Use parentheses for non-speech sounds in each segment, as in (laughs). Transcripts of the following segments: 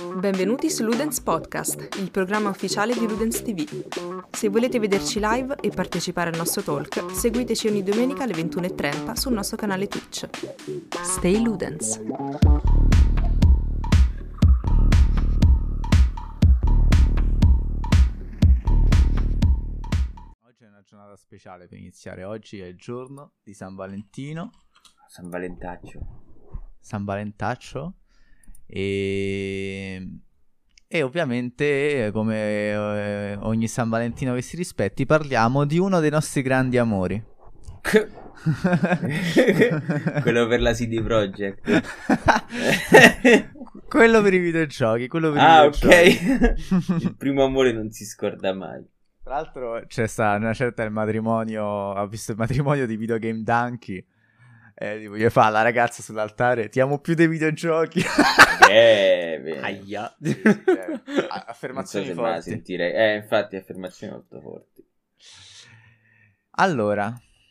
Benvenuti su Ludens Podcast, il programma ufficiale di Ludens TV. Se volete vederci live e partecipare al nostro talk, seguiteci ogni domenica alle 21.30 sul nostro canale Twitch. Stay Ludens! Oggi è una giornata speciale per iniziare. Oggi è il giorno di San Valentino. San Valentaccio. San Valentaccio. E, e ovviamente, come eh, ogni San Valentino che si rispetti, parliamo di uno dei nostri grandi amori. (laughs) quello per la CD Projekt. (laughs) quello per i videogiochi. Quello per ah, i ok. il primo amore non si scorda mai. Tra l'altro c'è stata una certa il matrimonio, ha visto il matrimonio di Videogame Donkey. E tipo, gli fa la ragazza sull'altare, ti amo più dei videogiochi. (laughs) Eh. Aia. Eh, affermazioni non so forti. Sentirei. Eh, infatti, affermazioni molto forti. Allora.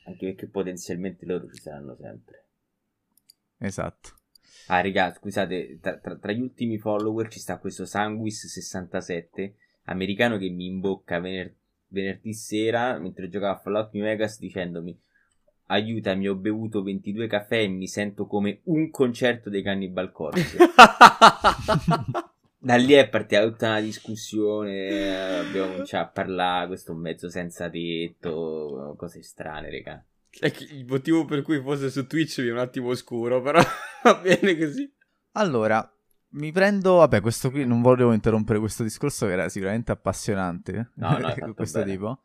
Anche perché potenzialmente loro ci saranno sempre. Esatto. Ah, raga, scusate, tra, tra, tra, gli ultimi follower ci sta questo Sanguis67, americano che mi imbocca vener- venerdì sera, mentre giocavo a Fallout New Vegas, dicendomi aiutami, ho bevuto 22 caffè e mi sento come un concerto dei Cannibal Corpse. (laughs) da lì è partita tutta una discussione, abbiamo cominciato a parlare, questo mezzo senza tetto, cose strane, raga. il motivo per cui fosse su Twitch mi è un attimo oscuro, però (laughs) va bene così. Allora, mi prendo, vabbè, questo qui non volevo interrompere questo discorso che era sicuramente appassionante, no, no, (laughs) questo bene. tipo.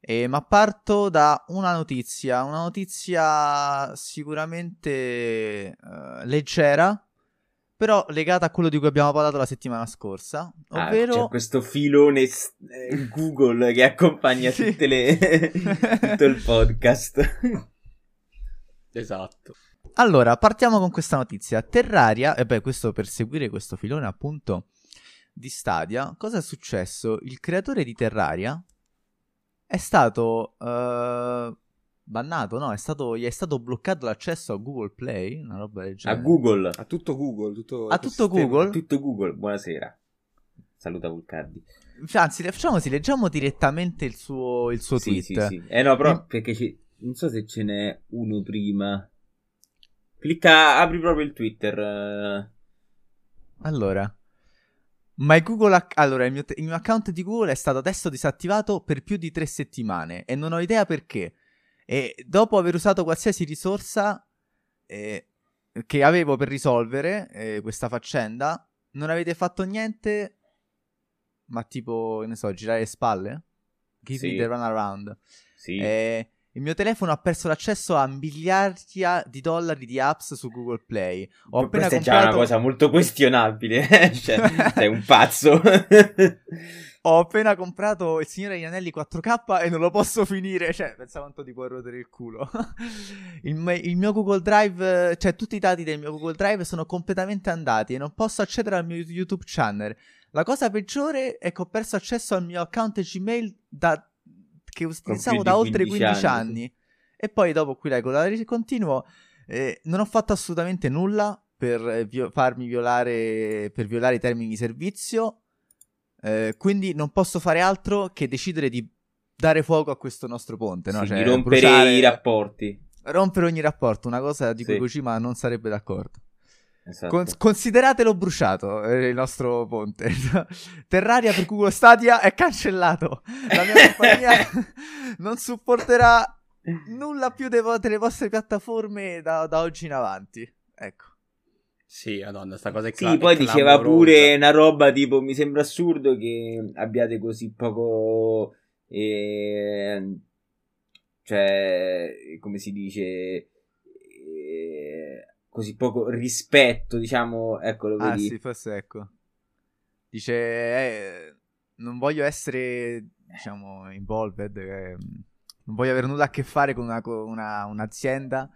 Eh, ma parto da una notizia, una notizia sicuramente uh, leggera, però legata a quello di cui abbiamo parlato la settimana scorsa, ovvero... Ah, c'è questo filone eh, Google che accompagna (laughs) Sì. tutte le... (laughs) tutto il podcast. Esatto. Allora, partiamo con questa notizia. Terraria, e beh, questo per seguire questo filone appunto di Stadia, cosa è successo? Il creatore di Terraria è stato uh, bannato, no? È stato, gli è stato bloccato l'accesso a Google Play, una roba del A genere. Google. A tutto Google, tutto A tutto. Google? Tutto Google, buonasera. Saluta Vulcardi. Anzi, facciamo così, leggiamo direttamente il suo, il suo Sì, sì, tweet. sì. Eh no, però Mm. perché ci... non so se ce n'è uno prima. Clicca, apri proprio il Twitter. eh. Allora, my Google ac- allora il, mio te- il mio account di Google è stato adesso disattivato per più di tre settimane e non ho idea perché. E dopo aver usato qualsiasi risorsa eh, che avevo per risolvere eh, questa faccenda, non avete fatto niente, ma tipo, ne so, girare le spalle? Give Sì. me the run around. Sì. Eh, il mio telefono ha perso l'accesso a miliardia di dollari di apps su Google Play. Ho appena Questa è già comprato... una cosa molto questionabile. (laughs) cioè, (laughs) sei un pazzo. Ho appena comprato Il Signore degli Anelli 4K e non lo posso finire. Cioè, pensa quanto ti puoi rodere il culo. (laughs) il, me- il mio Google Drive, cioè tutti i dati del mio Google Drive sono completamente andati e non posso accedere al mio YouTube channel. La cosa peggiore è che ho perso accesso al mio account Gmail da- che utilizzavo da oltre 15 15 anni, anni. E poi dopo qui leggo la continuo. eh, non ho fatto assolutamente nulla per vio- farmi violare, per violare i termini di servizio. Eh, quindi non posso fare altro che decidere di dare fuoco a questo nostro ponte, no? Sì, Cioè, di rompere bruciare- i rapporti. rompere ogni rapporto, una cosa di cui Sì. Kojima non sarebbe d'accordo. Esatto. Con- consideratelo bruciato eh, il nostro ponte. (laughs) Terraria per Google Stadia è cancellato. La mia compagnia (laughs) non supporterà nulla più vo- delle vostre piattaforme da, da oggi in avanti. Ecco. Sì, madonna, sta cosa è Sì, cla- è poi diceva pure una roba tipo: Mi sembra assurdo che abbiate così poco. eh, cioè, come si dice. eh, così poco rispetto, diciamo. Ecco, lo Ah sì, forse ecco. Dice, eh, non voglio essere, diciamo, involved, eh, non voglio avere nulla a che fare con una- con una- un'azienda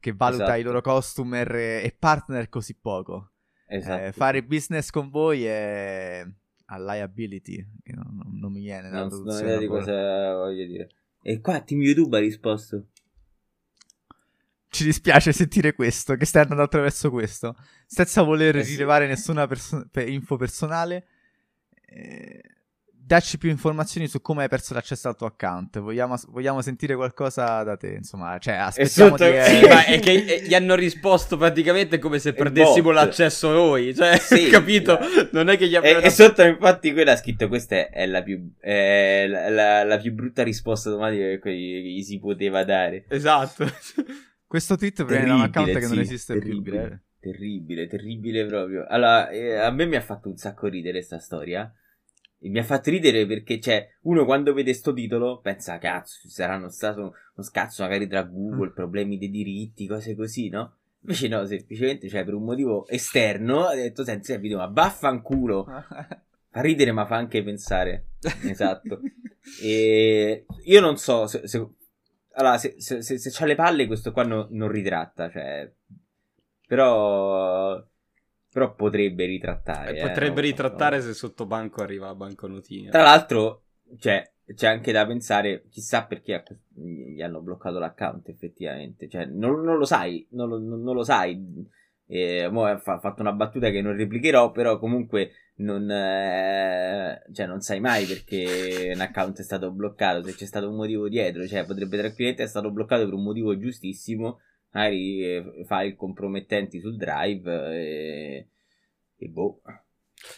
che valuta Esatto. i loro customer e partner così poco. Esatto. Eh, fare business con voi è a liability, che non, non- non mi viene non, non ho idea di cosa voglio dire. E qua Team YouTube ha risposto. Ci dispiace sentire questo, che stai andando attraverso questo, senza voler Eh sì. rilevare nessuna perso- pe- info personale. Eh, dacci più informazioni su come hai perso l'accesso al tuo account. Vogliamo, vogliamo sentire qualcosa da te, insomma, cioè aspettiamo sotto- di... Sì, eh, ma è che eh, gli hanno risposto praticamente come se perdessimo l'accesso noi. Cioè, Sì, (laughs) capito? eh. Non è che gli E, abbiamo e sotto infatti quella ha scritto questa è, è la, più, è la, la- la più brutta risposta automatica che que- che gli si poteva dare. Esatto. Questo tweet viene da un account Terribile, che non sì, esiste più. terribile. eh. Terribile, terribile proprio. Allora, eh, a me mi ha fatto un sacco ridere sta storia. E mi ha fatto ridere perché, cioè, uno quando vede sto titolo pensa, cazzo, ci saranno stato uno scazzo magari tra Mm. Google, problemi dei diritti, cose così, no? Invece no, semplicemente, cioè, per un motivo esterno, ha detto, senti, il video, ma vaffanculo. (laughs) Fa ridere, ma fa anche pensare. (laughs) Esatto. E io non so se, se- allora, se, se, se, se c'ha le palle, questo qua no- non ritratta, cioè, però, però potrebbe ritrattare. Eh, eh, Potrebbe non- ritrattare non- se sotto banco arriva la banconotina. Tra l'altro, cioè, c'è anche da pensare, chissà perché gli hanno bloccato l'account, effettivamente. Cioè, non, non lo sai, non lo, non lo sai. E, mo ha fa- fatto una battuta che non replicherò, però comunque non, eh, cioè, non sai mai perché un account è stato bloccato, se c'è stato un motivo dietro, cioè potrebbe tranquillamente essere stato bloccato per un motivo giustissimo, magari eh, file compromettenti sul drive e, e boh.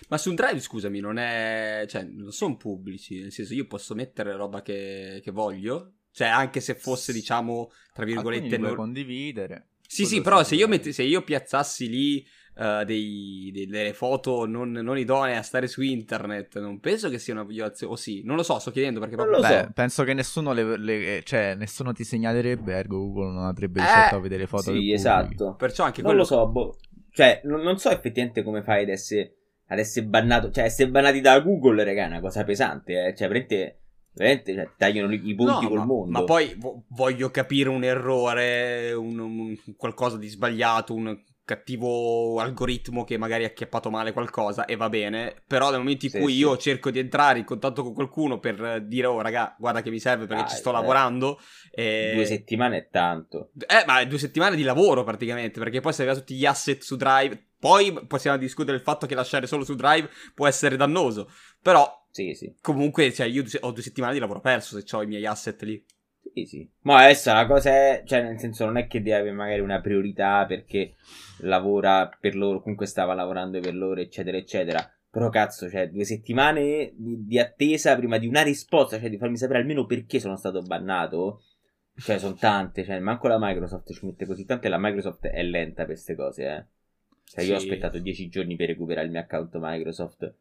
Ma su un drive, scusami, non è. cioè, non sono pubblici. Nel senso, io posso mettere roba che, che voglio. Cioè, anche se fosse, diciamo, tra Alcuni virgolette. puoi non- condividere. Sì, sì, però se io, metti- se io piazzassi lì eh, dei- dei- delle foto non, non idonee a stare su internet, non penso che sia una violazione. O sì, non lo so, sto chiedendo perché Non proprio. lo Beh, so. penso che nessuno le, le- cioè, nessuno ti segnalerebbe, ergo Google non avrebbe Eh, ricercato a vedere foto Sì, pubblico. esatto. Perciò anche Non quello. lo so, boh. Cioè, non, non so effettivamente come fai ad essere, ad essere bannato. Cioè, essere bannati da Google, raga, è una cosa pesante, eh. Cioè, veramente, veramente cioè, tagliano i ponti No, col ma, mondo. ma poi vo- voglio capire un errore, un, un- qualcosa di sbagliato, un cattivo algoritmo che magari ha acchiappato male qualcosa e va bene, però nel momento in Sì, cui sì. io cerco di entrare in contatto con qualcuno per dire oh raga guarda che mi serve perché Dai, ci sto eh. lavorando e... Due settimane è tanto. Eh, ma due settimane di lavoro praticamente, perché poi se aveva tutti gli asset su Drive, poi possiamo discutere il fatto che lasciare solo su Drive può essere dannoso, però Sì, sì. comunque cioè, io ho due settimane di lavoro perso se ho i miei asset lì. Sì, sì. Ma adesso la cosa è, cioè, nel senso, non è che deve avere magari una priorità perché lavora per loro, comunque stava lavorando per loro, eccetera, eccetera. Però cazzo, cioè, due settimane di, di attesa prima di una risposta, cioè di farmi sapere almeno perché sono stato bannato. Cioè, sono tante, cioè, manco la Microsoft ci mette così tanto e la Microsoft è lenta per queste cose, eh. Cioè, io ho Sì. aspettato dieci giorni per recuperare il mio account Microsoft.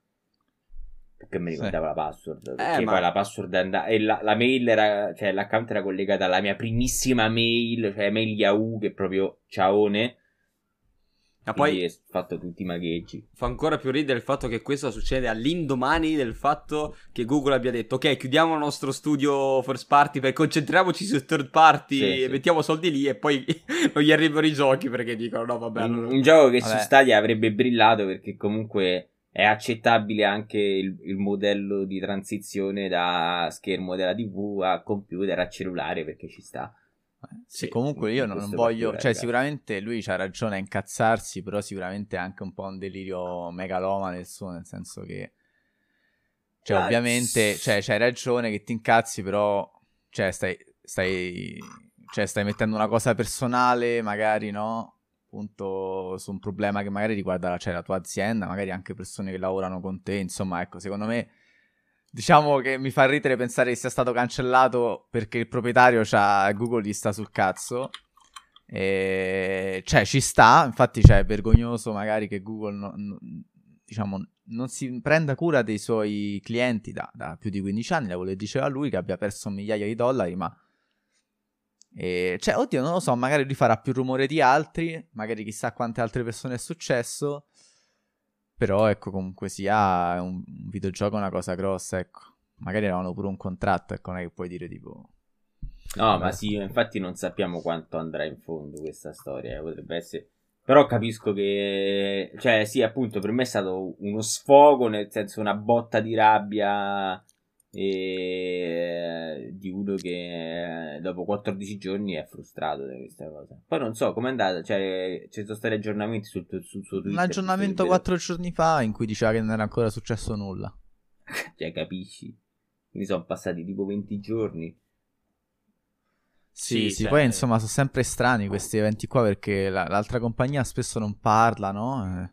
Perché mi ricordava la password. Perché Eh, ma- poi la password andava. E la, la mail era. Cioè, l'account era collegata alla mia primissima mail, cioè mail Yahoo, che è proprio ciaone. Ma poi ho fatto tutti i magheggi. fa ancora più ridere il fatto che questo succede all'indomani del fatto che Google abbia detto ok chiudiamo il nostro studio first party per concentriamoci su third party Sì, e sì. mettiamo soldi lì e poi (laughs) non gli arrivano i giochi perché dicono no vabbè un, allora- un gioco che Vabbè. su Stadia avrebbe brillato perché comunque è accettabile anche il, il modello di transizione da schermo della TV a computer a cellulare perché ci sta. Sì, Sì, comunque io non, voglio, cioè sicuramente lui c'ha ragione a incazzarsi, però sicuramente è anche un po' un delirio megalomane il suo, nel senso che, cioè Ah, ovviamente, s- cioè c'hai ragione che ti incazzi, però, cioè stai, stai, cioè stai mettendo una cosa personale, magari no, appunto su un problema che magari riguarda cioè, la tua azienda, magari anche persone che lavorano con te, insomma, ecco, secondo me... Diciamo che mi fa ridere pensare che sia stato cancellato perché il proprietario c'ha Google gli sta sul cazzo. E... Cioè, ci sta. Infatti, cioè, è vergognoso magari che Google no- no- diciamo, non si prenda cura dei suoi clienti da, da più di 15 anni. Lo diceva lui che abbia perso migliaia di dollari, ma. E, cioè, oddio, non lo so, magari lui farà più rumore di altri, magari chissà quante altre persone è successo. Però, ecco, comunque sia un, un videogioco è una cosa grossa, ecco. Magari avevano pure un contratto, ecco, non è che puoi dire tipo... No, ma sì, infatti non sappiamo quanto andrà in fondo questa storia, eh, potrebbe essere... Però capisco che... Cioè, sì, appunto, per me è stato uno sfogo, nel senso una botta di rabbia e di uno che eh, dopo 14 giorni è frustrato da questa cosa. Poi non so com'è andata, cioè ci sono stati aggiornamenti sul, sul suo Twitter. Un aggiornamento 4 giorni fa in cui diceva che non era ancora successo nulla. (laughs) cioè, capisci? Quindi sono passati tipo 20 giorni. Sì, sì, sì cioè... poi insomma sono sempre strani questi eventi qua perché la, l'altra compagnia spesso non parla, no? Eh.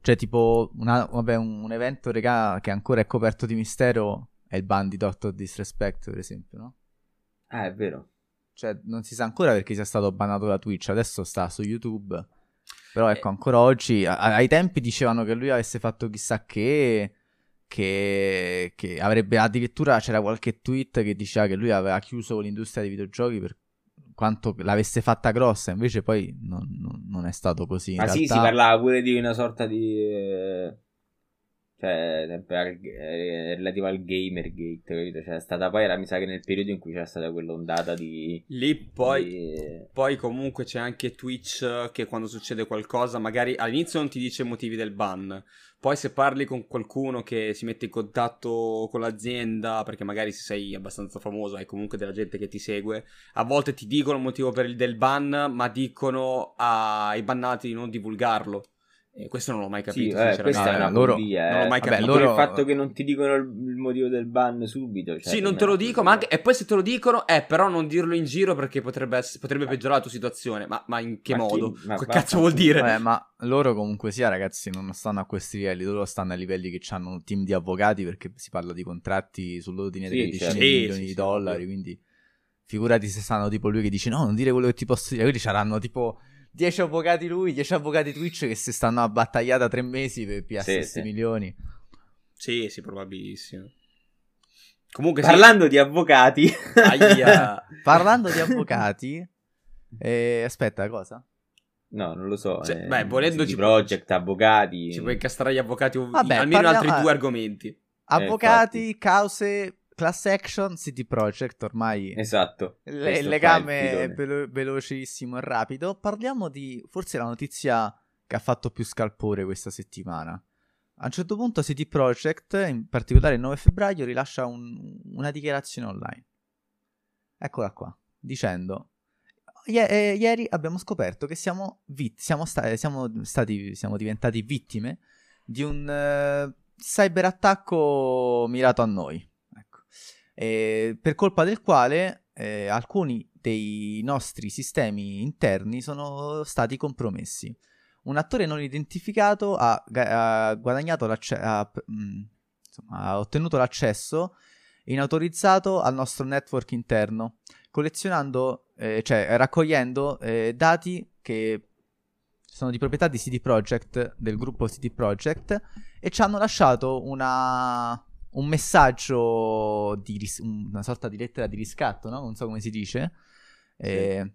Cioè tipo una, vabbè, un, un evento regà, che ancora è coperto di mistero è il ban di Doctor Disrespect, per esempio, no? Ah, è vero. Cioè, non si sa ancora perché sia stato bannato da Twitch, adesso sta su YouTube. Però ecco, ancora oggi, a- ai tempi dicevano che lui avesse fatto chissà che, che, che avrebbe addirittura c'era qualche tweet che diceva che lui aveva chiuso l'industria dei videogiochi per quanto l'avesse fatta grossa, invece poi non, non, non è stato così. Ma ah, sì, si parlava pure di una sorta di... Eh cioè sempre al, eh, relativo al Gamergate, capito? Cioè, è stata poi, era, mi sa che nel periodo in cui c'era stata quell'ondata di... Lì poi, di... poi comunque c'è anche Twitch che quando succede qualcosa, magari all'inizio non ti dice i motivi del ban, poi se parli con qualcuno che si mette in contatto con l'azienda, perché magari se sei abbastanza famoso hai comunque della gente che ti segue, a volte ti dicono il motivo per il del ban, ma dicono ai bannati di non divulgarlo. E questo non l'ho mai capito. Sì, eh, questa è una loro... follia, Non l'ho mai capito. Vabbè, loro... Il fatto che non ti dicono il, motivo del ban subito. Cioè, sì, non te lo dico, ma anche... E poi se te lo dicono, eh, però non dirlo in giro perché potrebbe, essere... potrebbe peggiorare la tua situazione. Ma, ma in che ma modo? Chi... Ma che cazzo vuol dire? Vabbè, ma loro comunque sia, ragazzi, non stanno a questi livelli. Loro stanno a livelli che hanno un team di avvocati perché si parla di contratti sull'ordine sì, delle decine certo. di milioni sì, di sì, dollari. Quindi figurati se stanno tipo lui che dice no, non dire quello che ti posso dire. Quindi saranno tipo 10 avvocati lui, 10 avvocati Twitch che si stanno a battagliata tre mesi per PS sì, milioni. Sì, sì, probabilissimo. Comunque, parlando sì. di avvocati, (laughs) parlando di avvocati, eh, aspetta, cosa? No, non lo so. Cioè, eh, beh, volendo ci project, avvocati. Ci puoi incastrare gli avvocati Vabbè, almeno parliamo... altri due argomenti. Avvocati, eh, cause Class Action City Project ormai esatto. le, il legame è velo- velocissimo e rapido. Parliamo di forse la notizia che ha fatto più scalpore questa settimana. A un certo punto City Project in particolare il 9 febbraio rilascia un, una dichiarazione online. Eccola qua dicendo I- eh, ieri abbiamo scoperto che siamo, vit- siamo, sta- siamo, stati siamo diventati vittime di un uh, cyberattacco mirato a noi eh, per colpa del quale eh, alcuni dei nostri sistemi interni sono stati compromessi. Un attore non identificato ha, ha ha, mm, insomma, ha ottenuto l'accesso inautorizzato al nostro network interno, collezionando, eh, cioè raccogliendo eh, dati che sono di proprietà di CD Projekt, del gruppo CD Projekt, e ci hanno lasciato una, un messaggio di ris- una sorta di lettera di riscatto, no? Non so come si dice. Eh,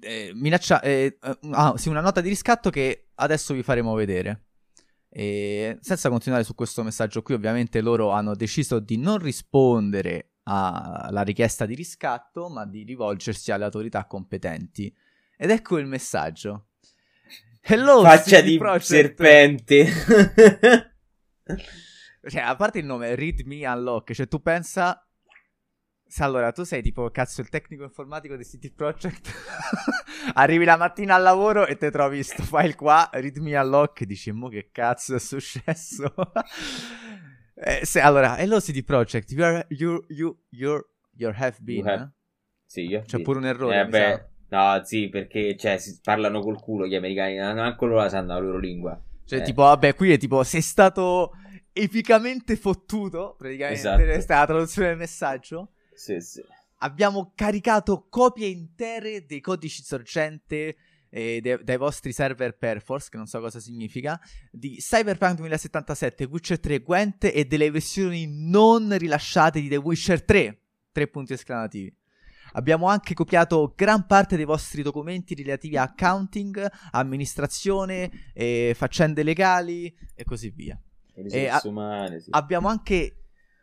eh, minaccia- eh, ah, sì, una nota di riscatto che adesso vi faremo vedere. E senza continuare su questo messaggio qui, ovviamente loro hanno deciso di non rispondere alla richiesta di riscatto, ma di rivolgersi alle autorità competenti. Ed ecco il messaggio. Hello, Faccia di Project. serpente. (laughs) Cioè, a parte il nome, Read Me Unlock, cioè tu pensa... Se allora tu sei tipo, cazzo, il tecnico informatico di City Project, (laughs) arrivi la mattina al lavoro e ti trovi sto file qua, Read Me Unlock, e dici, mo che cazzo è successo? (laughs) eh, se, allora, hello City Project, you are, you, you, you're, you have been, you have... Eh? Sì, io C'è pure un errore, eh, beh, No, sì, perché, cioè, si parlano col culo gli americani, non anche loro la sanno la loro lingua. Cioè, eh. tipo, vabbè, qui è tipo, sei stato epicamente fottuto, praticamente, esatto. questa è la traduzione del messaggio. Sì, sì. Abbiamo caricato copie intere dei codici sorgente eh, dei, dai vostri server Perforce, che non so cosa significa, di Cyberpunk 2077, Witcher 3, Gwent e delle versioni non rilasciate di The Witcher 3. Tre punti esclamativi. Abbiamo anche copiato gran parte dei vostri documenti relativi a accounting, amministrazione, eh, faccende legali e così via. E a- umane, sì. Abbiamo anche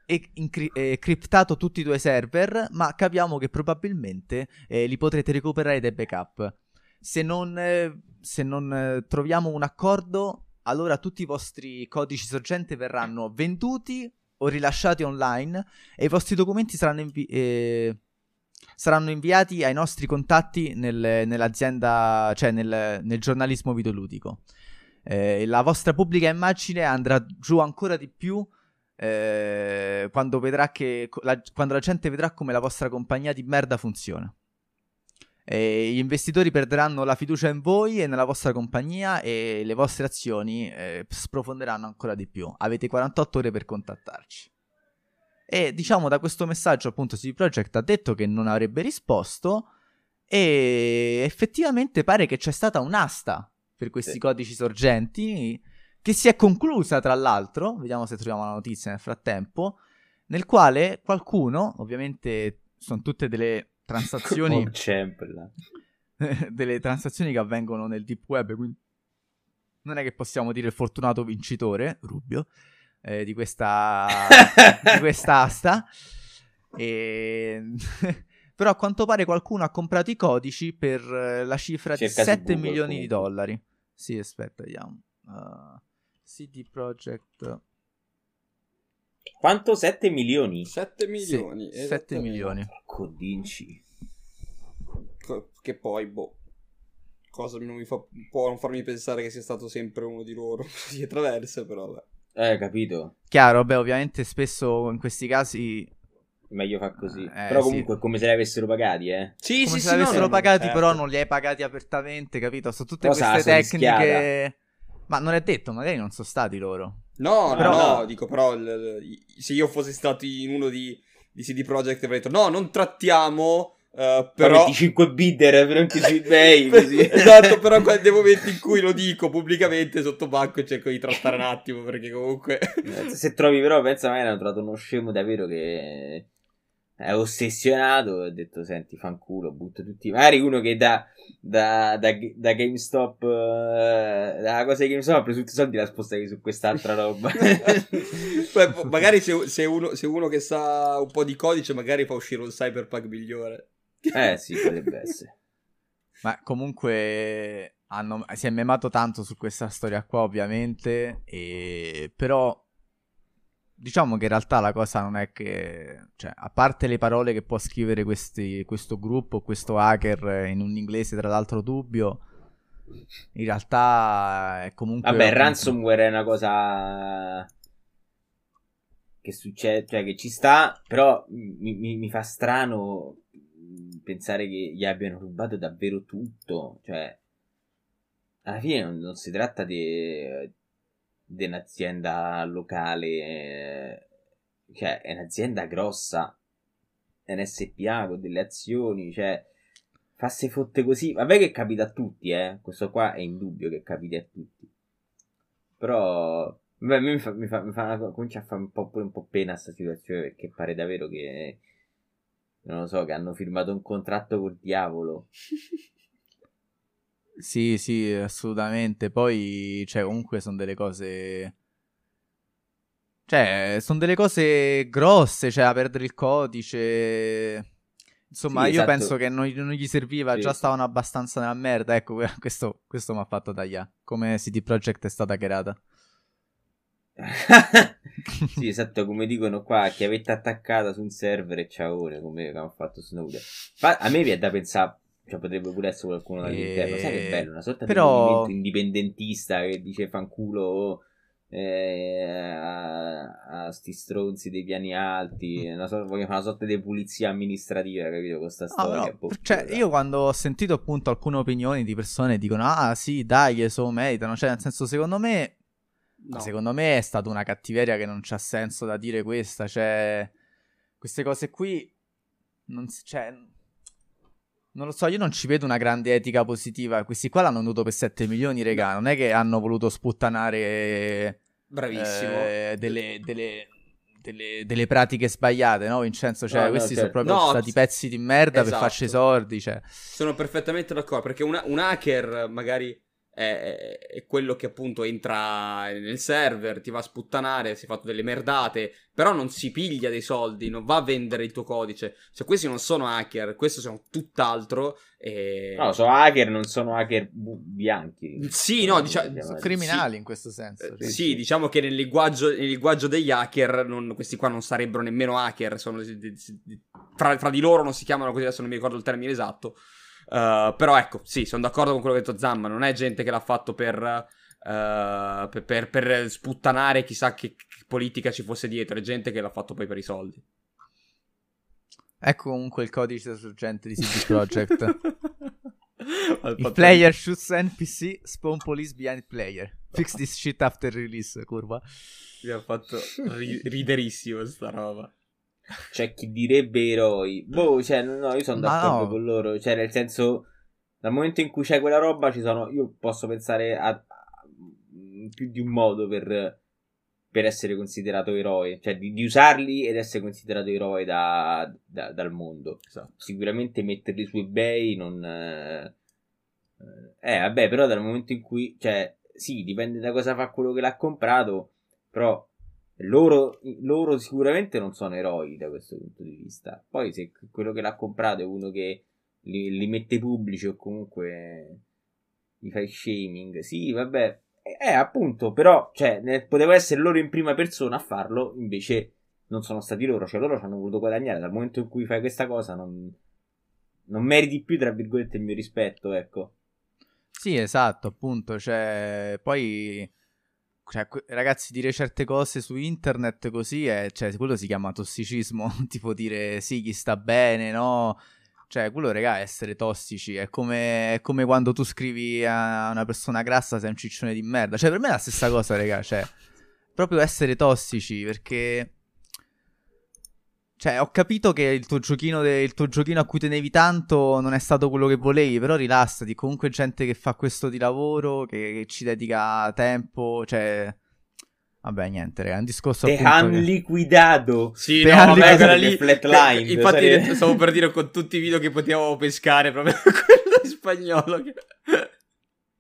e- incri- eh, criptato tutti i tuoi server, ma capiamo che probabilmente eh, li potrete recuperare dai backup. Se non, eh, se non eh, troviamo un accordo, allora tutti i vostri codici sorgente verranno venduti o rilasciati online e i vostri documenti saranno, invi- eh, saranno inviati ai nostri contatti nel, nell'azienda, cioè nel, nel giornalismo videoludico. Eh, la vostra pubblica immagine andrà giù ancora di più eh, quando, che, la, quando la gente vedrà come la vostra compagnia di merda funziona. E gli investitori perderanno la fiducia in voi e nella vostra compagnia e le vostre azioni eh, sprofonderanno ancora di più. Avete 48 ore per contattarci. E diciamo da questo messaggio appunto CD Projekt ha detto che non avrebbe risposto e effettivamente pare che c'è stata un'asta per questi sì. codici sorgenti che si è conclusa tra l'altro, vediamo se troviamo la notizia nel frattempo, nel quale qualcuno, ovviamente sono tutte delle transazioni (laughs) delle transazioni che avvengono nel deep web, quindi non è che possiamo dire il fortunato vincitore, Rubio, eh, di questa (laughs) di quest'asta. E... (laughs) Però a quanto pare qualcuno ha comprato i codici per eh, la cifra Cerca di 7 milioni comunque. di dollari. Sì, aspetta, vediamo. Uh, CD Projekt. Quanto? 7 milioni? 7 milioni. Sì, 7 milioni. Codinci. Che poi, boh. Cosa non mi fa, può non farmi pensare che sia stato sempre uno di loro. (laughs) Dietro verso, però, beh. Eh, capito. Chiaro, beh, ovviamente spesso in questi casi meglio fa così. Eh, però comunque sì. come se li avessero pagati, eh. Sì, come sì, se sì, li avessero no, pagati, certo. però non li hai pagati apertamente, capito? Sono tutte Cosa queste tecniche. Rischiata. Ma non è detto, magari non sono stati loro. No, però... no, no, dico però l- l- se io fossi stato in uno di, di CD Projekt avrei detto no, non trattiamo Uh, però 25 bidder per anche eBay così. esatto però nei momenti in cui lo dico pubblicamente sotto banco cerco di trattare un attimo perché comunque eh, se trovi però pensa magari hanno trovato uno scemo davvero che è ossessionato e ho detto senti fanculo butto tutti magari uno che da, da, da, da GameStop uh, da cosa di GameStop ha preso tutti i soldi l'ha spostati su quest'altra roba. (laughs) Beh, (laughs) magari se, se, uno, se, uno, che sa un po' di codice magari fa uscire un cyberpunk migliore. Eh (laughs) sì potrebbe essere. Ma comunque hanno, si è memato tanto su questa storia qua ovviamente e, però diciamo che in realtà la cosa non è che, cioè, a parte le parole che può scrivere questi, questo gruppo, questo hacker in un inglese tra l'altro dubbio, in realtà è comunque... Vabbè, ransomware è una cosa che succede, cioè che ci sta, però mi, mi, mi fa strano pensare che gli abbiano rubato davvero tutto, cioè alla fine non, non si tratta di di un'azienda locale, cioè è un'azienda grossa, è un SPA con delle azioni, cioè fa se fotte così. Vabbè che capita a tutti, eh. Questo qua è indubbio che capiti a tutti. Però beh, mi fa, mi fa, mi fa comincia a fare un po', un po' pena questa situazione perché pare davvero che non lo so, che hanno firmato un contratto col diavolo. (laughs) Sì, sì, assolutamente. Poi, cioè, comunque sono delle cose... Cioè, sono delle cose grosse, cioè, a perdere il codice... Insomma, sì, io esatto. penso che non, non gli serviva, sì, già stavano abbastanza nella merda. Ecco, (laughs) questo, questo mi ha fatto tagliare. Come CD Projekt è stata creata. (laughs) sì, (laughs) esatto, come dicono qua, che avete attaccata su un server e ciao, come hanno fatto Snowden. Ma a me viene da pensare cioè, potrebbe pure essere qualcuno dall'interno. E... Sai che bello, una sorta Però... di movimento indipendentista che dice fanculo eh, a, a sti stronzi dei piani alti. Una sorta, voglio fare una sorta di pulizia amministrativa, capito? Con sta storia. Ah, no, cioè, io quando ho sentito appunto alcune opinioni di persone dicono: Ah, sì, dai, so meritano. Cioè, nel senso, secondo me. No. Secondo me è stata una cattiveria che non c'ha senso da dire questa. Cioè, queste cose qui. Non si, cioè, non lo so, io non ci vedo una grande etica positiva. Questi qua l'hanno venduto per 7 milioni, regà. Non è che hanno voluto sputtanare. Bravissimo. Eh, delle, delle, delle, delle, pratiche sbagliate, no, Vincenzo? Cioè, no, questi no, sono certo. proprio no, stati pezzi di merda esatto. per farci soldi. Cioè. Sono perfettamente d'accordo. Perché una, un hacker magari è, è, quello che appunto entra nel server, ti va a sputtanare, si è fatto delle merdate, però non si piglia dei soldi, non va a vendere il tuo codice. Cioè, questi non sono hacker, questi sono tutt'altro. E... No, sono hacker, non sono hacker bianchi. Sì, no, diciamo... Sono criminali sì, in questo senso. Eh, sì, sì, diciamo che nel linguaggio, nel linguaggio degli hacker, non, questi qua non sarebbero nemmeno hacker, sono, fra, fra di loro non si chiamano così, adesso non mi ricordo il termine esatto. Uh, però ecco, sì, sono d'accordo con quello che ha detto Zamma. Non è gente che l'ha fatto per, uh, per, per, per, sputtanare chissà che, che, politica ci fosse dietro. È gente che l'ha fatto poi per i soldi. Ecco comunque il codice sorgente di CD Projekt. (laughs) il player shoots NPC, spawn police behind player. Fix this shit after release, curva. Mi ha fatto ri- riderissimo sta roba. C'è chi direbbe eroi. Boh, cioè, no, io sono d'accordo no. con loro. Cioè, nel senso, dal momento in cui c'è quella roba, ci sono. Io posso pensare a, a più di un modo per, per essere considerato eroe. Cioè, di, di, usarli ed essere considerato eroe da, da, dal mondo. Esatto. Sicuramente metterli su eBay non. Eh, eh, vabbè, però dal momento in cui. Cioè, sì, dipende da cosa fa quello che l'ha comprato. Però loro, loro, sicuramente non sono eroi da questo punto di vista. Poi, se quello che l'ha comprato è uno che li, li mette pubblici o comunque gli fai shaming, sì, vabbè, è, appunto, però, cioè, poteva essere loro in prima persona a farlo, invece non sono stati loro, cioè loro ci hanno voluto guadagnare. Dal momento in cui fai questa cosa, non, non meriti più, tra virgolette, il mio rispetto, ecco. Sì, esatto, appunto, cioè, poi cioè, ragazzi, dire certe cose su internet così è, cioè, quello si chiama tossicismo, (laughs) tipo dire sì, chi sta bene, no? Cioè, quello, raga, è essere tossici. È come, è come, quando tu scrivi a una persona grassa sei un ciccione di merda. Cioè, per me è la stessa cosa, raga. Cioè, proprio essere tossici, perché... Cioè, ho capito che il tuo, giochino de- il tuo giochino a cui tenevi tanto non è stato quello che volevi, però rilassati. Comunque gente che fa questo di lavoro, che, che ci dedica tempo, cioè... Vabbè, niente, raga, è un discorso Te han che... liquidato. Sì, Te no, vabbè, quella lì... Flatline. Infatti sarebbe... (laughs) stavo per dire con tutti i video che potevamo pescare, proprio (laughs) quello in spagnolo. Che...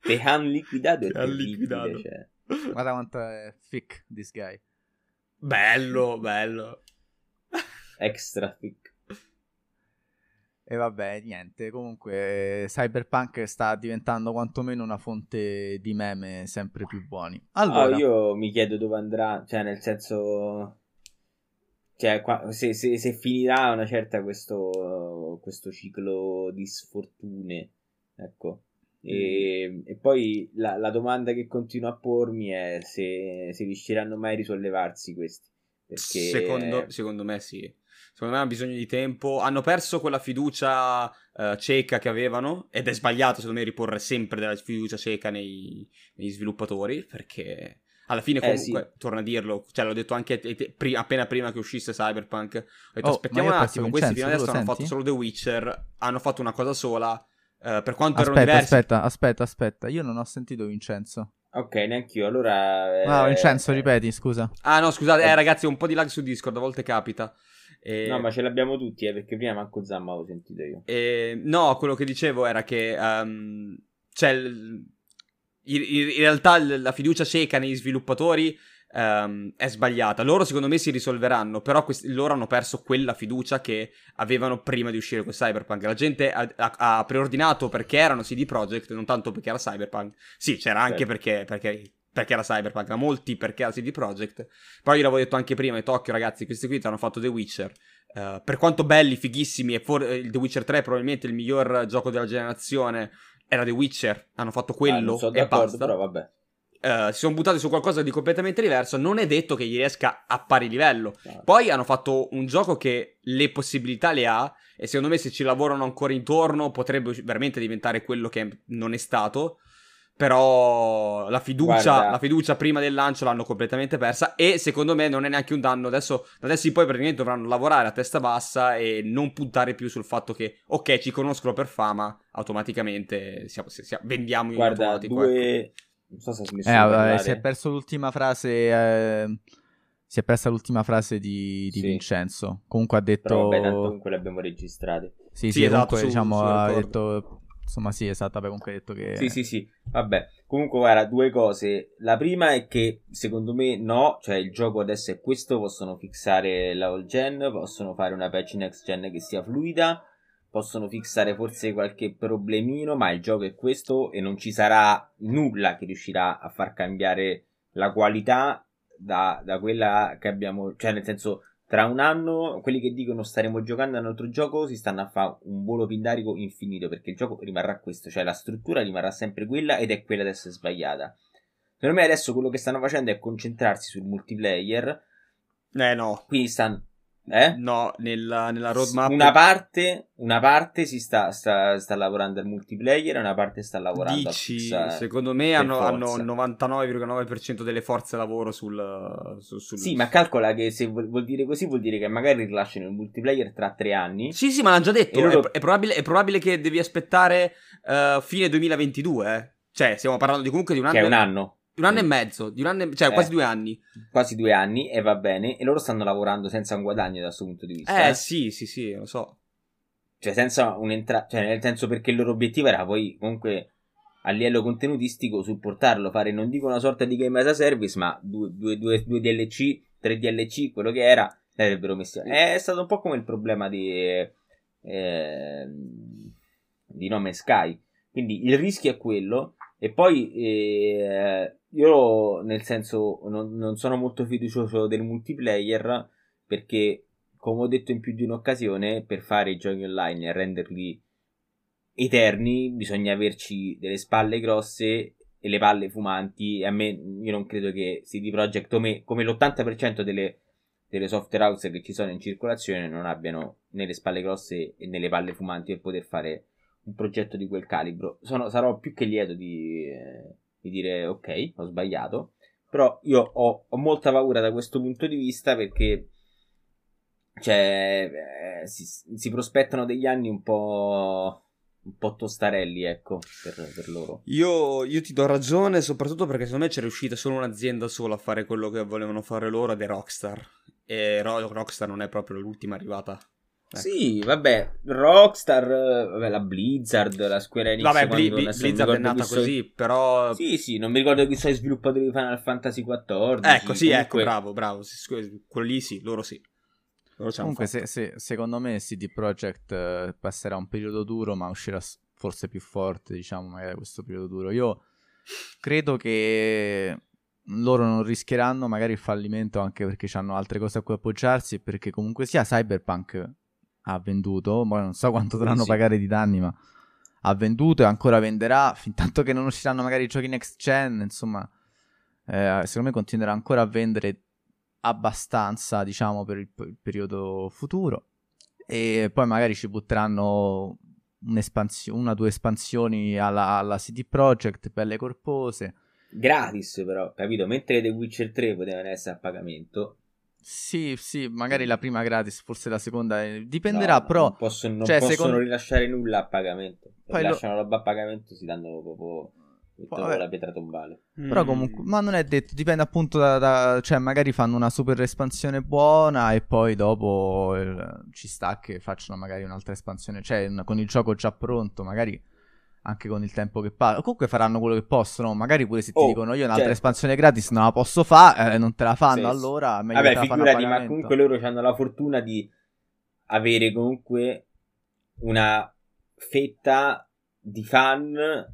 Te han liquidato. Te han liquidato. Cioè. Guarda quanto è thick this guy. Bello, bello extra thick. E vabbè, niente, comunque Cyberpunk sta diventando quantomeno una fonte di meme sempre più buoni. Allora, oh, io mi chiedo dove andrà, cioè nel senso... Cioè, qua, se, se, se, finirà una certa questo, questo ciclo di sfortune, ecco. E, mm. e poi la, la, domanda che continuo a pormi è se, se riusciranno mai a risollevarsi questi. Perché... Secondo, secondo me sì secondo me hanno bisogno di tempo. Hanno perso quella fiducia uh, cieca che avevano ed è sbagliato secondo me riporre sempre della fiducia cieca nei, negli sviluppatori perché alla fine eh, comunque, eh, sì. torno a dirlo, cioè l'ho detto anche pri- appena prima che uscisse Cyberpunk, ho detto oh, aspettiamo un attimo, questi fino adesso hanno fatto solo The Witcher, hanno fatto una cosa sola, uh, per quanto aspetta, erano diversi... Aspetta, aspetta, aspetta, io non ho sentito Vincenzo. Ok, neanche io. Allora. Eh... No, Vincenzo, ripeti, scusa. Ah, no, scusate, eh, ragazzi, un po' di lag su Discord, a volte capita. E... No, ma ce l'abbiamo tutti, eh, perché prima manco Zamma avevo sentito io. E... No, quello che dicevo era che um, il... in, in, realtà la fiducia cieca negli sviluppatori um, è sbagliata. Loro secondo me si risolveranno, però questi, loro hanno perso quella fiducia che avevano prima di uscire con Cyberpunk. La gente ha, ha, ha preordinato perché erano CD Projekt, non tanto perché era Cyberpunk. Sì, c'era anche perché, perché perché era Cyberpunk, ma molti perché era CD Projekt. Poi io l'avevo detto anche prima, Tokyo ragazzi, questi qui hanno fatto The Witcher. Uh, per quanto belli, fighissimi, e for- il The Witcher 3 è probabilmente il miglior gioco della generazione, era The Witcher, hanno fatto quello ah, e basta. Però vabbè. Uh, si sono buttati su qualcosa di completamente diverso, non è detto che gli riesca a pari livello. Claro. Poi hanno fatto un gioco che le possibilità le ha e secondo me se ci lavorano ancora intorno potrebbe veramente diventare quello che non è stato. Però la fiducia, la fiducia, prima del lancio l'hanno completamente persa. E secondo me non è neanche un danno. Adesso, adesso in poi praticamente dovranno lavorare a testa bassa e non puntare più sul fatto che, ok, ci conoscono per fama, automaticamente siamo, siamo, vendiamo in Guarda, automatico. Due... Ecco. Non so se smesso eh, vabbè, si è perso l'ultima frase. Eh, si è persa l'ultima frase di, di sì. Vincenzo. Comunque ha detto. Però vabbè, tanto comunque le abbiamo registrate. Sì, sì, sì esatto, comunque, su, diciamo, ha detto Insomma, sì, esatto. Vabbè, comunque detto che. Sì, sì, sì. Vabbè. Comunque, guarda, due cose. La prima è che secondo me no, cioè il gioco adesso è questo, possono fissare la all gen, possono fare una patch next gen che sia fluida, possono fissare forse qualche problemino, ma il gioco è questo e non ci sarà nulla che riuscirà a far cambiare la qualità da, da quella che abbiamo, cioè nel senso tra un anno quelli che dicono staremo giocando a un altro gioco si stanno a fare un volo pindarico infinito perché il gioco rimarrà questo, cioè la struttura rimarrà sempre quella ed è quella ad essere sbagliata. Secondo me adesso quello che stanno facendo è concentrarsi sul multiplayer. Eh no. Quindi stanno eh? No, nella, nella roadmap. Una parte, una parte si sta, sta, sta lavorando al multiplayer e una parte sta lavorando Dici, a secondo me hanno, hanno, il 99,9% delle forze lavoro sul, sul, sul, Sì, ma calcola che se vuol, vuol, dire così vuol dire che magari rilasciano il multiplayer tra tre anni. Sì, sì, ma l'hanno già detto. Loro... È, è, probabile, è, probabile, che devi aspettare uh, fine 2022, eh. Cioè, stiamo parlando di comunque di un anno. Che è un anno. Di un anno e mezzo, di un anno e... cioè eh, quasi due anni. Quasi due anni e va bene. E loro stanno lavorando senza un guadagno da questo punto di vista. Eh, eh. sì, sì, sì, lo so. Cioè senza un'entrata, cioè nel senso perché il loro obiettivo era poi comunque a livello contenutistico supportarlo, fare non dico una sorta di game as a service, ma due, due, due, due DLC, tre DLC, quello che era, l'avrebbero messo. È stato un po' come il problema di, eh, di Nome Sky. Quindi il rischio è quello. E poi eh, io, nel senso, non, non, sono molto fiducioso del multiplayer perché, come ho detto in più di un'occasione, per fare i giochi online e renderli eterni bisogna averci delle spalle grosse e le palle fumanti. E a me, io non credo che CD Projekt, come, come l'80% delle, delle software house che ci sono in circolazione, non abbiano né le spalle grosse né le palle fumanti per poter fare un progetto di quel calibro. Sono, sarò più che lieto di. Di dire ok, ho sbagliato. Però io ho, ho molta paura da questo punto di vista perché cioè, eh, si, si, prospettano degli anni un po'. Un po' tostarelli, ecco, per, per loro. Io, io, ti do ragione, soprattutto perché secondo me c'è riuscita solo un'azienda sola a fare quello che volevano fare loro ed è Rockstar. E Rockstar non è proprio l'ultima arrivata Ecco. Sì, vabbè, Rockstar, vabbè, la Blizzard, la Square Enix. Vabbè, Bli- Bli- Blizzard è nata così, so... però... Sì, sì, non mi ricordo chi sono i sviluppatori di Final Fantasy XIV. Ecco, sì, comunque... ecco, bravo, bravo. Quello lì sì, loro sì. Loro comunque, se, se, secondo me CD Projekt uh, passerà un periodo duro, ma uscirà forse più forte, diciamo, magari da questo periodo duro. Io credo che loro non rischieranno magari il fallimento anche perché hanno altre cose a cui appoggiarsi perché comunque sia Cyberpunk ha venduto, poi non so quanto dovranno sì. pagare di danni, ma ha venduto e ancora venderà, fin tanto che non usciranno magari i giochi next gen, insomma, eh, secondo me continuerà ancora a vendere abbastanza, diciamo, per il, per il periodo futuro. E poi magari ci butteranno una o due espansioni alla, alla CD Projekt, belle corpose. Gratis però, capito? Mentre The Witcher 3 potevano essere a pagamento, sì, sì, magari la prima gratis, forse la seconda. Eh, dipenderà, no, però. Non, posso, non cioè, possono secondo... rilasciare nulla a pagamento. Poi rilasciano lo... roba a pagamento, si danno proprio. Poi, la pietra tombale. Però mm. comunque, ma non è detto, dipende appunto da, da, cioè magari fanno una super espansione buona e poi dopo eh, ci sta che facciano magari un'altra espansione, cioè con il gioco già pronto, magari anche con il tempo che passa. Comunque faranno quello che possono. Magari pure se ti oh, dicono io un'altra certo. espansione gratis non la posso fare, eh, non te la fanno. Sì, allora meglio Vabbè, figurati, ma comunque loro hanno la fortuna di avere comunque una fetta di fan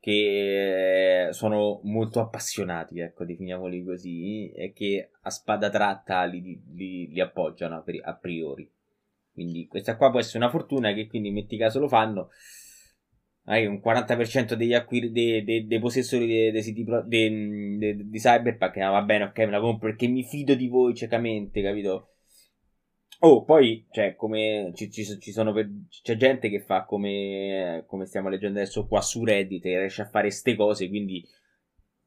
che sono molto appassionati, ecco, definiamoli così, e che a spada tratta li, li, li appoggiano a priori. Quindi questa qua può essere una fortuna che quindi metti caso lo fanno hai un 40% degli acquiri dei, dei, dei possessori di, di, di Cyberpunk. Ah, va bene, ok, me la compro perché mi fido di voi ciecamente, capito? Oh, poi, cioè, come ci, ci, ci sono per, c'è gente che fa come, come stiamo leggendo adesso qua su Reddit e riesce a fare ste cose, quindi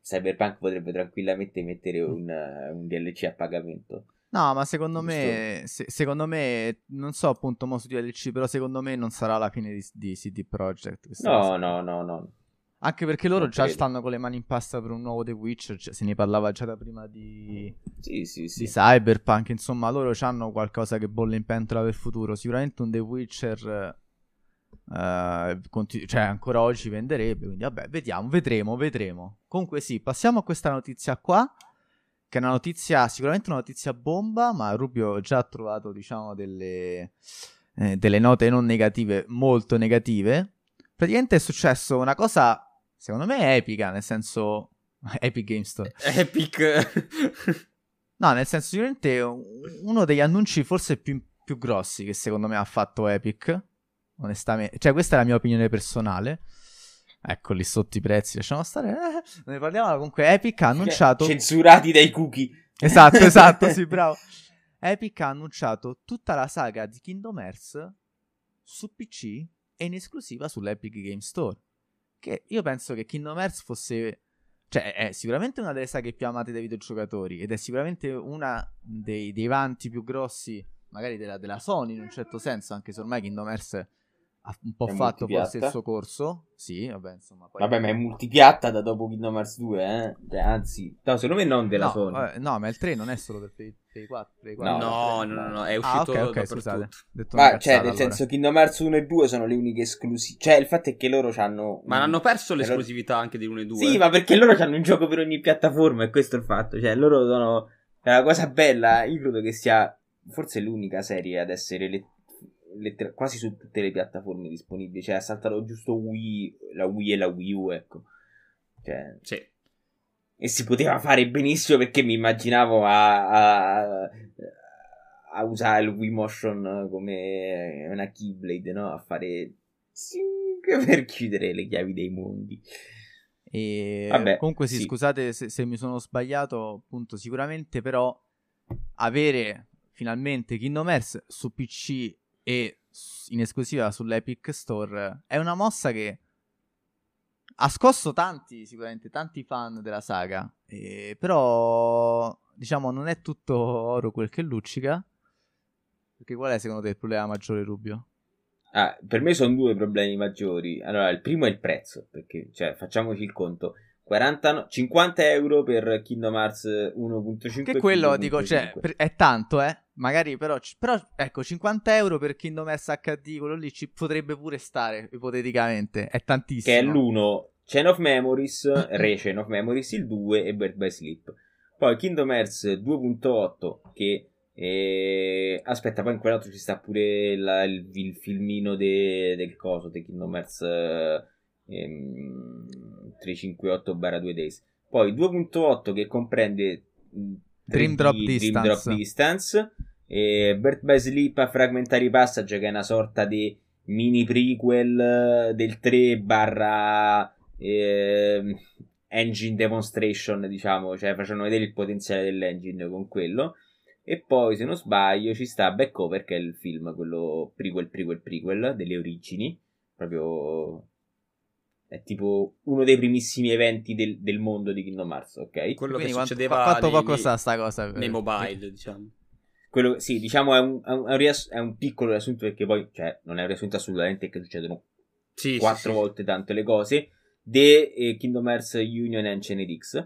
Cyberpunk potrebbe tranquillamente mettere un, un DLC a pagamento. No, ma secondo me, se, secondo me, non so appunto mo su DLC, però secondo me non sarà la fine di, di CD Projekt. No, no, no, no. Anche perché loro non già credo. stanno con le mani in pasta per un nuovo The Witcher, cioè, se ne parlava già da prima di, sì, sì, sì. di Cyberpunk, insomma loro hanno qualcosa che bolle in pentola per il futuro, sicuramente un The Witcher Uh, continu- cioè ancora oggi venderebbe quindi vabbè vediamo vedremo vedremo comunque sì passiamo a questa notizia qua che è una notizia sicuramente una notizia bomba ma Rubio già ha trovato diciamo delle, eh, delle note non negative molto negative praticamente è successo una cosa secondo me epica nel senso (laughs) Epic Game Store (laughs) Epic (laughs) no nel senso sicuramente uno degli annunci forse più, più grossi che secondo me ha fatto Epic onestamente. Cioè, questa è la mia opinione personale. Ecco lì sotto i prezzi, lasciamo stare. Eh, ne parliamo comunque. Epic ha annunciato. (laughs) Censurati dai cookie. Esatto, esatto, sì, (laughs) bravo. Epic ha annunciato tutta la saga di Kingdom Hearts su PC e in esclusiva sull'Epic Game Store. Che io penso che Kingdom Hearts fosse. Cioè, è sicuramente una delle saghe più amate dai videogiocatori ed è sicuramente una dei, dei vanti più grossi, magari della, della Sony in un certo senso, anche se ormai Kingdom Hearts ha un po' è fatto forse il suo corso. Sì, vabbè, insomma. Poi... Vabbè, ma è multipiatta da dopo Kingdom Hearts 2, eh? Cioè, anzi, no, secondo me non della no, Sony. Vabbè, no, ma il 3 non è solo del Play, Play 4. Play 4 no, no, no, no, è ah, uscito ah, okay, okay, scusate. Ma cioè, nel allora. senso, Kingdom Hearts 1 e 2 sono le uniche esclusive. Cioè, il fatto è che loro hanno. Ma hanno perso l'esclusività loro... anche di 1 e 2. Sì, ma perché loro hanno un gioco per ogni piattaforma, e questo è il fatto. Cioè, loro sono. È una cosa bella. Io credo che sia forse l'unica serie ad essere lettera letter- quasi su tutte le piattaforme disponibili. Cioè, ha saltato giusto Wii, la Wii e la Wii U, ecco. Cioè, sì. E si poteva fare benissimo perché mi immaginavo a, a, a usare il Wii Motion come una Keyblade, no? A fare per chiudere le chiavi dei mondi. E Vabbè, comunque sì, sì. scusate se, se, mi sono sbagliato, appunto, sicuramente però avere finalmente Kingdom Hearts su PC e in esclusiva sull'Epic Store è una mossa che ha scosso tanti, sicuramente tanti fan della saga, eh, però diciamo non è tutto oro quel che luccica. Perché qual è secondo te il problema maggiore, Rubio? Ah, per me sono due problemi maggiori. Allora, il primo è il prezzo, perché cioè, facciamoci il conto. 40, 50 euro per Kingdom Hearts 1.5 che quello dico cioè è tanto eh. Magari però, però ecco 50 euro per Kingdom Hearts HD quello lì ci potrebbe pure stare ipoteticamente. È tantissimo. Che è l'1 Chain of Memories (clears throat) Re Chain of Memories il 2 e Bird by Sleep. Poi Kingdom Hearts 2.8 che eh... aspetta poi in quell'altro ci sta pure la, il, il, filmino de, del coso di Kingdom Hearts ehm, 358-2 Days. Poi 2.8 che comprende Dream Drop Distance, Dream Drop Distance e Birth by Sleep a Fragmentary Passage che è una sorta di mini prequel del 3 barra eh, engine demonstration diciamo cioè facevano vedere il potenziale dell'engine con quello e poi se non sbaglio ci sta Backover che è il film quello prequel prequel prequel delle origini proprio è tipo uno dei primissimi eventi del, del mondo di Kingdom Hearts, ok? Quello Quindi che succedeva fatto nei, poco sa sta cosa nei mobile, diciamo. Quello, sì, diciamo è un, è, un, riass- è un, piccolo riassunto perché poi, cioè, non è un riassunto assolutamente che succedono sì, quattro sì, volte sì. tante le cose. De eh, Kingdom Hearts Union Ancient X,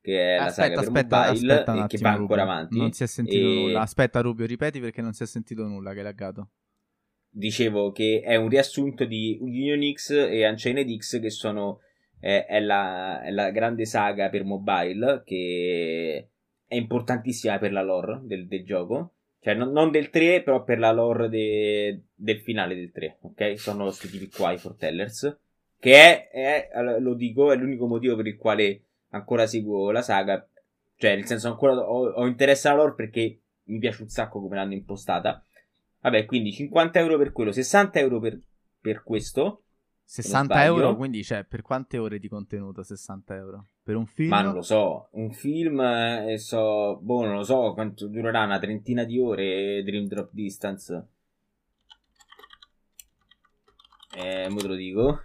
che è aspetta, la saga aspetta, per mobile aspetta e che va ancora Rubio. avanti. Non si è sentito e... nulla. Aspetta Rubio, ripeti perché non si è sentito nulla che è laggato dicevo che è un riassunto di Union X e Unchained X che sono eh, è, la, è, la, grande saga per mobile che è importantissima per la lore del, del gioco. Cioè non, non, del 3 però per la lore de, del finale del 3 ok? Sono questi tipi qua i fortellers che è, è, lo dico è l'unico motivo per il quale ancora seguo la saga. Cioè nel senso ancora ho, ho interesse alla lore perché mi piace un sacco come l'hanno impostata Vabbè, quindi 50 euro per quello, 60 euro per, per questo. 60 euro, quindi cioè, per quante ore di contenuto 60 euro? Per un film? Ma non lo so, un film, eh, so, boh, non lo so quanto durerà, una trentina di ore Dream Drop Distance. Eh, mo te lo dico.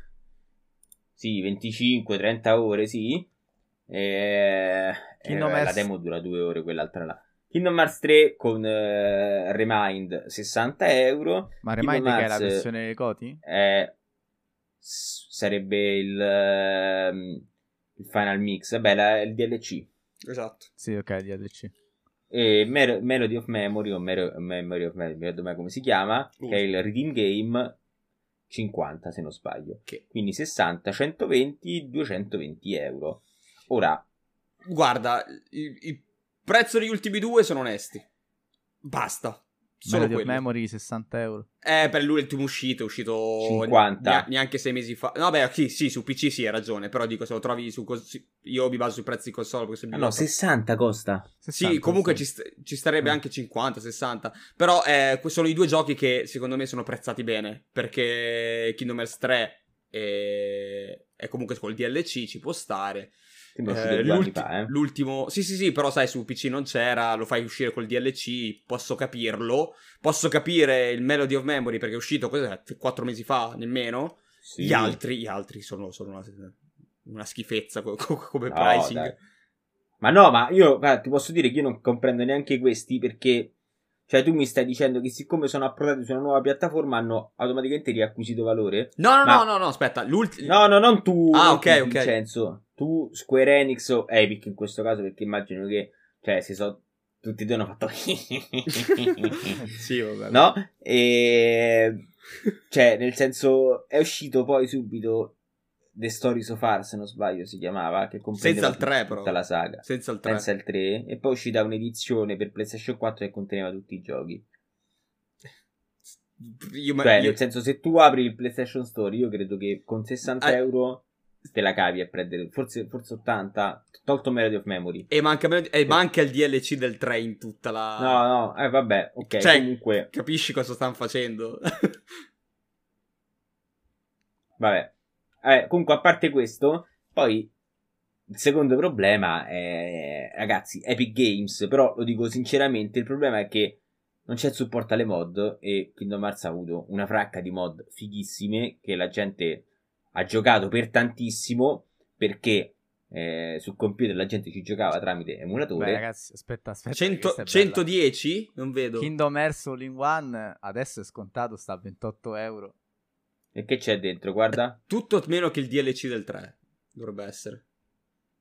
Sì, 25-30 ore, sì. Eh, eh, la demo dura due ore, quell'altra là. Kingdom Hearts 3 con uh, Remind 60 euro. Ma Remind Hearts, che è la versione Coti? È, sarebbe il, uh, il, Final Mix. Vabbè, la, il DLC. Esatto. Sì, ok, DLC. E Mer- Melody of Memory o Mer- Memory of Memory, non mai come si chiama, uh. che è il Redeem Game 50 se non sbaglio. Che- Quindi 60, 120, 220 euro. Ora, Guarda, il, il prezzo degli ultimi due sono onesti. Basta. Solo Melody quello. Memory 60 euro. Eh, per l'ultimo uscito, è uscito 50. nea- neanche sei mesi fa. No, beh, sì, sì, su PC sì, hai ragione. Però dico, se lo trovi su. cos- Io mi baso sui prezzi di console. Perché se ah no, baso- 60 costa. 60, Sì, comunque sì. ci, st- ci starebbe Mm. anche 50, 60. Però eh, sono i due giochi che secondo me sono prezzati bene. Perché Kingdom Hearts 3 è, è comunque col DLC, ci può stare. Eh, l'ulti- fa, eh. L'ultimo, sì, sì, sì, però sai, su PC non c'era, lo fai uscire col DLC, posso capirlo. Posso capire il Melody of Memory perché è uscito cos'è, 4 mesi fa, nemmeno. Sì. Gli altri, gli altri sono, sono una, una schifezza co- co- come No, pricing. dai. Ma no, ma io guarda, ti posso dire che io non comprendo neanche questi perché. Cioè, tu mi stai dicendo che siccome sono approdati su una nuova piattaforma hanno automaticamente riacquisito valore? No, no, Ma- no, no, no, aspetta, l'ultimo... No, no, non tu. Ah, non ok, tu, ok. Vincenzo. Tu, Square Enix o Epic in questo caso, perché immagino che. Cioè, si sono. Tutti e due hanno fatto. (laughs) sì, vabbè. no? E. Cioè, nel senso, è uscito poi subito The Story So Far, se non sbaglio, si chiamava. Che Senza il 3 tut- però. tutta la saga. Senza il 3. Senza il 3. E poi è uscita un'edizione per PlayStation 4 che conteneva tutti i giochi. Io, Cioè, io- nel senso, se tu apri il PlayStation Store, io credo che con 60 Ah. euro te la cavi a prendere. Forse, forse 80. Tolto Melody of Memory. E manca, e manca il DLC del 3 in tutta la... No, no, eh, vabbè, ok. Cioè, comunque, Capisci cosa stanno facendo? (laughs) vabbè. Eh, comunque, a parte questo, poi il secondo problema è, ragazzi, Epic Games. Però lo dico sinceramente: il problema è che non c'è il supporto alle mod. E Kingdom Hearts ha avuto una fracca di mod fighissime che la gente ha giocato per tantissimo. Perché eh, sul computer la gente ci giocava tramite emulatore. Beh, ragazzi, aspetta, aspetta. 100 questa è bella. 110? Non vedo. Kingdom Hearts All in One adesso è scontato, sta a 28 euro. E che c'è dentro? Guarda. Tutto meno che il DLC del 3. Dovrebbe essere.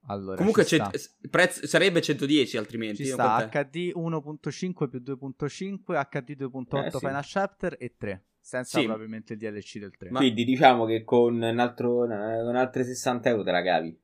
Allora, Comunque sta, prezzo- sarebbe 110 altrimenti. ci sta. HD 1.5 più 2.5, HD 2.8 Eh, sì. Final Chapter e 3, senza Sì. probabilmente il DLC del 3. Ma- Quindi diciamo che con, un altro, con altre 60 euro te la cavi.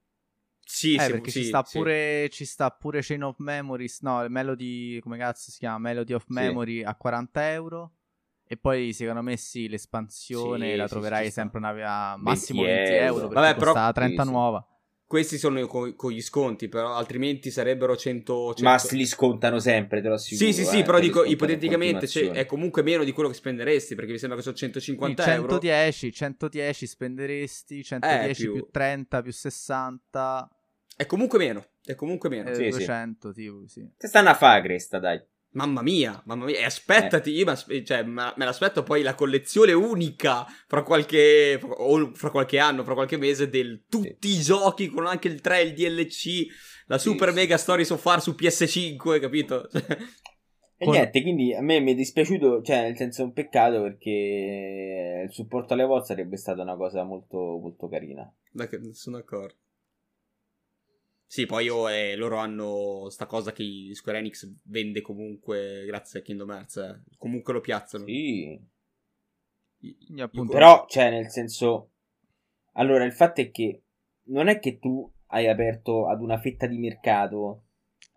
Sì, eh, sì, perché sì, ci, sta sì. pure, ci sta pure Chain of Memories, no, Melody, come cazzo si chiama? Melody of Sì. Memory a 40 euro. E poi secondo me sì, l'espansione Sì, la sì, troverai sempre una, massimo 20 20 euro. euro, perché Vabbè, però- costa 30 sì, sì. nuova. Questi sono co- con gli sconti, però altrimenti sarebbero 100... 100... Ma li scontano sempre, te lo assicuro. Sì, sì, sì, eh, però dico, ipoteticamente cioè, è comunque meno di quello che spenderesti, perché mi sembra che sono 150 Quindi euro. 110, 110 spenderesti, 110 più- più... 30 più 60, È comunque meno, è comunque meno. eh, Sì, sì. 200 tipo, sì. Te stanno a fare cresta, dai. Mamma mia, mamma mia, e aspettati, io m'as- cioè, ma- me l'aspetto poi la collezione unica fra qualche, o fra qualche anno, fra qualche mese, del tutti i giochi con anche il 3, il DLC, la Sì, super sì. mega story so far su PS5, capito? (laughs) E Con- niente, quindi a me mi è dispiaciuto, cioè nel senso è un peccato perché il supporto alle volte sarebbe stata una cosa molto, molto carina. D'ac- sono d'accordo. Sì, poi io, eh, loro hanno sta cosa che Square Enix vende comunque grazie a Kingdom Hearts, eh. comunque lo piazzano. Sì. I- Quindi appunto- Però, cioè, nel senso... Allora, il fatto è che non è che tu hai aperto ad una fetta di mercato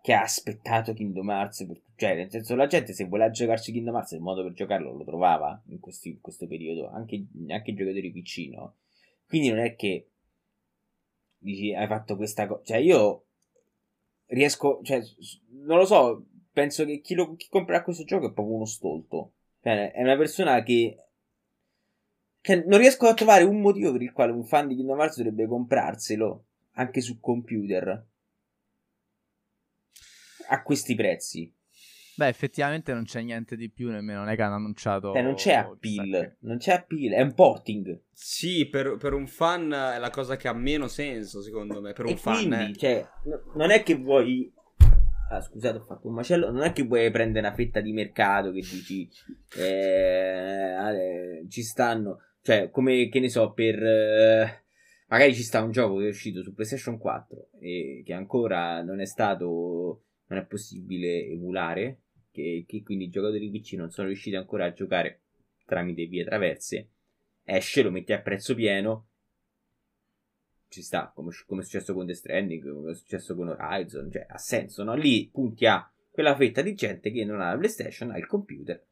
che ha aspettato Kingdom Hearts. per- Cioè, nel senso, la gente se voleva giocarci Kingdom Hearts, il modo per giocarlo lo trovava in, questi- in questo periodo, anche, anche i giocatori vicino. Quindi non è che dici hai fatto questa cosa. Cioè, io riesco, cioè, non lo so, penso che chi, lo, chi comprerà questo gioco è proprio uno stolto. Cioè, è una persona che cioè, non riesco a trovare un motivo per il quale un fan di Kingdom Hearts dovrebbe comprarselo anche su computer a questi prezzi. Beh, effettivamente non c'è niente di più, nemmeno non è che hanno annunciato... Cioè, non c'è appeal, non c'è appeal, è un porting. Sì, per, per un fan è la cosa che ha meno senso, secondo me. Per un e fan, quindi, eh. cioè, no- non è che vuoi. Ah, scusate, ho fatto un macello. Non è che vuoi prendere una fetta di mercato che dici. eh, eh, ci stanno. Cioè, come che ne so, per. eh, magari ci sta un gioco che è uscito su PlayStation 4 e che ancora non è stato. Non è possibile emulare. Che, che quindi i giocatori PC non sono riusciti ancora a giocare tramite vie traverse. esce, lo metti a prezzo pieno, ci sta, come, come è successo con The Stranding, come è successo con Horizon, cioè ha senso, no? Lì punti a quella fetta di gente che non ha la PlayStation, ha il computer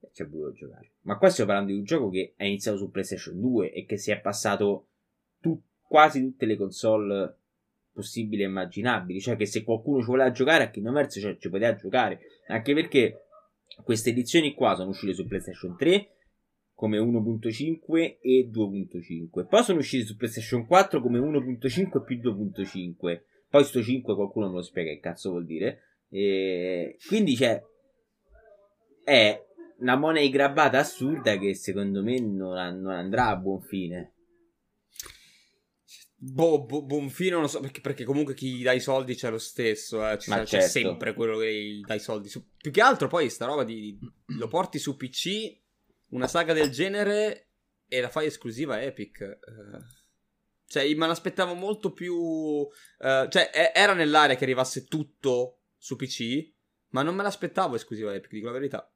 e c'è voluto giocare. Ma qua stiamo parlando di un gioco che è iniziato su PlayStation 2 e che si è passato tu, quasi tutte le console possibili e immaginabili. Cioè che se qualcuno ci voleva giocare a Kingdom Hearts cioè, ci poteva giocare. Anche perché queste edizioni qua sono uscite su PlayStation 3 come 1.5 e 2.5. Poi sono usciti su PlayStation 4 come 1.5 più 2.5. Poi sto 5 qualcuno me lo spiega che cazzo vuol dire. E quindi c'è è una money grabbata assurda che secondo me non, non andrà a buon fine. Boh, bo, buon fine non lo so, perché, perché, comunque chi dà i soldi c'è lo stesso, eh. c'è, certo. sempre quello che dà i soldi. Su, più che altro poi sta roba di... (clears throat) lo porti su PC, una saga del genere e la fai esclusiva Epic. Eh, cioè, me l'aspettavo molto più... Eh, cioè, era nell'area che arrivasse tutto su PC, ma non me l'aspettavo esclusiva Epic, dico la verità.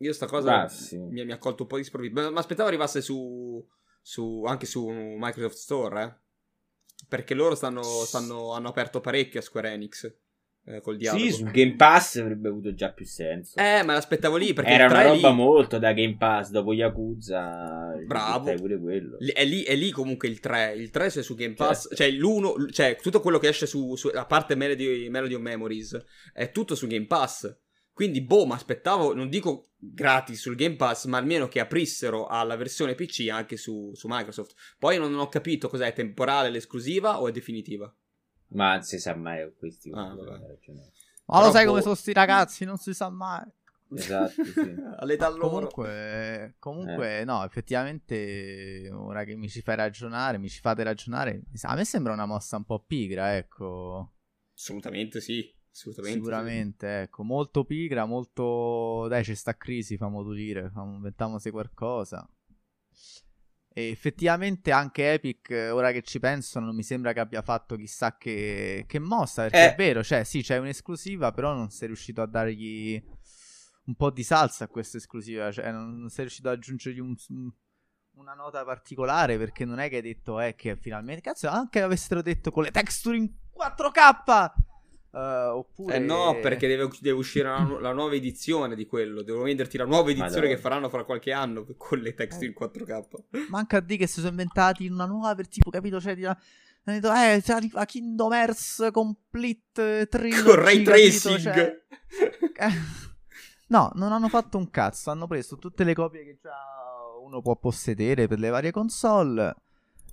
Io sta cosa ah, sì. mi, mi, ha colto un po' di sprovvisto. Ma aspettavo arrivasse su, su, anche su Microsoft Store, eh? Perché loro stanno, stanno, hanno aperto parecchio a Square Enix. Eh, col dialogo. Sì, su Game Pass avrebbe avuto già più senso. Eh, ma l'aspettavo lì perché era una roba lì... molto da Game Pass dopo Yakuza. Bravo. Pure quello. È lì, è lì comunque il 3. Il 3 se su Game Pass, certo. cioè l'1, cioè tutto quello che esce su, su a parte Melody, Melody of Memories, è tutto su Game Pass. Quindi, boh, mi aspettavo, non dico gratis sul Game Pass, ma almeno che aprissero alla versione PC anche su, su Microsoft. Poi non ho capito cos'è, è temporale l'esclusiva o è definitiva? Ma non si sa mai questi. Ah, ma lo sai boh... come sono sti ragazzi, non si sa mai. Esatto, sì. (laughs) All'età loro. Comunque, comunque eh. no, effettivamente, ora che mi ci fai ragionare, mi ci fate ragionare, a me sembra una mossa un po' pigra, ecco. Assolutamente sì. Assolutamente. Sicuramente, sì. ecco, molto pigra, molto... Dai, c'è sta crisi, famo dire, inventiamoci qualcosa. E effettivamente anche Epic, ora che ci penso, non mi sembra che abbia fatto chissà che, che mossa, perché eh. è vero, cioè sì, c'è un'esclusiva, però non sei riuscito a dargli un po' di salsa a questa esclusiva, cioè non, non sei riuscito ad aggiungergli un, una nota particolare, perché non è che hai detto, eh, che finalmente, cazzo, anche avessero detto con le texture in 4K Uh, oppure... Eh no, perché deve, deve uscire la, la, nuova edizione di quello. Devono venderti la nuova edizione Madonna. che faranno fra qualche anno (laughs) con le text in 4K. Manca a dire che si sono inventati una nuova per tipo, capito? Cioè, hanno detto, eh, arriva Kingdom Hearts Complete Trilogy. Con ray tracing. Cioè... no, non hanno fatto un cazzo. Hanno preso tutte le copie che già uno può possedere per le varie console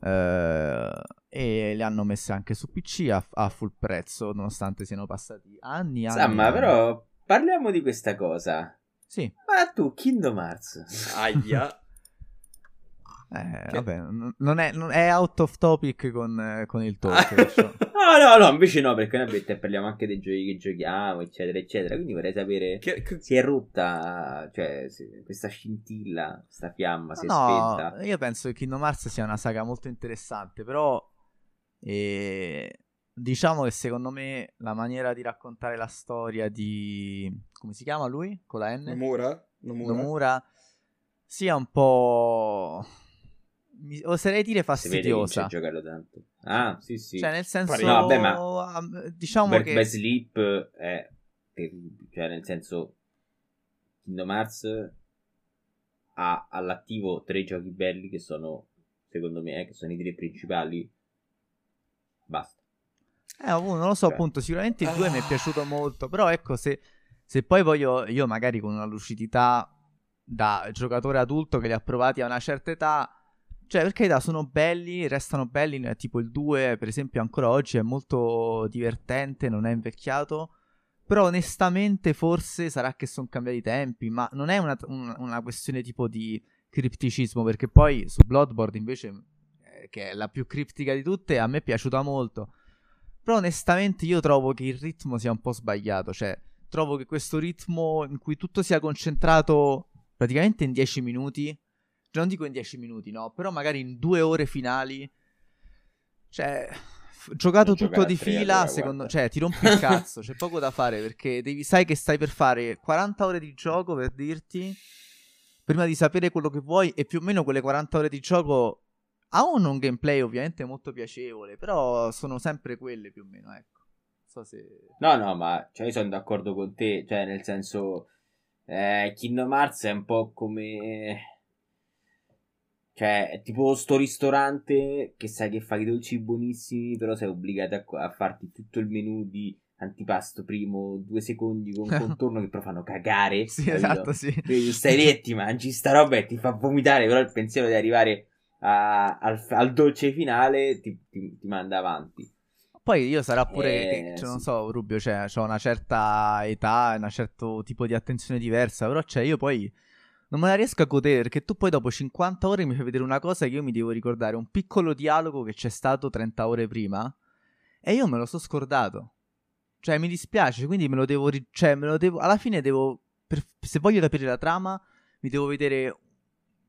e le hanno messe anche su PC a, a, full prezzo, nonostante siano passati anni. anni Samma, anni. però parliamo di questa cosa. Sì. Ma tu, Kingdom Hearts. Aia. (laughs) Eh, che... vabbè, non è, non è, out of topic con, con il talk. (laughs) no, no, no, invece no, perché noi parliamo anche dei giochi che giochiamo, eccetera, eccetera. Quindi vorrei sapere che, che... si è rotta, cioè, questa scintilla, questa fiamma, si è no, spenta. Io penso che Kingdom Hearts sia una saga molto interessante, però eh, diciamo che secondo me la maniera di raccontare la storia di... come si chiama lui? Con la N? Nomura? Nomura. Nomura sia un po' mi, oserei dire fastidiosa. Si vede tanto. Ah, sì, sì. Cioè, nel senso, no, vabbè, ma diciamo Bird che by Sleep è terribile, cioè nel senso Kingdom Hearts ha all'attivo tre giochi belli che sono secondo me, eh, che sono i tre principali. Basta. Eh, non lo so, cioè. appunto, sicuramente il 2 ah. mi è piaciuto molto, però ecco, se, se poi voglio io magari con una lucidità da giocatore adulto che li ha provati a una certa età cioè, per carità, sono belli, restano belli, tipo il 2, per esempio, ancora oggi è molto divertente, non è invecchiato. Però onestamente forse sarà che sono cambiati i tempi, ma non è una, una, una, questione tipo di cripticismo, perché poi su Bloodborne invece, eh, che è la più criptica di tutte, a me è piaciuta molto. Però onestamente io trovo che il ritmo sia un po' sbagliato, cioè trovo che questo ritmo in cui tutto sia concentrato praticamente in 10 minuti non dico in 10 minuti, no, però magari in due ore finali. Cioè, f- giocato tutto di fila, allora, secondo cioè, ti rompi il (laughs) cazzo, c'è poco da fare perché devi, sai che stai per fare 40 ore di gioco per dirti prima di sapere quello che vuoi e più o meno quelle 40 ore di gioco hanno un gameplay ovviamente molto piacevole, però sono sempre quelle più o meno, ecco. So se... No, no, ma cioè, io sono d'accordo con te, cioè nel senso eh, Kingdom Hearts è un po' come cioè, è tipo sto ristorante che sai che fa i dolci buonissimi, però sei obbligato a, a farti tutto il menù di antipasto primo, due secondi con (laughs) contorno che però fanno cagare. sì, capito? esatto, sì. Quindi stai lì e ti mangi sta roba e ti fa vomitare, però il pensiero di arrivare a, al, al, dolce finale ti, ti, ti, manda avanti. Poi io sarà pure, eh, cioè, non so, Rubio, cioè, ho una certa età, un certo tipo di attenzione diversa, però cioè io poi non me la riesco a godere perché tu poi dopo 50 ore mi fai vedere una cosa che io mi devo ricordare, un piccolo dialogo che c'è stato 30 ore prima e io me lo so scordato. Cioè mi dispiace, quindi me lo devo, ri- cioè me lo devo, alla fine devo, per, se voglio capire la trama, mi devo vedere,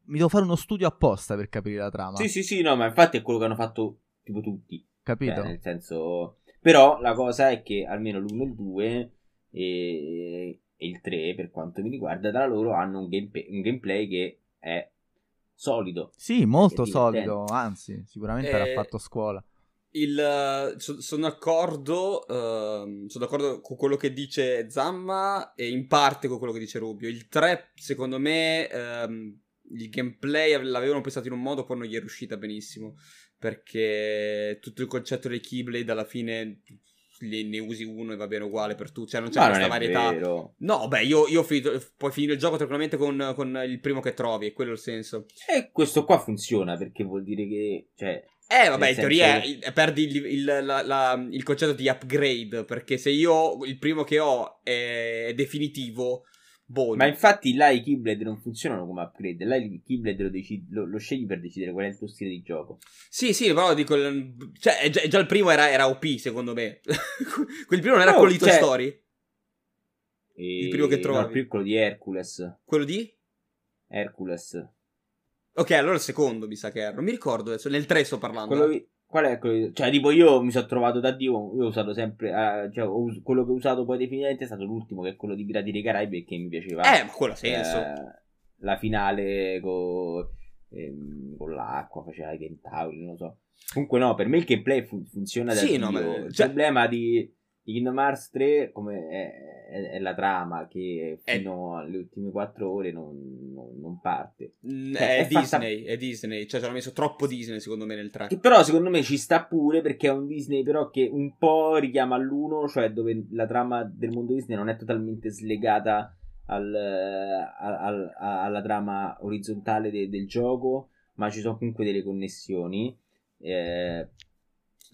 mi devo fare uno studio apposta per capire la trama. Sì, sì, sì, no, ma infatti è quello che hanno fatto tipo tutti. Capito? Cioè, nel senso... Però la cosa è che almeno l'1 e il 2 e e il 3 per quanto mi riguarda tra loro hanno un, gameplay, un gameplay che è solido. Sì, molto solido, anzi, sicuramente eh, era fatto a scuola. Il, so, sono, d'accordo, uh, sono d'accordo con quello che dice Zamma e in parte con quello che dice Rubio. Il 3, secondo me, um, il gameplay l'avevano pensato in un modo, poi non gli è riuscita benissimo. Perché tutto il concetto dei Keyblade alla fine ne usi uno e va bene uguale per tutti. Cioè, non c'è Ma questa non varietà. Vero. No, beh, io, io ho finito, puoi finire il gioco tranquillamente con, con, il primo che trovi, è quello il senso. E questo qua funziona perché vuol dire che. Cioè, eh, vabbè, in teoria che... perdi il, il, la, la, il, concetto di upgrade. Perché se io il primo che ho è, è definitivo Boh, Ma infatti là i Keyblade non funzionano come upgrade. Là i Keyblade lo, decidi, lo, lo, scegli per decidere qual è il tuo stile di gioco. Sì, sì, però dico. Cioè, già, già il primo era, era, OP, secondo me. (laughs) Quel primo non era no, Toy cioè... Story? E... Il primo che trovavi? No, quello di Hercules. Quello di? Hercules. Ok, allora il secondo mi sa che era. Non mi ricordo adesso. Nel 3 sto parlando. Quello, di... Qual è quello? Cioè, tipo, io mi sono trovato da Dio. Io ho usato sempre. Uh, cioè, us- quello che ho usato poi definitivamente è stato l'ultimo, che è quello di Pirati dei Caraibi, che mi piaceva. Eh, ma quello senso. Eh, la finale con, ehm, con l'acqua, faceva i tentauli, non lo so. Comunque, no, per me il gameplay fu- funziona da sì, Dio. No, ma... Il cioè... problema di di Kingdom Hearts 3 come è, è, è, la trama che fino è... alle ultime 4 ore non, non, non parte. Mm, cioè, è, Disney, fatta... è Disney, cioè ci hanno messo troppo Disney secondo me nel 3. Che però secondo me ci sta pure perché è un Disney però che un po' richiama all'uno, cioè dove la trama del mondo Disney non è totalmente slegata al, al, al, alla trama orizzontale de, del gioco, ma ci sono comunque delle connessioni. Eh,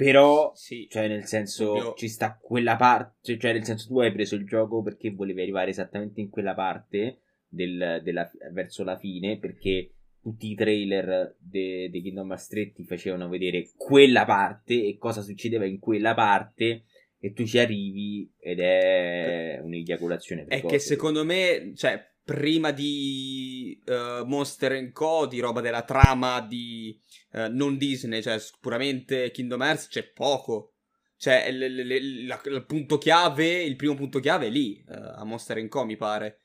però, sì. cioè, nel senso, Io... ci sta quella parte. Cioè, nel senso, tu hai preso il gioco perché volevi arrivare esattamente in quella parte del, della, verso la fine. Perché tutti i trailer dei de Kingdom Hearts 3 ti facevano vedere quella parte e cosa succedeva in quella parte. E tu ci arrivi ed è un'eiaculazione. È che secondo me, cioè, prima di uh, Monster Co., di roba della trama di uh, non Disney, cioè puramente Kingdom Hearts, c'è poco. Cioè, l- l- l- la, il punto chiave, il primo punto chiave è lì, uh, a Monster Co., mi pare,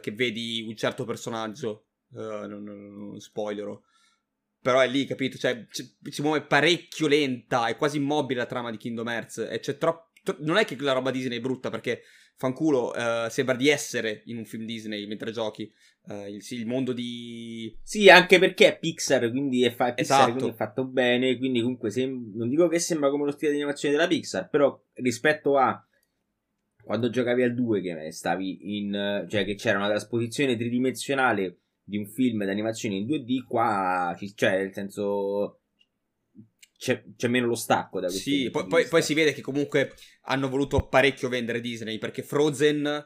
che vedi un certo personaggio. non, non, non spoilerò. Però è lì, capito? Cioè, si muove parecchio lenta, è quasi immobile la trama di Kingdom Hearts. E c'è troppo. Non è che la roba Disney è brutta, perché fanculo, uh, sembra di essere in un film Disney mentre giochi. Uh, il, sì, il, mondo di. Sì, anche perché è Pixar, quindi è, fa- Pixar, esatto. quindi è fatto bene. Quindi, comunque, sem- non dico che sembra come lo stile di animazione della Pixar, però rispetto a quando giocavi al 2, che stavi in. cioè che c'era una trasposizione tridimensionale di un film d'animazione in 2D, qua cioè, nel senso c'è, c'è, meno lo stacco da Sì, poi, poi, poi, si vede che comunque hanno voluto parecchio vendere Disney perché Frozen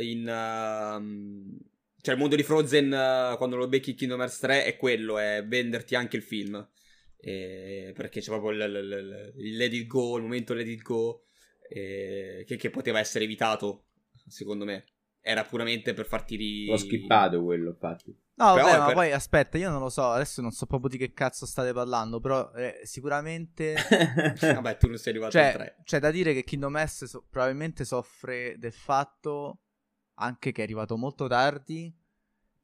in... Uh, cioè il mondo di Frozen uh, quando lo becchi Kingdom Hearts 3 è quello, è venderti anche il film. E, perché c'è proprio il, il, il, Let It Go, il momento Let It Go e, che, che, poteva essere evitato, secondo me. Era puramente per farti ri... L'ho skippato quello, infatti. No, vabbè, però, ma per... poi aspetta, io non lo so, adesso non so proprio di che cazzo state parlando, però eh, sicuramente... (laughs) vabbè, tu non sei arrivato cioè, al 3. C'è da dire che Kingdom Hearts so- probabilmente soffre del fatto anche che è arrivato molto tardi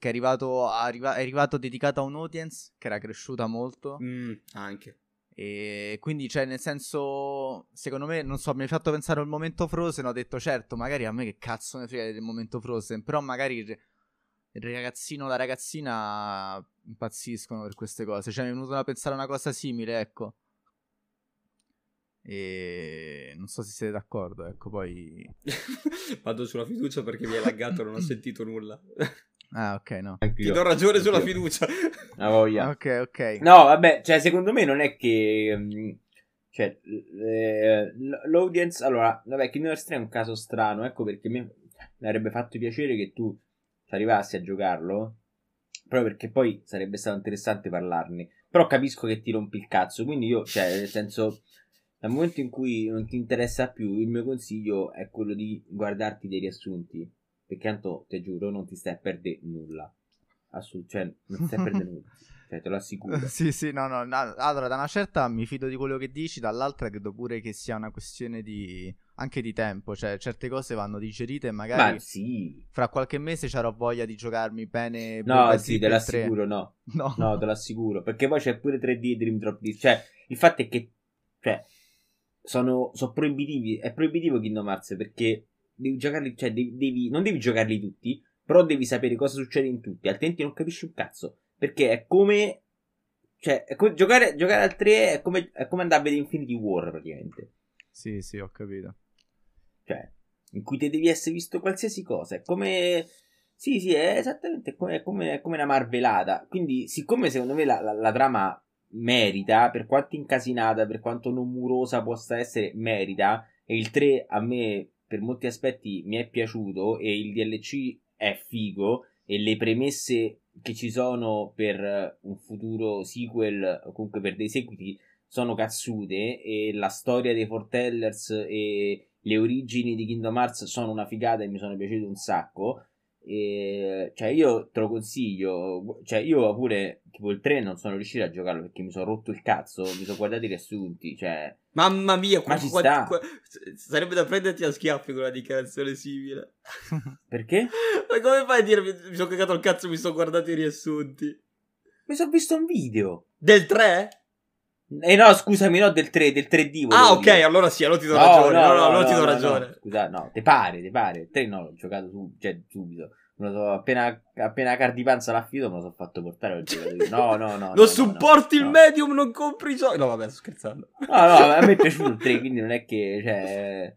che è arrivato, arriva, è arrivato dedicato a un'audience che era cresciuta molto. Mm, anche. E quindi, cioè, nel senso, secondo me, non so, mi hai fatto pensare al momento Frozen. Ho detto, certo, magari a me che cazzo ne frega del momento Frozen. Però magari il, ragazzino o la ragazzina impazziscono per queste cose. Cioè, mi è venuto da pensare a una cosa simile, ecco. E non so se siete d'accordo, ecco, poi... (laughs) Vado sulla fiducia perché mi è laggato, non ho (coughs) sentito nulla. Ah, ok, no. Anch'io. Ti do ragione sulla Anch'io. fiducia. La voglia. Ok, ok. No, vabbè, cioè, secondo me non è che. mm, Cioè, eh, l'audience. Allora, vabbè, Kingdom Hearts 3 è un caso strano. Ecco perché mi, mi avrebbe fatto piacere che tu arrivassi a giocarlo. Proprio perché poi sarebbe stato interessante parlarne. Però capisco che ti rompi il cazzo. Quindi io, cioè, nel senso. Dal momento in cui non ti interessa più, il mio consiglio è quello di guardarti dei riassunti. Perché tanto, ti giuro, non ti stai a perdere nulla. Assolut- cioè, non ti stai a perdere (laughs) nulla. Cioè, te lo assicuro. (laughs) Sì, sì, no, no, no. Allora, da una certa mi fido di quello che dici, dall'altra credo pure che sia una questione di anche di tempo, cioè certe cose vanno digerite e magari Ma sì. fra qualche mese ci avrò voglia di giocarmi bene No, sì, te 3. l'assicuro, no. (laughs) No. No, te lo assicuro. Perché poi c'è pure 3D e Dream Drop Disc. Cioè, il fatto è che. Cioè, sono, sono proibitivi. È proibitivo Kingdom Hearts perché devi giocarli. Cioè, devi, devi- non devi giocarli tutti. Però devi sapere cosa succede in tutti. Altrimenti non capisci un cazzo. Perché è come. Cioè, è come- giocare, giocare al 3 è come, è come andare a vedere Infinity War praticamente. Sì, sì, ho capito. Cioè, in cui te devi essere visto qualsiasi cosa. È come. Sì, sì, è esattamente come, è come, è come una marvelata. Quindi, siccome secondo me la, la- la trama merita, per quanto incasinata, per quanto non murosa possa essere, merita. E il 3 a me, per molti aspetti, mi è piaciuto. E il DLC è figo. E le premesse che ci sono per un futuro sequel, o comunque per dei seguiti, sono cazzute. E la storia dei Fortellers e le origini di Kingdom Hearts sono una figata e mi sono piaciute un sacco. E, cioè, io te lo consiglio. Cioè, io pure tipo il 3 non sono riuscito a giocarlo perché mi sono rotto il cazzo. Mi sono guardato i riassunti. Cioè, Mamma mia, Ma ci qua- sta. qua- sarebbe da prenderti a schiaffi con una dichiarazione simile. (laughs) perché? Ma come fai a dirmi mi sono cagato il cazzo e mi sono guardato i riassunti? Mi sono visto un video. Del 3? Eh no, scusami, no, del 3, del 3D. volevo Ah, ok, dire. allora sì, allora ti do No, ragione. no, No, no, allora ti do ragione. Scusa, no, te pare, te pare. Il 3 no, l'ho giocato su, cioè, subito. So, appena, appena Cardipanza l'ha finito me lo sono fatto portare. No, no, no. (laughs) no, non no, supporti il medium, non compri i giochi. No, vabbè, sto scherzando. No, no, a me è (laughs) piaciuto il 3, quindi non è che, cioè...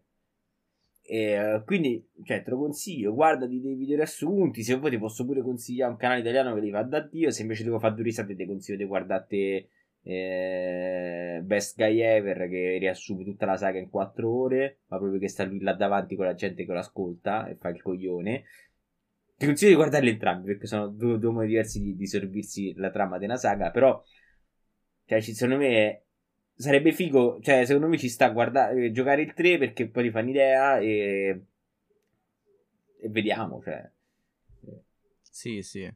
E, quindi, cioè, te lo consiglio, guardati dei video riassunti, se vuoi ti posso pure consigliare un canale italiano che li fa da Dio, se invece devo fare due risate ti consiglio di guardate eh, Best Guy Ever che riassume tutta la saga in 4 ore, ma proprio che sta lui là davanti con la gente che lo ascolta e fa il coglione. Ti consiglio di guardarli entrambi perché sono due, due modi diversi di, di servirsi la trama di una saga, però, cioè, ci- secondo me sarebbe figo, cioè secondo me ci sta a guardare, giocare il 3 perché poi ti fanno idea e, e vediamo, cioè. Sì, sì.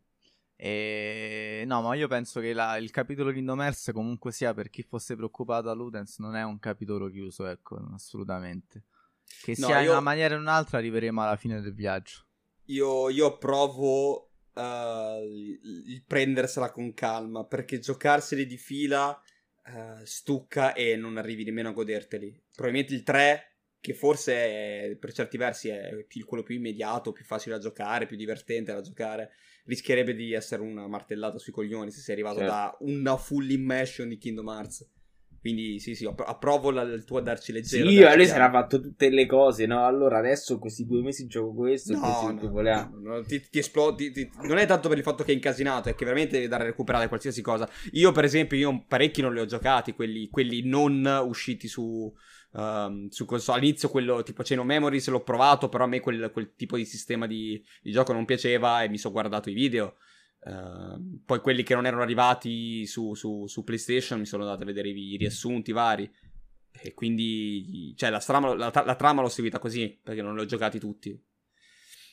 E... No, ma io penso che la- il capitolo Kingdom Hearts comunque sia per chi fosse preoccupato a Ludens non è un capitolo chiuso, ecco, assolutamente. Che No, sia in io- una maniera o in un'altra arriveremo alla fine del viaggio. Io, io approvo eh, il, prendersela con calma perché giocarseli di fila eh, stucca e non arrivi nemmeno a goderteli. Probabilmente il 3, che forse è, per certi versi è più- quello più immediato, più facile da giocare, più divertente da giocare, rischierebbe di essere una martellata sui coglioni se sei arrivato Certo. da una full immersion di Kingdom Hearts. Quindi sì, sì, app- approvo la- il tuo darci Sì, leggero. io, darci lui piano. sarà fatto tutte le cose, no? Allora adesso questi due mesi gioco questo, e No, che no, voleva. no, no, ti, ti esplodi. ti- non è tanto per il fatto che è incasinato, è che veramente devi dare a recuperare qualsiasi cosa. Io, per esempio, io parecchi non li ho giocati, quelli, quelli non usciti su, ehm, su console. All'inizio, quello tipo of Memories l'ho provato, però a me quel, quel tipo di sistema di, di gioco non piaceva e mi sono guardato i video. Ehm, poi quelli che non erano arrivati su, su- su PlayStation mi sono andato a vedere i, i riassunti vari. E quindi, cioè, la, strama- la la trama l'ho seguita così perché non li ho giocati tutti.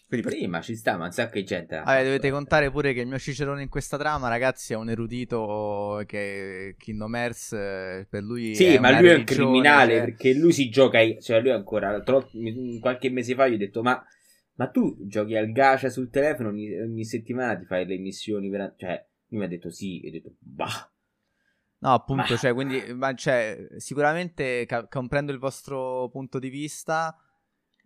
Quindi per- Sì, ma ci sta, ma un sacco di gente. Vabbè, fatto, dovete eh. contare pure che il mio cicerone in questa trama, ragazzi, è un erudito che Kingdom Hearts eh, per lui Sì, è ma lui è un criminale cioè- perché lui si gioca, cioè lui ancora, mi- qualche mese fa gli ho detto ma Ma tu giochi al gacha sul telefono ogni, ogni settimana ti fai le missioni per... Cioè, lui mi ha detto sì, e ho detto bah. No, appunto, cioè, quindi, ma, cioè, sicuramente ca- comprendo il vostro punto di vista.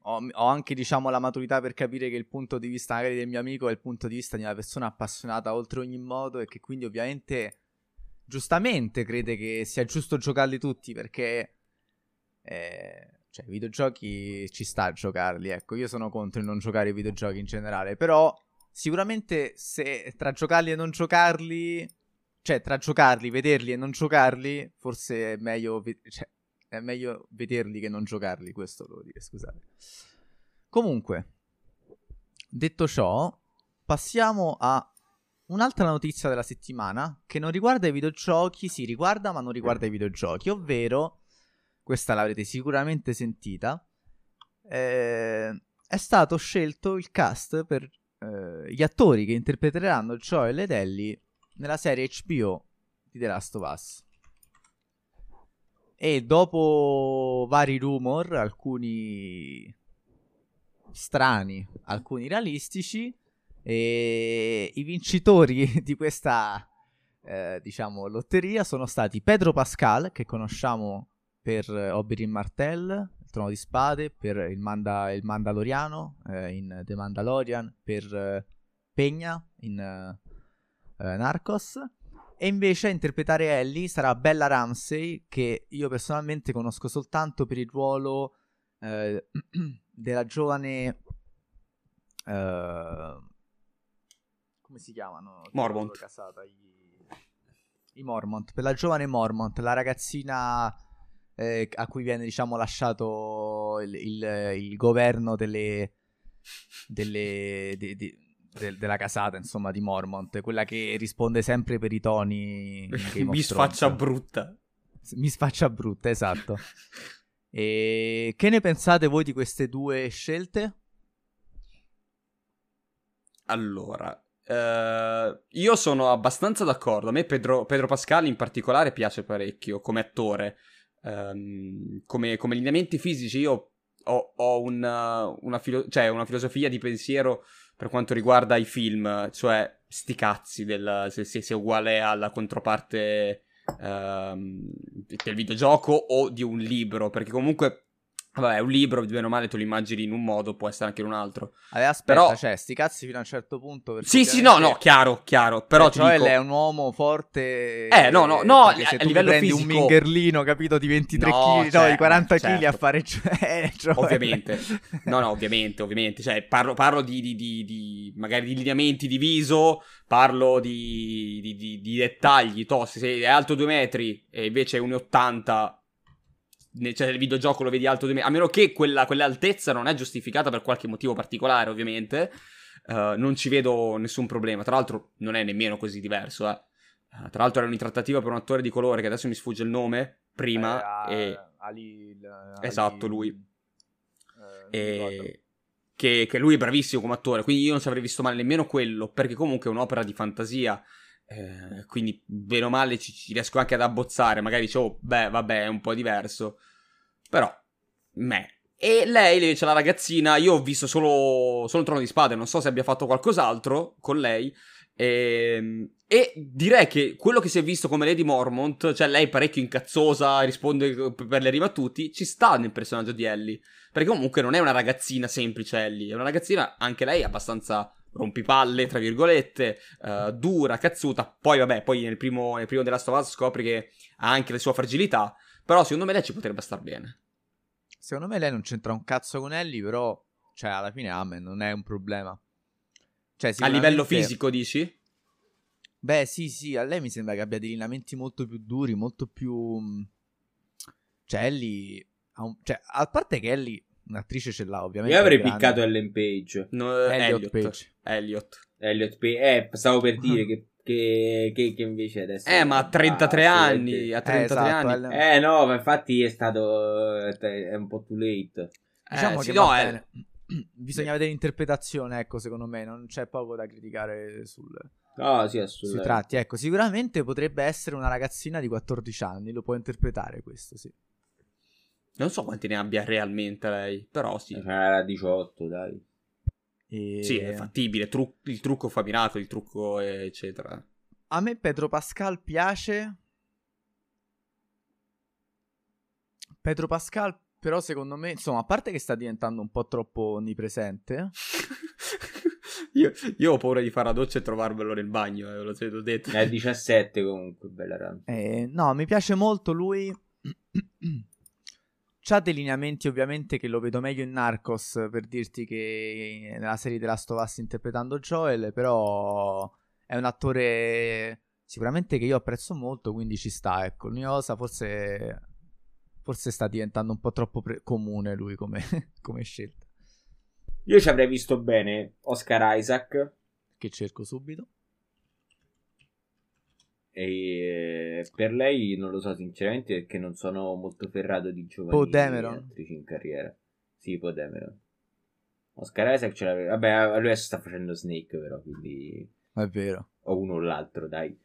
Ho, ho, anche, diciamo, la maturità per capire che il punto di vista magari del mio amico è il punto di vista di una persona appassionata oltre ogni modo e che quindi ovviamente, giustamente, crede che sia giusto giocarli tutti perché... Eh, cioè, i videogiochi ci sta a giocarli, ecco, io sono contro il non giocare ai videogiochi in generale, però sicuramente se tra giocarli e non giocarli cioè, tra giocarli, vederli e non giocarli, forse è meglio, cioè, è meglio vederli che non giocarli, questo devo dire, scusate. Comunque, detto ciò, passiamo a un'altra notizia della settimana che non riguarda i videogiochi, si riguarda ma non riguarda i videogiochi, ovvero, questa l'avrete sicuramente sentita, eh, è stato scelto il cast per eh, gli attori che interpreteranno Joel ed Ellie nella serie HBO di The Last of Us. E dopo vari rumor, alcuni strani, alcuni realistici, i vincitori (laughs) di questa, eh, diciamo, lotteria sono stati Pedro Pascal, che conosciamo per Oberyn Martell, il Trono di Spade, per il, Manda- il Mandaloriano eh, in The Mandalorian, per eh, Pegna in eh, Narcos. E invece a interpretare Ellie sarà Bella Ramsey, che io personalmente conosco soltanto per il ruolo eh, (clears throat) della giovane... Uh, come si chiamano? Mormont. Casata, i, I Mormont. Per la giovane Mormont, la ragazzina eh, a cui viene, diciamo, lasciato il, il, il governo delle... delle de, de, de- della casata, insomma, di Mormont, quella che risponde sempre per i toni. (laughs) Mi sfaccia brutta. Mi sfaccia brutta, esatto. e che ne pensate voi di queste due scelte? Allora, Uh, io sono abbastanza d'accordo. A me Pedro, Pedro, Pascal in particolare piace parecchio come attore. Um, come, come, lineamenti fisici io ho, ho una, una, filo- cioè una, filosofia di pensiero per quanto riguarda i film, cioè sti cazzi del, se, se sia uguale alla controparte um, del videogioco o di un libro, perché comunque Vabbè, un libro, bene o male, tu lo immagini in un modo, può essere anche in un altro. Vabbè, aspetta, Però... cioè, sti cazzi fino a un certo punto. Sì, sì, no, no, chiaro, chiaro. Però ti dico... è un uomo forte. Eh, no, no, no, a, se a livello prendi fisico... un mingherlino, capito, di 23 no, kg, certo, no, di 40 kg certo. a fare... Cioè, (laughs) cioè... Ovviamente. No, no, ovviamente, ovviamente. Cioè, parlo, parlo di, di, di, di, magari di lineamenti di viso, parlo di, di, di dettagli. To, se è alto 2 metri e invece è 1,80 cioè nel videogioco lo vedi alto di me, a meno che quella, quell'altezza non è giustificata per qualche motivo particolare, ovviamente, uh, non ci vedo nessun problema. Tra l'altro, non è nemmeno così diverso. Eh. Uh, tra l'altro, era un'intrattativa per un attore di colore che adesso mi sfugge il nome. Prima, eh, e... Ali, Ali, esatto, lui. Eh, e... Che, che, lui è bravissimo come attore, quindi io non ci avrei visto male nemmeno quello, perché comunque è un'opera di fantasia. Eh, quindi, bene o male, ci, ci, riesco anche ad abbozzare. Magari dicevo, oh, beh, vabbè, è un po' diverso. Però, me. E lei, invece, la ragazzina, io ho visto solo, solo il trono di spade, non so se abbia fatto qualcos'altro con lei. E, ehm, e, direi che quello che si è visto come Lady Mormont, cioè lei parecchio incazzosa, risponde per le ribattuti, ci sta nel personaggio di Ellie. Perché comunque non è una ragazzina semplice Ellie, è una ragazzina, anche lei, abbastanza rompipalle, tra virgolette, uh, dura, cazzuta. Poi, vabbè, poi nel primo, nel primo della Stovaz scopri che ha anche le sue fragilità. Però secondo me lei ci potrebbe star bene. Secondo me lei non c'entra un cazzo con Ellie, però, cioè, alla fine Amen non è un problema. Cioè, sicuramente... A livello fisico, dici? Beh, sì, sì, a lei mi sembra che abbia dei lineamenti molto più duri, molto più... Mm, cioè, Ellie... Un... Cioè, a parte che Ellie un'attrice ce l'ha ovviamente. Io avrei piccato Ellen Page. No, Elliot, Elliot Page. Elliot. Elliot Page. Eh, stavo per (laughs) dire che, che, che, che invece adesso... Eh, ma a 33 ah, anni, a 33 eh, esatto, anni. Eh, no, ma infatti è stato... è un po' too late. Diciamo eh, che sì, no, è... (clears throat) Bisogna vedere l'interpretazione, ecco, secondo me, non c'è poco da criticare sul... Oh, sì, sui tratti. Ecco, sicuramente potrebbe essere una ragazzina di 14 anni, lo può interpretare questo, sì. Non so quanti ne abbia realmente lei, però sì. Era 18, dai. E... Sì, è fattibile, tru- il trucco fa miracoli, il trucco eccetera. A me Pedro Pascal piace. Pedro Pascal, però, secondo me, insomma, a parte che sta diventando un po' troppo onnipresente. (laughs) io, io, ho paura di fare la doccia e trovarmelo nel bagno, eh, lo l'ho detto. È 17 comunque, bella rana. Eh, no, mi piace molto lui. (clears throat) C'ha dei lineamenti ovviamente che lo vedo meglio in Narcos per dirti che nella serie della Last of Us interpretando Joel, però è un attore sicuramente che io apprezzo molto, quindi ci sta, ecco. L'unica cosa forse forse sta diventando un po' troppo pre- comune lui come, (laughs) come scelta. Io ci avrei visto bene Oscar Isaac. Che cerco subito. E per lei non lo so sinceramente perché non sono molto ferrato di giovani Poe Dameron. attrici in carriera. Sì, Poe Dameron. Oscar Isaac ce l'aveva. Vabbè, lui adesso sta facendo Snake però, quindi... È vero. O uno o l'altro, dai.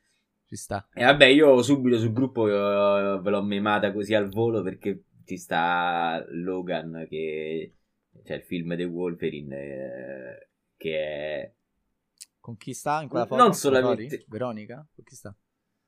Ci sta. E vabbè, io subito sul gruppo io, ve l'ho memata così al volo perché ci sta Logan che c'è il film The Wolverine eh, che è con chi sta in quella foto? Non solamente Veronica? Con chi sta?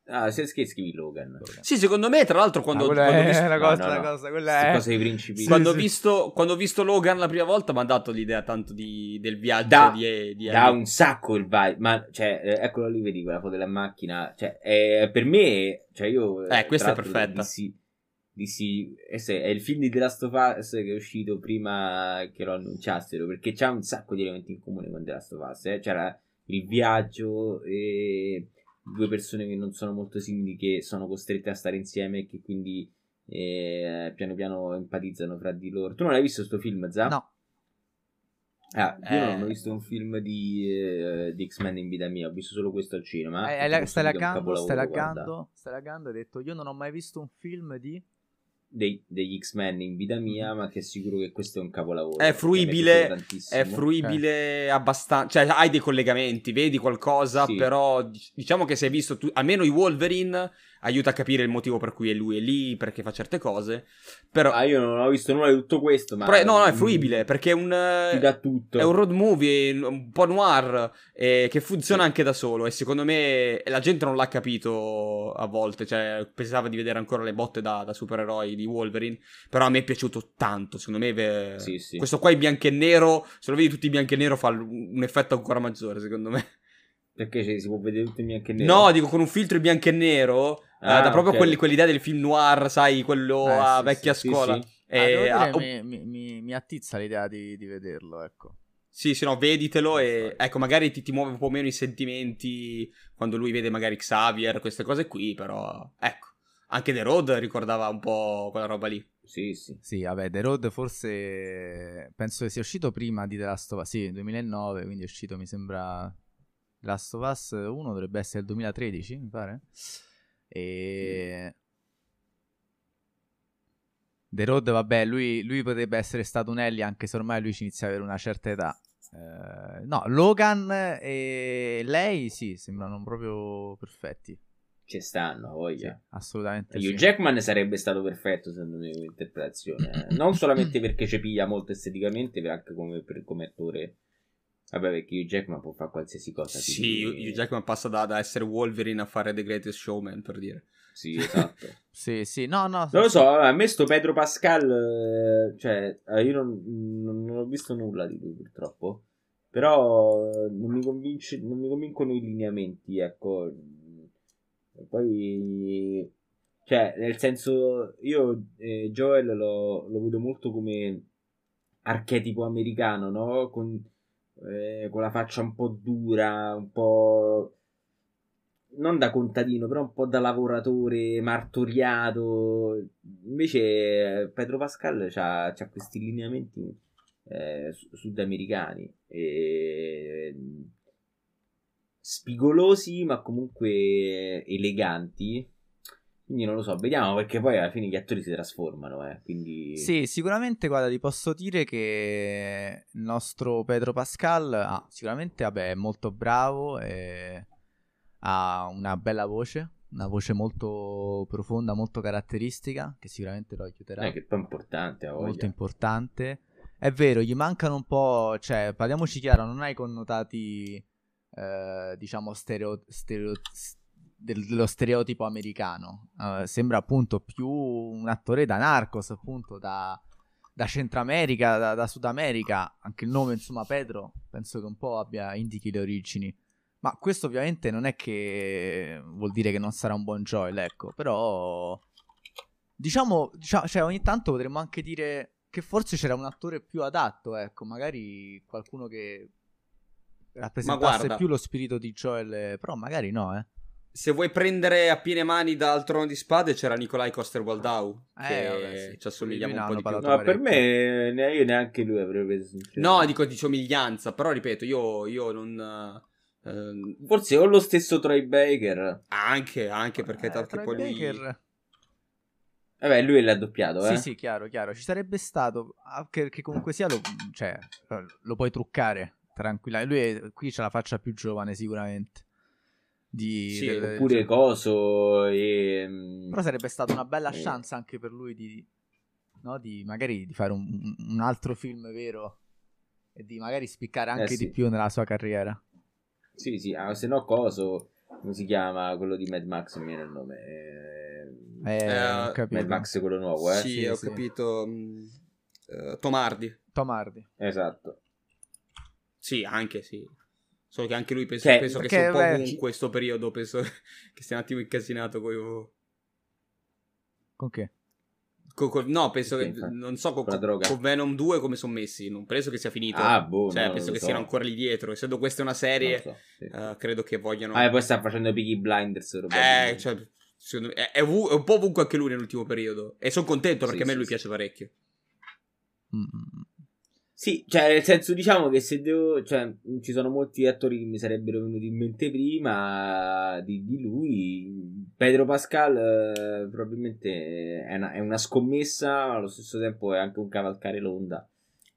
Ah, se scrivi Logan. Logan. Sì, secondo me, tra l'altro, quando, ah, quando è visto... una cosa, no, no, una cosa, quella è... cosa dei principi. Sì, quando, sì. Ho visto, quando ho visto Logan la prima volta, mi ha dato l'idea tanto di, del viaggio da, di, di Da un sacco il vibe, ma cioè, eccolo lì, vedi quella foto della macchina. Cioè, è, per me, cioè io. Eh, questa è perfetta. Dissi, dissi, è il film di The Last of Us che è uscito prima che lo annunciassero, perché c'ha un sacco di elementi in comune con The Last of Us. Eh? C'era il viaggio e due persone che non sono molto simili che sono costrette a stare insieme e che quindi eh, piano piano empatizzano fra di loro. Tu non l'hai visto questo film, Za? No. Ah, io eh... non ho visto un film di, eh, di, X-Men in vita mia, ho visto solo questo al cinema. Eh, la, stai laggando, stai laggando, stai laggando, hai detto io non ho mai visto un film di... Dei, degli X-Men in vita mia, ma che è sicuro che questo è un capolavoro. È fruibile, è fruibile okay. abbastanza. Cioè, hai dei collegamenti, vedi qualcosa, sì. però diciamo che se hai visto tu, almeno i Wolverine aiuta a capire il motivo per cui è lui è lì, perché fa certe cose. Però... Ah, io non ho visto nulla di tutto questo, ma... Però, no, no, è fruibile, perché è un... Ti dà tutto. È un road movie, un po' noir, eh, che funziona anche da solo, e secondo me la gente non l'ha capito a volte, cioè pensava di vedere ancora le botte da, da supereroi di Wolverine, però a me è piaciuto tanto, secondo me... Ve... Sì, sì. Questo qua in bianco e nero, se lo vedi tutti in bianco e nero fa un effetto ancora maggiore, secondo me. Perché cioè, si può vedere tutto in bianco e nero? No, dico con un filtro in bianco e nero Ah, da proprio okay. quelli, quell'idea del film noir, sai, quello eh, a sì, vecchia sì, scuola. Sì, e, ah, ah, mi, mi, mi, attizza l'idea di, di, vederlo, ecco. Sì, sì, no, veditelo e ecco, magari ti, ti, muove un po' meno i sentimenti quando lui vede magari Xavier, queste cose qui, però ecco, anche The Road ricordava un po' quella roba lì. Sì, sì. Sì, vabbè, The Road forse penso che sia uscito prima di The Last of Us, sì, 2009, quindi è uscito, mi sembra Last of Us 1 dovrebbe essere il 2013, mi pare. E... The Road, vabbè, lui, lui, potrebbe essere stato un Ellie anche se ormai lui ci inizia ad avere una certa età. Eh, no, Logan e lei sì, sembrano proprio perfetti. Ci stanno, voglia. Sì, assolutamente. Hugh sì. Jackman sarebbe stato perfetto secondo me come interpretazione. Non solamente perché ci piglia molto esteticamente, ma anche come, per, come attore Vabbè, perché Hugh Jackman può fare qualsiasi cosa. Sì, quindi... Hugh Jackman passa da, da, essere Wolverine a fare The Greatest Showman, per dire. Sì, esatto. (laughs) sì, sì, no, no. Non lo so, a me sto Pedro Pascal, eh, cioè, eh, io non, non, non, ho visto nulla di lui purtroppo, però non mi, convince, non mi convincono i lineamenti, ecco. Poi, cioè, nel senso, io eh, Joel lo, lo vedo molto come archetipo americano, no? Con eh, con la faccia un po' dura, un po' non da contadino, però un po' da lavoratore martoriato. Invece Pedro Pascal ha questi lineamenti eh, sudamericani, eh, spigolosi ma comunque eleganti. Quindi non lo so, vediamo perché poi alla fine gli attori si trasformano, eh, quindi... Sì, sicuramente, guarda, ti posso dire che il nostro Pedro Pascal, ah, sicuramente, vabbè, è molto bravo e ha una bella voce, una voce molto profonda, molto caratteristica, che sicuramente lo aiuterà. Eh, che poi è importante, Molto importante. è vero, gli mancano un po', cioè, parliamoci chiaro, non hai connotati, eh, diciamo, stereo, stereo, dello stereotipo americano. Uh, sembra appunto più un attore da Narcos, appunto da, da Centro America, da, da, Sud America. Anche il nome, insomma, Pedro, penso che un po' abbia indichi le origini. Ma questo ovviamente non è che vuol dire che non sarà un buon Joel, ecco, però diciamo, diciamo cioè ogni tanto potremmo anche dire che forse c'era un attore più adatto, ecco, magari qualcuno che rappresentasse più lo spirito di Joel, però magari no, eh se vuoi prendere a piene mani dal trono di spade c'era Nikolai Coster-Waldau eh, che vabbè, sì. ci assomigliava un po' di più. No, per me ne- io neanche lui avrei preso. No, dico di somiglianza, però ripeto, io, io non... Uh, Forse o lo stesso Troy Baker. Anche, anche perché eh, tipo lì... Baker... Vabbè, lui l'ha doppiato, eh? Sì, sì, chiaro, chiaro. Ci sarebbe stato, che, che comunque sia, lo, cioè, lo puoi truccare tranquillamente. Lui è, qui c'ha la faccia più giovane sicuramente. Di, sì, delle, oppure cioè... coso e... Mm, Però sarebbe stata una bella eh. chance anche per lui di, no, di magari di fare un, un, altro film vero e di magari spiccare anche eh, sì. di più nella sua carriera. Sì, sì, ah, se no coso, come si chiama quello di Mad Max, mi viene il nome. Eh, eh, eh capito. Mad Max quello nuovo, eh? Sì, sì ho sì. capito. Uh, Tomardi. Tomardi. Esatto. Sì, anche sì. Solo che anche lui penso, cioè, penso che sia un po' ovunque in questo periodo. Penso (laughs) che sia un attimo incasinato con. Con che? Con, con, no, penso che. Non so con, con, Venom 2 come sono messi. Non penso che sia finito. Ah, boh. Cioè, no, penso che so. siano ancora lì dietro. Essendo questa una serie, so, sì. uh, credo che vogliano. Ah, e poi sta facendo Piggy Blinders. Eh, cioè, me, è, è, un po' ovunque anche lui nell'ultimo periodo. E sono contento perché sì, a me lui piace parecchio. Mm. Sì, cioè, nel senso, diciamo che se devo. Cioè, ci sono molti attori che mi sarebbero venuti in mente prima di, di lui. Pedro Pascal, eh, probabilmente è una, è una, scommessa, ma allo stesso tempo è anche un cavalcare l'onda.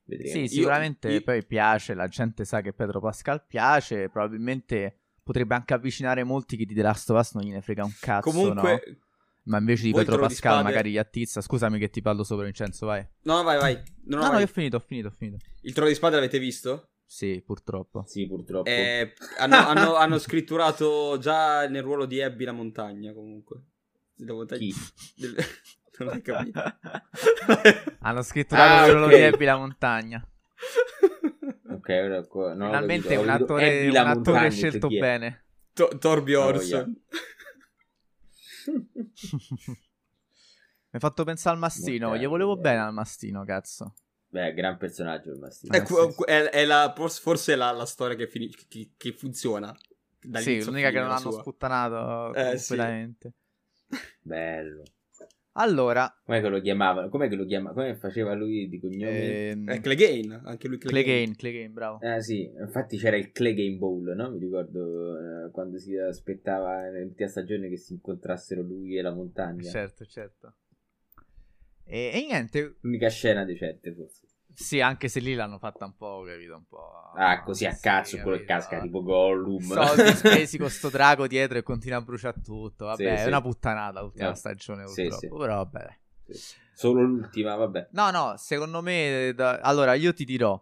Vedremo. Sì, sicuramente io, poi piace, la gente sa che Pedro Pascal piace, probabilmente potrebbe anche avvicinare molti che di The Last of Us non gliene frega un cazzo. Comunque, no? Ma invece di Pedro Pascal magari gli attizza. Scusami che ti parlo sopra Vincenzo, vai. No, vai, vai. No, no, no, vai. io ho finito, ho finito, ho finito. Il trono di spade l'avete visto? Sì, purtroppo. Sì, purtroppo. Eh, hanno, hanno, hanno, scritturato già nel ruolo di Abby la montagna, comunque. La montagna... Chi? Del... (laughs) non hai capito. (laughs) hanno scritturato ah, nel ruolo okay. di Abby la montagna. Ok, ora qua... no, Finalmente un attore, un attore scelto bene. To-. Oh, Mi hai fatto pensare al mastino. Gli volevo bene al mastino, cazzo. Beh, gran personaggio il mastino. È, è, è la, forse la, la storia che, fini, che, che funziona. Sì, l'unica che non hanno sua. sputtanato eh, completamente. Sì. (laughs) Bello. Allora, com'è che lo chiamavano? Com'è che lo chiamava? Come faceva lui di cognome? Ehm... Eh, Clegane, anche lui Clegane. Clegane, bravo. Ah, sì, infatti c'era il Clegane Bowl, no? Mi ricordo eh, quando si aspettava nell'ultima stagione che si incontrassero lui e la montagna. Certo, certo. E, e niente. L'unica scena decente, forse. Sì, anche se lì l'hanno fatta un po', capito? Un po'. Ah, così a cazzo, sì, quello che casca tipo Gollum. Soldi (laughs) spesi con sto drago dietro e continua a bruciare tutto. Vabbè, sì, è sì. una puttanata l'ultima no. stagione, purtroppo. Però vabbè. Solo l'ultima, vabbè. No, no, secondo me. Da... Allora, io ti dirò.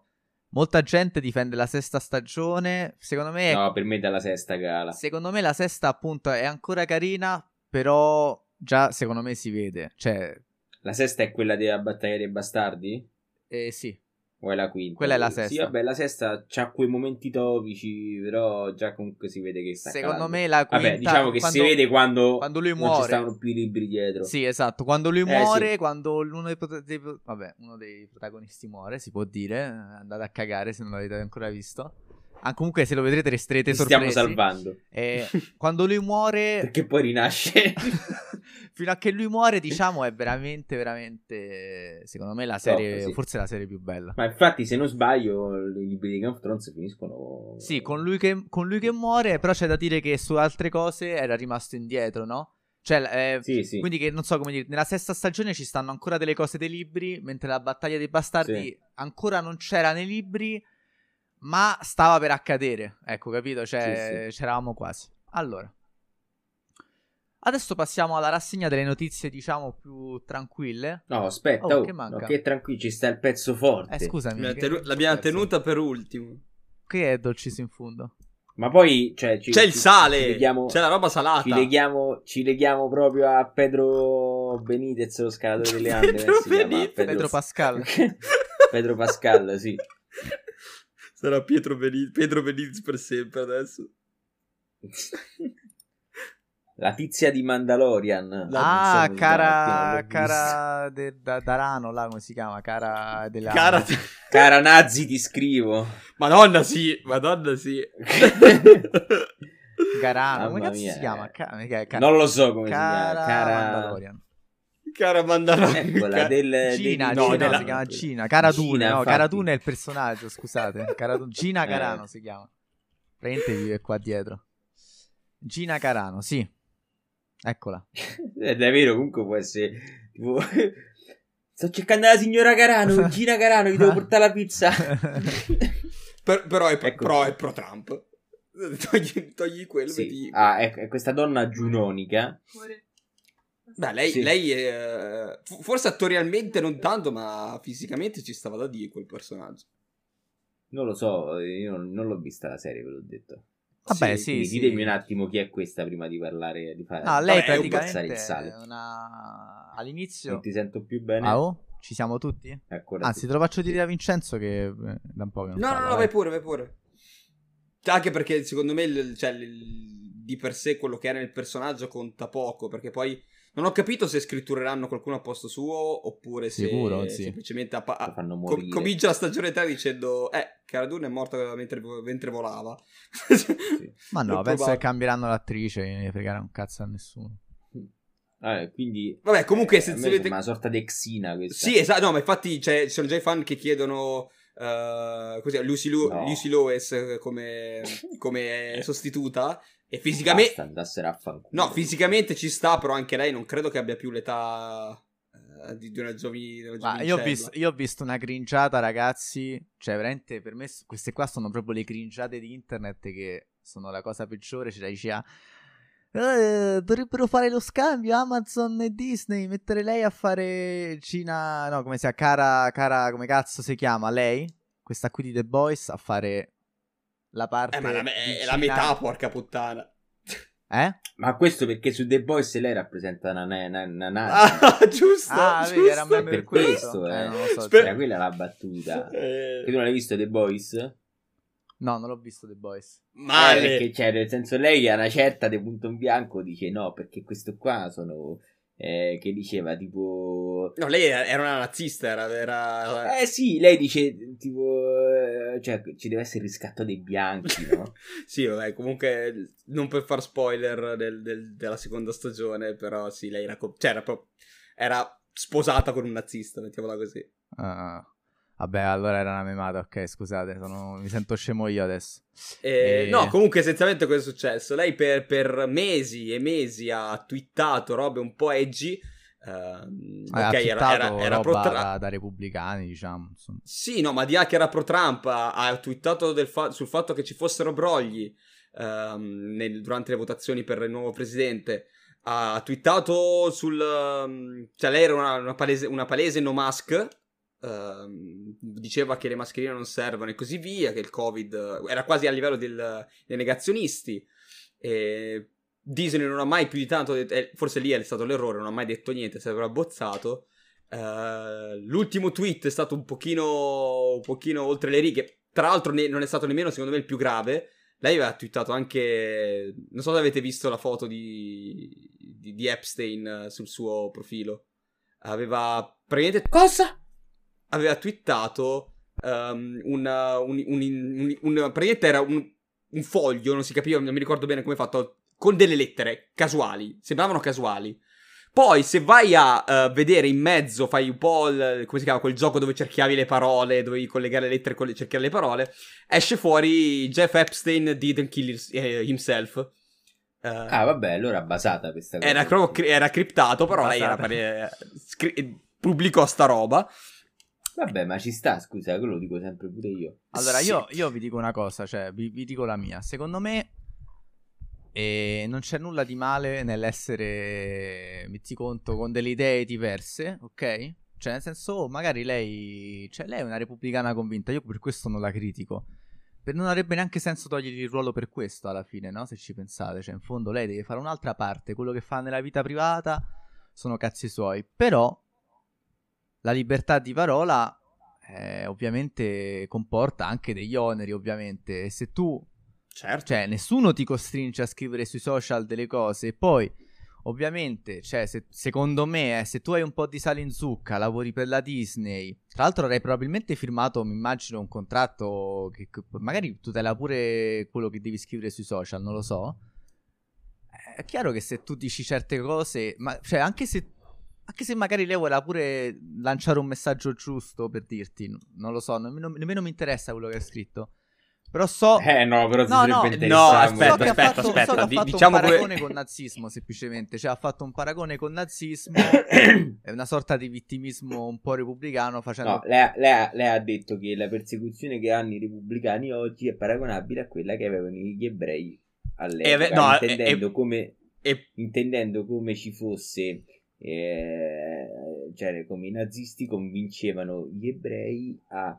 Molta gente difende la sesta stagione. Secondo me. No, per me è dalla sesta gala. Secondo me la sesta, appunto, è ancora carina. Però già secondo me si vede. Cioè. La sesta è quella della battaglia dei bastardi? Eh sì. O è la quinta? Quella è la sesta. Sì, vabbè, la sesta c'ha quei momenti topici, però già comunque si vede che sta Secondo calando. me la quinta... Vabbè, diciamo che quando, si vede quando, quando lui muore. Non ci stanno più i libri dietro. Sì, esatto. Quando lui eh, muore, sì. quando uno dei, dei, vabbè, uno dei protagonisti muore, si può dire. Andate a cagare se non l'avete ancora visto. Ah, comunque, se lo vedrete, resterete Ci sorpresi. Stiamo salvando. E (laughs) quando lui muore. Perché poi rinasce. (laughs) fino a che lui muore, (laughs) diciamo, è veramente, veramente. Secondo me, la serie. Top, sì. Forse la serie più bella. Ma infatti, se non sbaglio, i libri di Game of Thrones finiscono. Sì, con lui, che, con lui che muore, però c'è da dire che su altre cose era rimasto indietro, no? Cioè, eh, sì, sì. quindi che non so come dire, nella sesta stagione ci stanno ancora delle cose dei libri, mentre la battaglia dei bastardi sì. ancora non c'era nei libri ma stava per accadere. Ecco, capito? Cioè, c'eravamo quasi. Allora. Adesso passiamo alla rassegna delle notizie, diciamo, più tranquille. No, aspetta, Oh, oh, che manca? no, che tranquillo, ci sta il pezzo forte. Eh, scusami. L'abbiamo tenu- l'abbiamo pezzo? tenuta per ultimo. Che è dolcis in fondo? Ma poi, cioè, ci, C'è il ci- sale, ci leghiamo, c'è la roba ci salata. leghiamo, ci leghiamo proprio a Pedro Benitez, lo scalatore delle (laughs) Ande. Pedro? Benitez. Pedro Pascal. (laughs) Pedro Pascal, sì. Sarà Pietro Benitez, Pedro Benitez per sempre adesso. (laughs) La tizia di Mandalorian. ah, si chiama, cara, cara de- da- Darano, là come si chiama? Cara della... Cara... (laughs) Cara Nazi, ti scrivo. Madonna sì, madonna sì. (laughs) Garano, come cazzo mia, si chiama? eh. Ca- che è? Ca- non lo so come cara si chiama. Cara... Mandalorian. Cara Mandalorian. Eccola, del... Gina, del- no, Gina, della- si chiama Gina. Cara Dune, no. Cara Dune è il personaggio, scusate. Cara Dune- Gina (laughs) Eh. Carano si chiama. Praticamente vive qua dietro. Gina Carano, sì. Eccola. (laughs) È davvero, comunque può essere... tipo, (laughs) Sto cercando la signora Carano, (laughs) Gina Carano, vi devo portare la pizza. Per- però, è, Ecco. però è pro Trump. Togli, togli quello Sì. metti- Ah, è, è questa donna giunonica. Beh, lei, Sì. lei è, f- forse attorialmente non tanto, ma fisicamente ci stava da dire quel personaggio. Non lo so, io non, non l'ho vista la serie, ve l'ho detto. Vabbè, Sì, sì, sì. ditemi un attimo chi è questa prima di parlare, di fare... No, lei Vabbè, praticamente il sale. una... all'inizio... Non ti sento più bene? Ah, oh? Ci siamo tutti? Ancora Anzi, sì. te lo faccio dire a Vincenzo che eh, da un po' che non No, no, parla, no, vai. vai pure, vai pure. Anche perché secondo me il- cioè, il- di per sé quello che era nel personaggio conta poco, perché poi non ho capito se scrittureranno qualcuno a posto suo oppure se Sicuro, sì. semplicemente appa- Lo fanno com- comincia la stagione 3 dicendo eh, Cara Dune è morta mentre, mentre volava. (laughs) Ma no, È penso che cambieranno l'attrice, non ne fregare un cazzo a nessuno. Vabbè, quindi... Vabbè, comunque eh, se a me volete- sembra una sorta di Xina questa. Sì, esatto, no, ma infatti cioè, ci sono già i fan che chiedono eh, così, Lucy, Lu- No. Lucy Lois eh, come, come sostituta e fisicamente... Basta, andassero a fanculo. No, fisicamente ci sta, però anche lei non credo che abbia più l'età eh, di di una giovine. Ma io ho, visto, io ho visto una cringiata, ragazzi. Cioè, veramente per me queste qua sono proprio le cringiate di internet che sono la cosa peggiore. Cioè, diceva. "Eh, dovrebbero fare lo scambio Amazon e Disney. Mettere lei a fare Cina. No, come si chiama? Cara, cara, come cazzo si chiama? Lei? Questa qui di The Boys a fare la parte. Eh, ma la, è la metà, porca puttana. Eh? Ma questo perché su The Boys lei rappresenta una, una, una nazi. Ah, (laughs) giusto. Ah, giusto. vedi, era Per per questo. questo, eh. non lo so. Sper- Era quella la battuta. Eh, Che tu non hai visto The Boys? No, non l'ho visto The Boys. Eh, male. perché cioè, nel senso lei a una certa di punto in bianco dice no, perché questo qua sono... eh, che diceva tipo... No, lei era una nazista, era... era... Eh sì, lei dice tipo... eh, cioè ci deve essere il riscatto dei bianchi, no? (laughs) Sì, vabbè, comunque non per far spoiler del- del- della seconda stagione, però sì, lei era, co- cioè, era, proprio- era sposata con un nazista, mettiamola così. Ah, vabbè, allora era una memata. Ok, scusate, sono- mi sento scemo io adesso. Eh, Eh. No, comunque essenzialmente cosa è successo? Lei per, per mesi e mesi ha twittato robe un po' edgy. ehm, ha ok, era, era, era pro Tra- da, da repubblicani, diciamo. insomma. Sì, no, ma di là che era pro Trump, ha, ha twittato fa- sul fatto che ci fossero brogli ehm, nel- durante le votazioni per il nuovo presidente. Ha twittato sul... ehm, cioè lei era una, una palese, una palese no mask. Ehm, diceva che le mascherine non servono e così via, che il covid era quasi a livello del- dei negazionisti. E Disney non ha mai più di tanto detto, eh, forse lì è stato l'errore, non ha mai detto niente, si aveva abbozzato. Eh, l'ultimo tweet è stato un pochino, un pochino oltre le righe. Tra l'altro, ne- non è stato nemmeno, secondo me, il più grave. Lei aveva twittato anche. Non so se avete visto la foto di, di, di Epstein eh, sul suo profilo. Aveva praticamente. Cosa? Aveva twittato una- un, un- un- un- praticamente era un, un foglio, non si capiva, non mi ricordo bene come fatto, con delle lettere casuali, sembravano casuali. Poi se vai a eh, vedere in mezzo, fai un po' il, come si chiama, quel gioco dove cerchiavi le parole, dovevi collegare le lettere e cercare le parole, esce fuori Jeff Epstein didn't kill eh, himself. Eh, Ah, vabbè, allora basata questa cosa. era, proprio cri- era criptato, però lei era Basata. pare- scri- pubblicò sta roba. Vabbè, ma ci sta, scusa, quello lo dico sempre pure io. Allora, Sì. io, io vi dico una cosa, cioè, vi, vi dico la mia. Secondo me, E non c'è nulla di male nell'essere, metti conto, con delle idee diverse, ok? Cioè, nel senso, magari lei, cioè, lei è una repubblicana convinta, io per questo non la critico. Per non avrebbe neanche senso togliergli il ruolo per questo alla fine, no? Se ci pensate, cioè, in fondo lei deve fare un'altra parte, quello che fa nella vita privata sono cazzi suoi. Però la libertà di parola eh, ovviamente comporta anche degli oneri, ovviamente. E se tu Certo. cioè, nessuno ti costringe a scrivere sui social delle cose. E poi, ovviamente, cioè, se- secondo me, eh, se tu hai un po' di sale in zucca, lavori per la Disney. Tra l'altro, avrei probabilmente firmato, mi immagino, un contratto che, che magari tutela pure quello che devi scrivere sui social, non lo so. È chiaro che se tu dici certe cose, ma cioè, anche se. Anche se magari lei voleva pure lanciare un messaggio giusto per dirti, non lo so, nemmeno, nemmeno mi interessa quello che hai scritto. Però so. Eh no, però ti No, no, dovrebbe no, interessare aspetta, so ha aspetta, fatto, aspetta, so che ha fatto diciamo un paragone con nazismo semplicemente, cioè ha fatto un paragone con nazismo, (coughs) è una sorta di vittimismo un po' repubblicano facendo... No, lei, ha- lei ha- lei ha detto che la persecuzione che hanno i repubblicani oggi è paragonabile a quella che avevano gli ebrei all'epoca, E ave- no, intendendo, e- come, E intendendo come ci fosse, eh, cioè come i nazisti convincevano gli ebrei a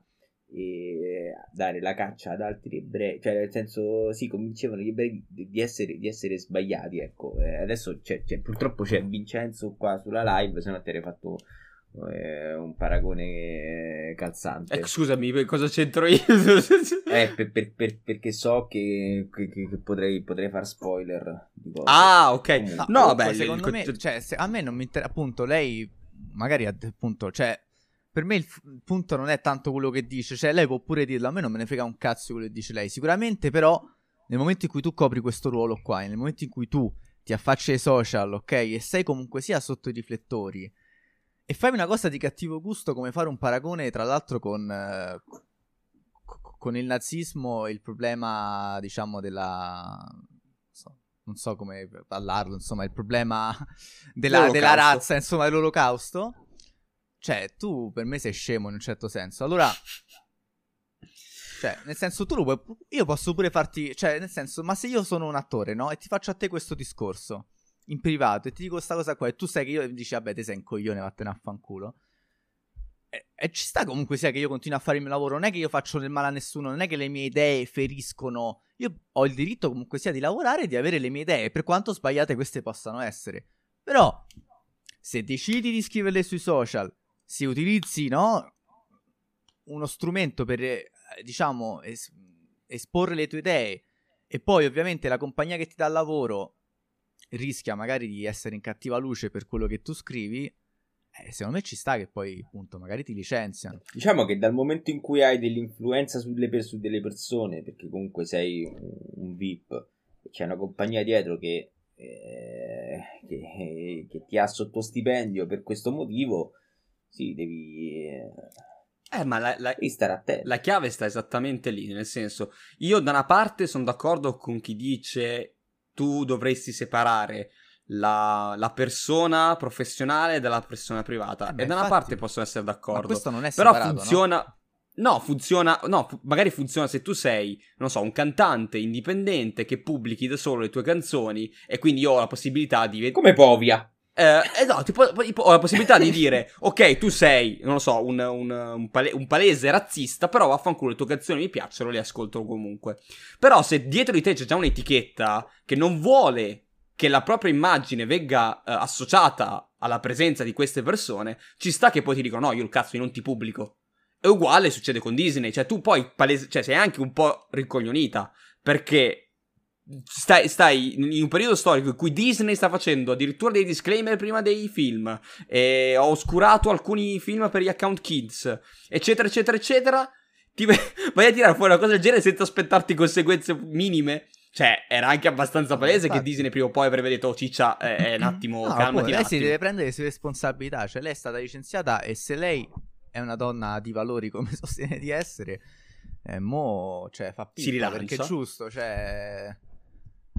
eh, dare la caccia ad altri ebrei, cioè nel senso, sì, convincevano gli ebrei di, essere, di essere sbagliati, ecco. Eh, adesso c'è, c'è- purtroppo c'è Vincenzo qua sulla live, se no ti avrei fatto eh, un paragone calzante. ecco, scusami, cosa c'entro io? (laughs) Eh, per- per- per- perché so che, che- che- potrei, potrei far spoiler ah, ok. Comunque. No, vabbè, secondo il- me, il- cioè, se- a me non mi interessa, appunto, lei magari ha- appunto, cioè, per me il, f- il punto non è tanto quello che dice, cioè, lei può pure dirlo, a me non me ne frega un cazzo quello che dice lei, sicuramente però, nel momento in cui tu copri questo ruolo qua, e nel momento in cui tu ti affacci ai social, ok, e sei comunque sia sotto i riflettori, e fai una cosa di cattivo gusto come fare un paragone, tra l'altro, con... eh, co- con il nazismo e il problema, diciamo, della... non so- non so come parlarlo, insomma, il problema (laughs) della, della razza, insomma, dell'olocausto. Cioè, tu per me sei scemo in un certo senso. Allora, cioè, nel senso, tu lo puoi. Io posso pure farti. Cioè, nel senso, ma se io sono un attore, no? E ti faccio a te questo discorso in privato e ti dico questa cosa qua, e tu sai che io dici, vabbè, te sei un coglione, vattene a fanculo. E, e ci sta comunque sia che io continuo a fare il mio lavoro. Non è che io faccio del male a nessuno, non è che le mie idee feriscono. Io ho il diritto comunque sia di lavorare e di avere le mie idee, per quanto sbagliate queste possano essere. Però, se decidi di scriverle sui social, se utilizzi, no? Uno strumento per, eh, diciamo, es- esporre le tue idee e poi ovviamente la compagnia che ti dà il lavoro rischia magari di essere in cattiva luce per quello che tu scrivi, eh, secondo me ci sta che poi appunto magari ti licenziano. Diciamo che dal momento in cui hai dell'influenza sulle per- su delle persone, perché comunque sei un, un VIP, e c'è una compagnia dietro che, eh, che, che ti ha sotto stipendio per questo motivo, sì, devi, eh, Eh, ma la, la- devi stare attento. la chiave sta esattamente lì, nel senso, io da una parte sono d'accordo con chi dice tu dovresti separare la, la persona professionale dalla persona privata. Eh beh, e da una infatti. parte possono essere Ma d'accordo. questo non è Però separato, no? funziona. No? funziona. No, fu- magari funziona se tu sei, non so, un cantante indipendente che pubblichi da solo le tue canzoni e quindi ho la possibilità di. Come Povia. Eh, eh no, tipo, ho la possibilità di (laughs) dire, ok, tu sei, non lo so, un, un- un pale- un palese razzista, però vaffanculo, le tue canzoni mi piacciono, le ascolto comunque. Però se dietro di te c'è già un'etichetta che non vuole che la propria immagine venga eh, associata alla presenza di queste persone, ci sta che poi ti dicono, no, io il cazzo, io non ti pubblico. E uguale succede con Disney, cioè tu poi palese- cioè, sei anche un po' ricoglionita, perché stai, stai in un periodo storico in cui Disney sta facendo addirittura dei disclaimer prima dei film, e ho oscurato alcuni film per gli account kids, eccetera, eccetera, eccetera. Ti (laughs) vai a tirare fuori una cosa del genere senza aspettarti conseguenze minime. Cioè, era anche abbastanza palese che Infatti. Disney prima o poi avrebbe detto, oh ciccia, eh, eh, un attimo, No, calmati lei si deve prendere le sue responsabilità, cioè lei è stata licenziata e se lei è una donna di valori come (laughs) sostiene di essere, eh, mo, cioè, fa Si pippa, rilancia. perché è giusto, cioè...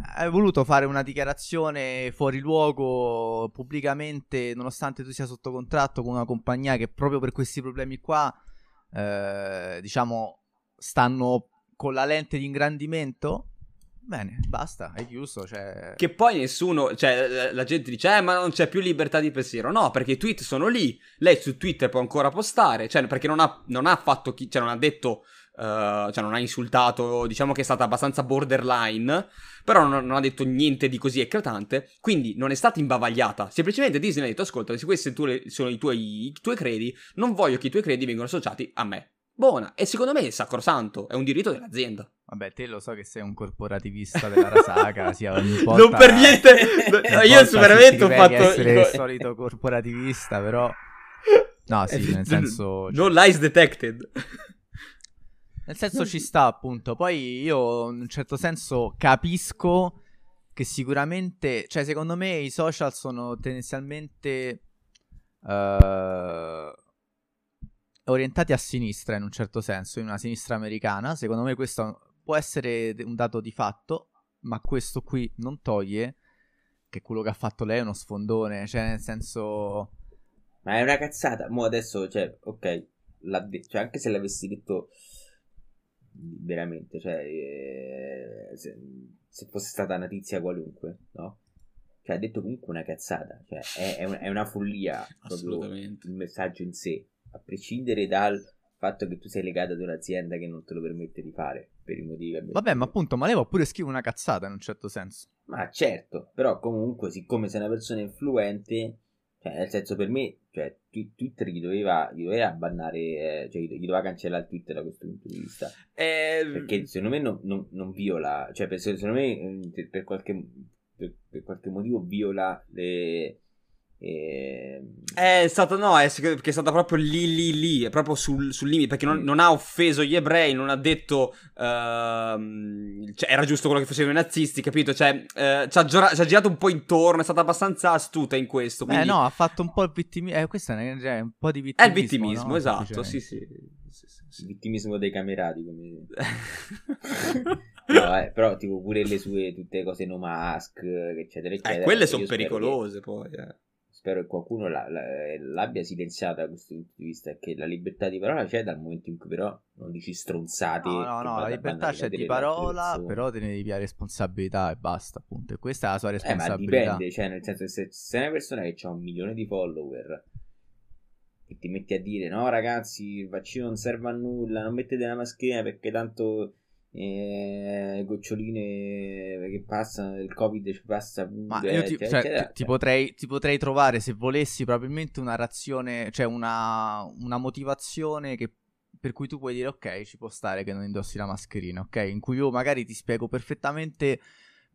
Hai voluto fare una dichiarazione fuori luogo pubblicamente, nonostante tu sia sotto contratto con una compagnia che proprio per questi problemi qua, eh, diciamo, stanno con la lente di ingrandimento. bene, basta, hai chiuso, cioè... Che poi nessuno, cioè la gente dice, eh ma non c'è più libertà di pensiero. No, perché i tweet sono lì, lei su Twitter può ancora postare, cioè perché non ha, non ha fatto, chi, cioè non ha detto, uh, cioè non ha insultato, diciamo che è stata abbastanza borderline, però non, non, ha detto niente di così eclatante, quindi non è stata imbavagliata. Semplicemente Disney ha detto, ascolta, se questi sono i tuoi, i tuoi credi, non voglio che i tuoi credi vengano associati a me buona. E secondo me è sacrosanto, è un diritto dell'azienda. Vabbè, te lo so che sei un corporativista della Rasaca, (laughs) sia ogni volta... Non per niente, (laughs) no, io veramente ho fatto... essere il solito corporativista, però... (laughs) No, sì, nel senso... No lies detected. Nel senso ci sta, appunto. Poi io, in un certo senso, capisco che sicuramente... Cioè, secondo me i social sono tendenzialmente... Uh orientati a sinistra in un certo senso, in una sinistra americana. Secondo me questo può essere un dato di fatto, ma questo qui non toglie che quello che ha fatto lei è uno sfondone, cioè nel senso... Ma è una cazzata, mo adesso, cioè, ok, cioè, anche se l'avessi detto veramente, cioè, eh, se, se, fosse stata una tizia qualunque, no? Cioè, ha detto comunque una cazzata, cioè, è, è, un, è una follia proprio il messaggio in sé a prescindere dal fatto che tu sei legato ad un'azienda che non te lo permette di fare per i motivi che Vabbè, ma appunto, ma lei può pure scrivere una cazzata in un certo senso. Ma certo, però comunque, siccome sei una persona influente, cioè, nel senso per me, cioè, Twitter gli doveva, gli doveva bannare, eh, cioè, gli doveva cancellare il Twitter da questo punto di vista. Eh... Perché secondo me non, non, non viola, cioè, per, secondo me eh, per qualche, per, per qualche motivo viola le e... È stato no, è, perché è stata proprio lì lì lì, è proprio sul, sul limite, perché non, non, ha offeso gli ebrei, non ha detto uh, cioè, era giusto quello che facevano i nazisti, capito? Cioè, uh, ci, ha giora- ci, ha girato un po' intorno, è stata abbastanza astuta in questo. Quindi... Eh no, ha fatto un po' il vittimismo, eh, questo è, è, un po' di vittimismo. È il vittimismo, no? esatto, sì sì. sì, sì, sì. Il vittimismo dei camerati, come... (laughs) no, eh, però tipo pure le sue tutte cose no mask, eccetera, eccetera. Eh, quelle sono pericolose che... poi, eh spero che qualcuno la, la, l'abbia silenziata da questo punto di vista che la libertà di parola c'è dal momento in cui però non dici stronzate no no no la libertà c'è di parola però te ne devi a responsabilità e basta appunto e questa è la sua responsabilità eh, ma dipende cioè nel senso che se sei una persona che ha un milione di follower e ti metti a dire no ragazzi il vaccino non serve a nulla non mettete la mascherina perché tanto eh, goccioline che passano, il covid ci passa Ma io ti, cioè, cioè, ti, ti, potrei, ti, potrei, trovare se volessi probabilmente una razione, cioè una, una motivazione che, per cui tu puoi dire ok ci può stare che non indossi la mascherina, ok? In cui io magari ti spiego perfettamente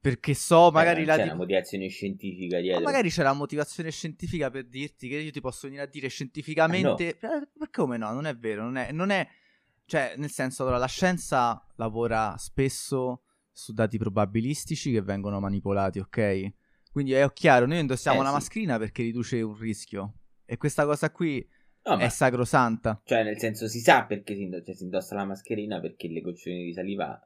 perché so eh, magari eh, la c'è una motivazione scientifica dietro. Ma magari c'è la motivazione scientifica per dirti che io ti posso venire a dire scientificamente. Ah, no. Eh, perché come no? Non è vero, non è, non è cioè, nel senso, allora, la scienza lavora spesso su dati probabilistici che vengono manipolati, ok? Quindi è chiaro, noi indossiamo eh, la sì. mascherina perché riduce un rischio. E questa cosa qui no, è sacrosanta. Cioè, nel senso, si sa perché si, indossa, cioè, si indossa la mascherina perché le goccioline di saliva,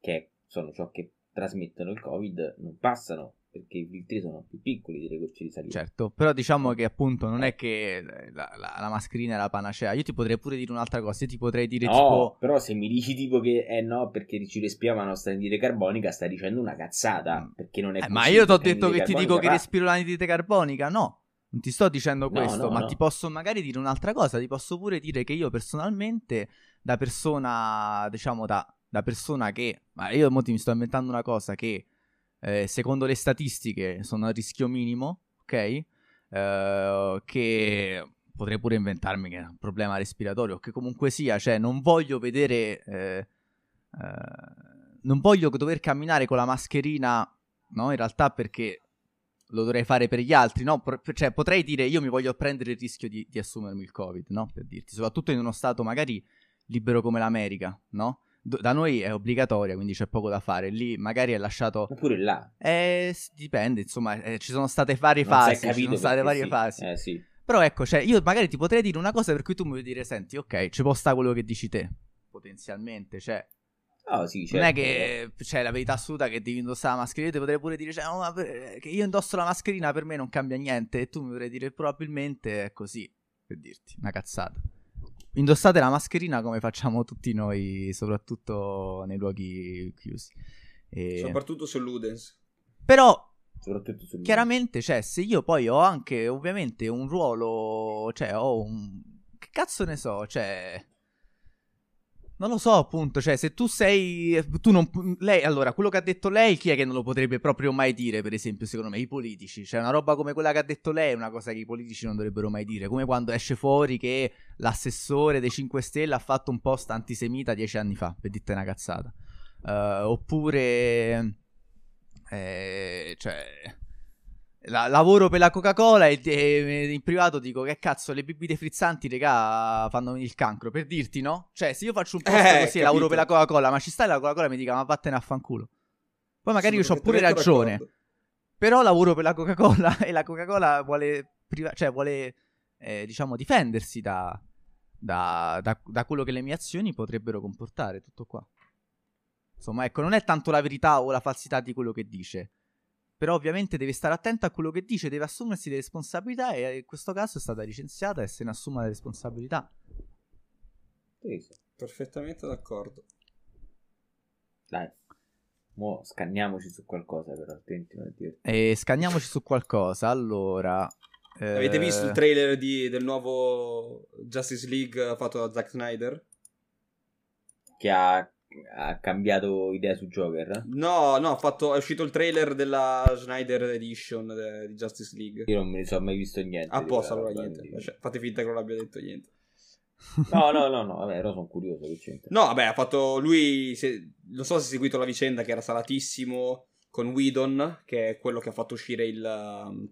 che sono ciò che trasmettono il Covid, non passano perché i filtri sono più piccoli delle gocce di saliva. Certo, però diciamo che appunto non è che la, la, la, mascherina è la panacea. Io ti potrei pure dire un'altra cosa, io ti potrei dire no, tipo... però se mi dici tipo che eh no, perché ci respiriamo la nostra anidride carbonica, stai dicendo una cazzata, mm. perché non è eh, Ma io ti ho detto che ti dico che respiro l'anidride carbonica, no. Non ti sto dicendo questo, no, no, ma no. ti posso magari dire un'altra cosa, ti posso pure dire che io personalmente, da persona, diciamo da, da persona che... Ma io mo ti mi sto inventando una cosa che eh, secondo le statistiche sono a rischio minimo, ok? Eh, che potrei pure inventarmi che è un problema respiratorio, che comunque sia, cioè non voglio vedere, eh, eh non voglio dover camminare con la mascherina, no? In realtà perché lo dovrei fare per gli altri, no? Cioè potrei dire io mi voglio prendere il rischio di, di assumermi il Covid, no? Per dirti, soprattutto in uno stato magari libero come l'America, no? Da noi è obbligatoria, quindi c'è poco da fare. Lì magari è lasciato. Ma pure là. Eh, dipende, insomma, eh, ci sono state varie non fasi. Ci sono state varie sì. fasi. Eh, sì. Però ecco, cioè, io magari ti potrei dire una cosa per cui tu mi vuoi dire, senti, ok, ci può stare quello che dici te, potenzialmente, cioè. Oh, sì, certo. Non è che c'è cioè, la verità assoluta che devi indossare la mascherina. Io ti potrei pure dire cioè, oh, per... che io indosso la mascherina per me non cambia niente. E tu mi potrei dire probabilmente è così. Per dirti, una cazzata. Indossate la mascherina come facciamo tutti noi, soprattutto nei luoghi chiusi. E... Soprattutto su Ludens. Però chiaramente, cioè, se io poi ho anche ovviamente un ruolo, cioè, ho un... Che cazzo ne so, cioè... Non lo so, appunto, cioè, se tu sei... Tu non... Lei, allora, quello che ha detto lei, chi è che non lo potrebbe proprio mai dire, per esempio, secondo me? I politici. Cioè, una roba come quella che ha detto lei è una cosa che i politici non dovrebbero mai dire. Come quando esce fuori che l'assessore dei 5 Stelle ha fatto un post antisemita dieci anni fa, per dirti una cazzata. Uh, oppure... Eh, cioè... La, lavoro per la Coca-Cola e, e, in privato dico che cazzo le bibite frizzanti regà fanno il cancro per dirti no? Cioè se io faccio un post Eh, così capito. lavoro per la Coca-Cola ma ci sta la Coca-Cola e mi dica ma vattene a fanculo Poi magari io ho Sono pure ragione d'accordo. però lavoro per la Coca-Cola (laughs) e la Coca-Cola vuole, priva- cioè vuole eh, diciamo difendersi da, da, da- da quello che le mie azioni potrebbero comportare, tutto qua. Insomma, ecco, non è tanto la verità o la falsità di quello che dice, però ovviamente deve stare attenta a quello che dice, deve assumersi le responsabilità e in questo caso è stata licenziata e se ne assuma le responsabilità. Sì. Perfettamente d'accordo. Dai. Mo scanniamoci su qualcosa però, attenti non dirti. E scanniamoci su qualcosa, allora... eh, Avete visto il trailer di- del nuovo Justice League fatto da Zack Snyder? Che ha, ha cambiato idea su Joker? No, no, ha fatto- è uscito il trailer della Snyder Edition de- di Justice League. Io non ne sono mai visto niente. A di posto, quella allora niente. Cioè, fate finta che non abbia detto niente. No, no, no, no, vabbè, però sono curioso che. No, vabbè, ha fatto lui. se- non so se hai seguito la vicenda che era salatissimo con Whedon, che è quello che ha fatto uscire il, um,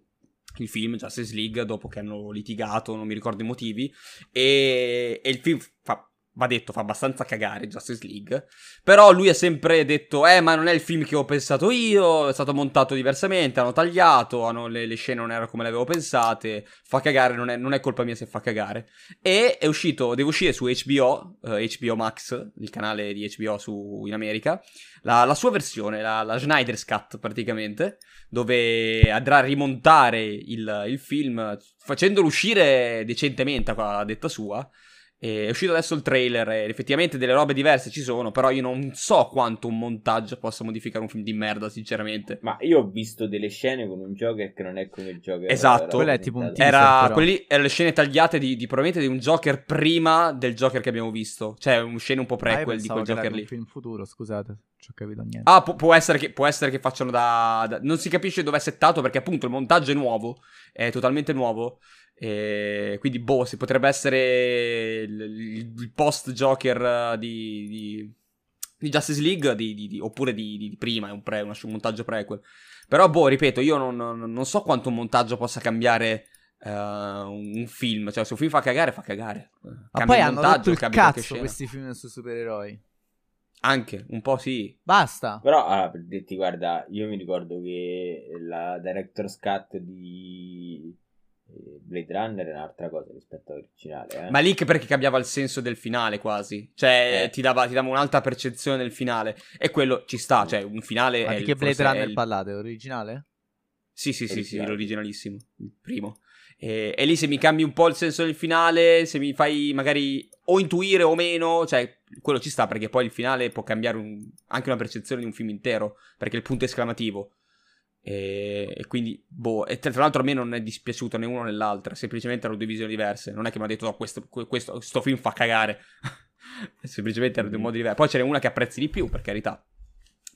il film Justice League dopo che hanno litigato, non mi ricordo i motivi. E, e il film fa. Va detto, fa abbastanza cagare Justice League. Però lui ha sempre detto: Eh, ma non è il film che ho pensato io. È stato montato diversamente. Hanno tagliato. hanno- le, le scene non erano come le avevo pensate. Fa cagare, non è, non è colpa mia se fa cagare. E è uscito, deve uscire su HBO, eh, HBO Max, il canale di HBO su, in America, la, la sua versione, la, la Snyder's Cut praticamente, dove andrà a rimontare il, il film facendolo uscire decentemente a detta sua. E è uscito adesso il trailer e effettivamente delle robe diverse ci sono, però io non so quanto un montaggio possa modificare un film di merda, sinceramente. Ma io ho visto delle scene con un Joker che non è come il Joker. Esatto. Quello è tipo un teaser, Era, però. quelli erano le scene tagliate di, di- probabilmente di un Joker prima del Joker che abbiamo visto. Cioè, un scene un po' Ah, prequel di pensavo quel che era Joker un lì. film futuro, scusate, non ci ho capito niente. Ah, pu- può, essere che, può essere che facciano da, da- Non si capisce dove è settato perché appunto il montaggio è nuovo, è totalmente nuovo. E quindi, boh, si potrebbe essere il, il- post-Joker eh, di, di, di Justice League di- di- di- oppure di, di- di prima, è un, pre- un montaggio prequel. Però, boh, ripeto, io non, non- so quanto un montaggio possa cambiare eh, un film. Cioè, se un film fa cagare, fa cagare. Ma Cambia poi il hanno montaggio, il cazzo questi film sui supereroi. Anche, un po' sì. Basta. Però, allora, per dirti, guarda, io mi ricordo che la Director's Cut di eh, Blade Runner è un'altra cosa rispetto all'originale. Eh? Ma lì che perché cambiava il senso del finale quasi. Cioè, Eh. ti, dava, ti dava un'altra percezione del finale. E quello ci sta. Cioè, un finale. Ma è di che Blade Runner il- parlate? Originale? Sì, sì, sì, sì, l'originalissimo. Il primo. E, e lì se mi cambi un po' il senso del finale, se mi fai magari o intuire o meno, cioè, quello ci sta perché poi il finale può cambiare un- anche una percezione di un film intero. Perché il punto è esclamativo. E, e quindi, boh, e tra tra l'altro a me non è dispiaciuto né uno né l'altra, semplicemente erano due visioni diverse. Non è che mi ha detto, no, questo, que- questo, questo film fa cagare. (laughs) semplicemente erano due modi diversi. Poi ce n'è una che apprezzi di più, per carità.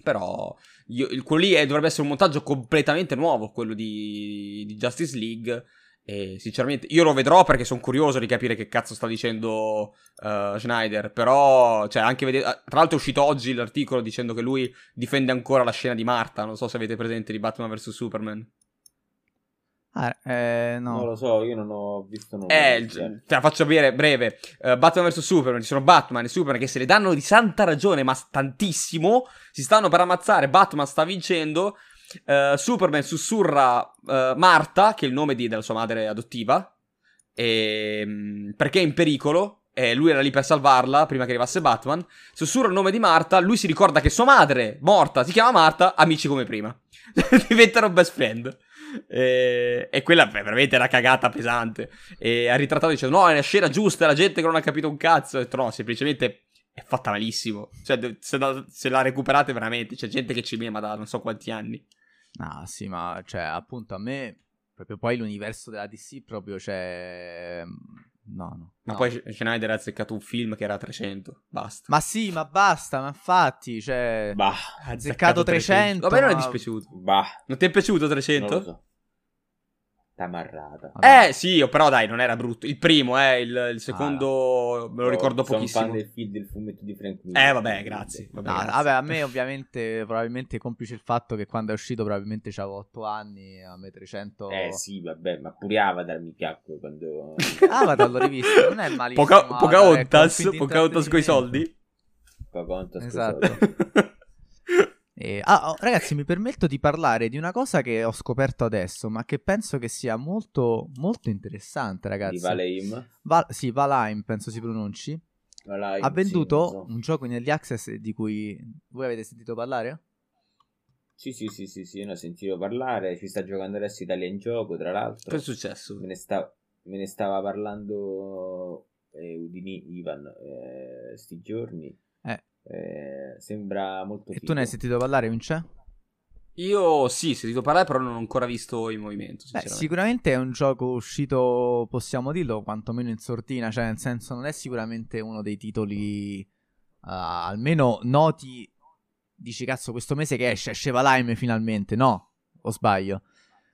Però, io- quello lì è- dovrebbe essere un montaggio completamente nuovo, quello di, di Justice League. E sinceramente, io lo vedrò perché sono curioso di capire che cazzo sta dicendo eh, Schneider. Però, cioè, anche vedere. Tra l'altro, è uscito oggi l'articolo dicendo che lui difende ancora la scena di Marta. Non so se avete presente di Batman vs Superman. Ah, eh, no. Non lo so, io non ho visto nulla. Eh, te la faccio vedere breve. Eh, Batman vs Superman, ci sono Batman e Superman che se le danno di santa ragione, ma tantissimo. Si stanno per ammazzare. Batman sta vincendo. Eh, Superman sussurra eh, Marta, che è il nome di- della sua madre adottiva. ehm, perché è in pericolo. E lui era lì per salvarla prima che arrivasse Batman. Sussurra il nome di Marta. Lui si ricorda che sua madre, morta, si chiama Marta. Amici come prima. (laughs) Diventano best friend. E, e quella è veramente una cagata pesante. E ha ritrattato dicendo: No, è la scena giusta, la gente che non ha capito un cazzo. Ho detto, no, semplicemente è fatta malissimo. Cioè, se la, se la recuperate veramente, c'è gente che ci mema da non so quanti anni. Ah, sì, ma cioè, appunto, a me proprio poi l'universo della DC proprio c'è... No, no. Ma no. poi Schneider ha azzeccato un film che era 300, basta. Ma sì, ma basta, ma infatti, cioè... Bah, ha azzeccato 300. Vabbè, non è dispiaciuto. bah, Non ti è piaciuto non 300? Tamarrata. Vabbè. Eh sì, però dai, non era brutto. Il primo, eh, il, il secondo me lo ricordo Sono pochissimo. fan del film del fumetto di Frank Miller. Eh vabbè, grazie. Vabbè, No, grazie. vabbè, a me ovviamente, probabilmente complice il fatto che quando è uscito probabilmente avevo 8 anni, a me 300... Eh sì, vabbè, ma pure Avatar mi piacque quando... (laughs) Avatar l'ho rivisto, non è (laughs) malissimo. Poca, Avatar, Pocahontas, ecco, Pocahontas coi soldi? Pocahontas, Esatto. scusate. (laughs) E- ah, oh, ragazzi, mi permetto di parlare di una cosa che ho scoperto adesso, ma che penso che sia molto, molto interessante, ragazzi. Di Valheim. Val- sì, Valheim, penso si pronunci. Valheim, ha sì, venduto non so. un gioco in early access di cui voi avete sentito parlare? Sì, sì, sì, sì, sì, ne ho sentito parlare, ci sta giocando adesso Italia in gioco, tra l'altro. Cosa è successo? Me ne, sta- me ne stava parlando eh, Udini Ivan eh, sti giorni. Eh. Eh, sembra molto E figo. tu ne hai sentito parlare, Vince? Io sì, ho sentito parlare, però non ho ancora visto in movimento. Beh, sicuramente è un gioco uscito, possiamo dirlo, quantomeno in sortina, cioè nel senso non è sicuramente uno dei titoli ah, almeno noti. Dici cazzo, questo mese che esce, esce Valheim finalmente, no? O sbaglio?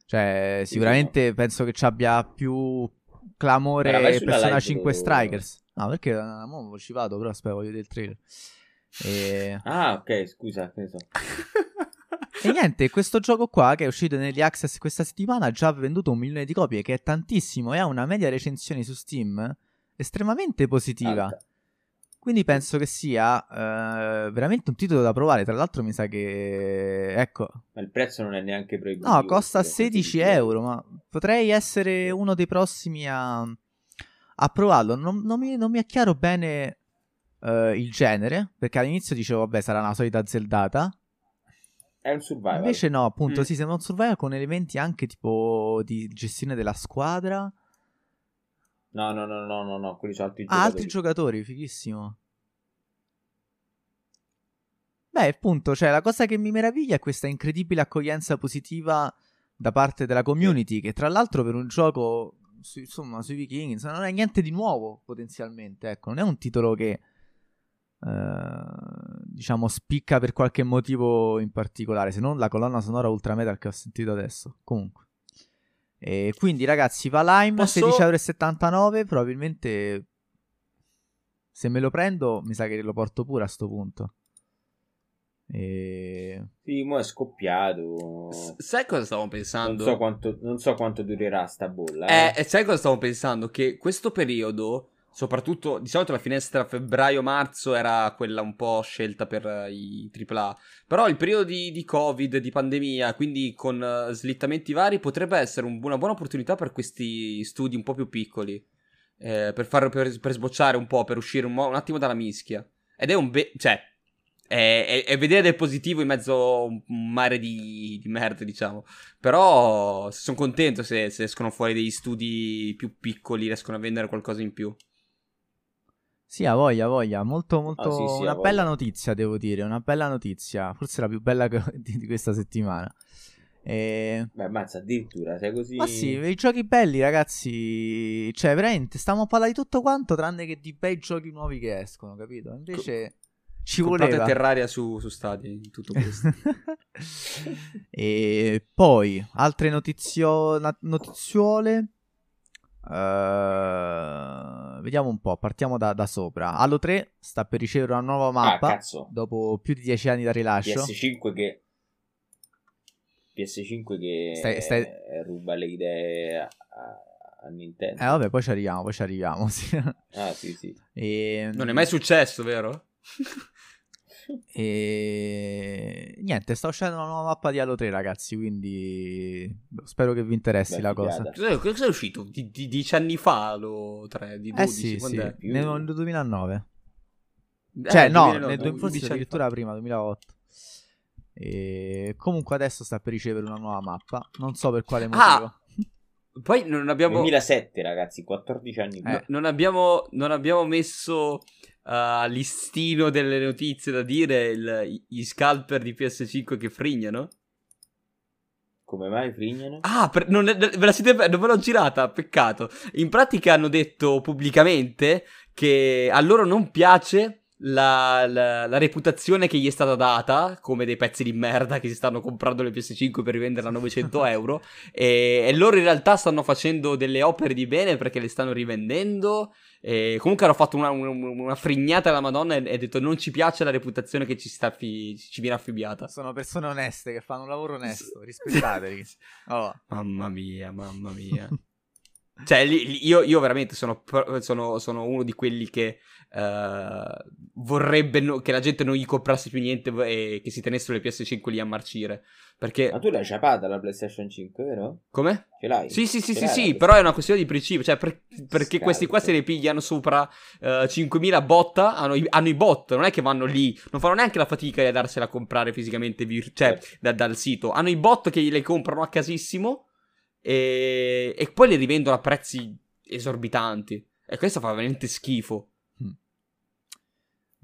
Cioè, Sì, sicuramente penso che ci abbia più clamore Persona live 5 lo- Strikers. No, perché uh, mo ci vado, però aspetta, voglio vedere il trailer. E... Ah, ok, scusa, che so. (laughs) E niente, questo gioco qua che è uscito negli Access questa settimana ha già venduto un milione di copie, che è tantissimo e ha una media recensioni su Steam estremamente positiva. Alta. Quindi penso che sia eh, veramente un titolo da provare. Tra l'altro mi sa che... Ecco, Ma il prezzo non è neanche proibitivo. no, costa cioè, 16 euro, ma potrei essere uno dei prossimi a, a provarlo. Non, non mi, non mi è chiaro bene eh, il genere, perché all'inizio dicevo, vabbè, sarà una solita zeldata. È un survival. Invece no, appunto, Mm. sì, sembra un survival con elementi anche tipo di gestione della squadra. No, no, no, no, no, no, quelli sono altri Ah, giocatori. altri giocatori, fighissimo. Beh, appunto, cioè, la cosa che mi meraviglia è questa incredibile accoglienza positiva da parte della community, che tra l'altro per un gioco, su- insomma, sui vichinghi, insomma, non è niente di nuovo, potenzialmente, ecco, non è un titolo che, eh, diciamo, spicca per qualche motivo in particolare, se non la colonna sonora ultra metal che ho sentito adesso, comunque. E quindi, ragazzi, Valheim, Posso- 16,79€, probabilmente... Se me lo prendo, mi sa che lo porto pure a sto punto. E... Sì, mo è scoppiato. S- sai cosa stavo Non pensando? so, quanto, non so quanto durerà sta bolla. Eh, Eh. sai cosa stavo pensando? Che questo periodo, soprattutto di solito la finestra febbraio-marzo era quella un po' scelta per eh, i AAA. Però il periodo di, di Covid, di pandemia, quindi con eh, slittamenti vari, potrebbe essere un- una buona opportunità per questi studi un po' più piccoli. eh, per, far, per, per sbocciare un po', per uscire un, un attimo dalla mischia. Ed è un... Be- cioè, è, è- è vedere del positivo in mezzo a un mare di, di merda, diciamo. Però sono contento se, se escono fuori degli studi più piccoli, riescono a vendere qualcosa in più. Sì, ha voglia, voglia. Molto, molto... Ah, sì, sì, una bella notizia, devo dire. Una bella notizia. Forse la più bella che- (laughs) di, questa settimana. E... Beh, mazza, addirittura, sei così... Ma sì, i giochi belli, ragazzi. Cioè, veramente, stiamo a parlare di tutto quanto, tranne che di bei giochi nuovi che escono, capito? Invece ci Comprate voleva. Terraria su, su Stadia in tutto questo. (laughs) e poi altre notizio- notiziole. Eh, vediamo un po', partiamo da, da sopra. Halo 3 sta per ricevere una nuova Ah, mappa cazzo. dopo più di 10 anni da rilascio. PS5 che... PS5 che Stai- stai- ruba le idee a, a- a Nintendo. Eh vabbè, poi ci arriviamo, poi ci arriviamo. (laughs) sì. Ah, sì, sì. e, non è mai successo, vero? (laughs) E niente, sta uscendo una nuova mappa di Halo 3, ragazzi. Quindi spero che vi interessi Beh, la cosa. Cos'è, cosa è uscito? Di, di 10 anni fa lo 3, di 12? Eh sì, sì, è? Più- nel 2009. Eh, Cioè, no, 2009, nel, du- forse 11 anni addirittura fa. prima, 2008. E comunque adesso sta per ricevere una nuova mappa. Non so per quale motivo. Ah! Poi non abbiamo... 2007, ragazzi, 14 anni fa. Eh. No- non, abbiamo, non abbiamo messo uh, listino delle notizie da dire, il, gli scalper di PS5 che frignano. Come mai frignano? Ah, per, non, ve la siete, non ve l'ho girata, peccato. In pratica hanno detto pubblicamente che a loro non piace la, la, la, reputazione che gli è stata data, come dei pezzi di merda che si stanno comprando le PS5 per rivenderla a 900 (laughs) euro, e, e, loro in realtà stanno facendo delle opere di bene perché le stanno rivendendo. E comunque hanno fatto una, una, una frignata alla Madonna e, e detto non ci piace la reputazione che ci, sta fi, ci viene affibbiata. Sono persone oneste che fanno un lavoro onesto, (laughs) rispettateli. Oh. Mamma mia, mamma mia. Cioè, io, io veramente sono, sono, sono, uno di quelli che uh, vorrebbe no, che la gente non gli comprasse più niente e che si tenessero le PS5 lì a marcire. Perché... Ma tu l'hai ciapata la PlayStation 5, vero? Come? Ce l'hai? Sì, sì, sì, sì, sì però è una questione di principio. Cioè, per, perché Scalzo. questi qua se ne pigliano sopra uh, eh, 5.000 botta, hanno, hanno, i bot, non è che vanno lì, non fanno neanche la fatica di andarsela a comprare fisicamente, vir- cioè, certo. da, dal sito. Hanno i bot che le comprano a casissimo e, e poi le rivendono a prezzi esorbitanti. E questo fa veramente schifo.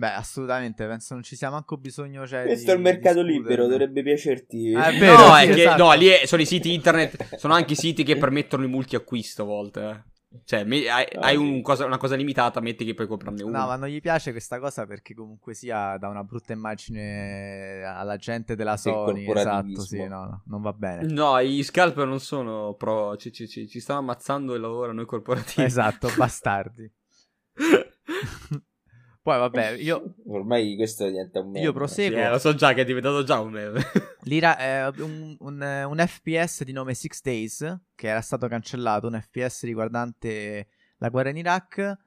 Beh, assolutamente, penso non ci sia manco bisogno. Cioè, Questo di, è il mercato libero, dovrebbe piacerti. È vero, no, sì, è che, esatto. no, lì è, sono i siti internet, sono anche i siti che permettono il multi-acquisto a volte. Eh. Cioè, me, hai, ah, hai un cosa, una cosa limitata, metti che puoi comprarne uno. No, ma non gli piace questa cosa perché comunque sia da una brutta immagine alla gente della Sony. Esatto, sì, no, no, non va bene. No, gli scalper non sono pro, ci, ci, ci, ci stanno ammazzando e lavorano i corporativi. Esatto, bastardi. (laughs) Poi vabbè, (laughs) io... Ormai questo diventa un meme. Io proseguo. Sì, eh, lo so già che è diventato già un meme. (laughs) L'ira è un, un, un, FPS di nome Six Days, che era stato cancellato, un FPS riguardante la guerra in Iraq.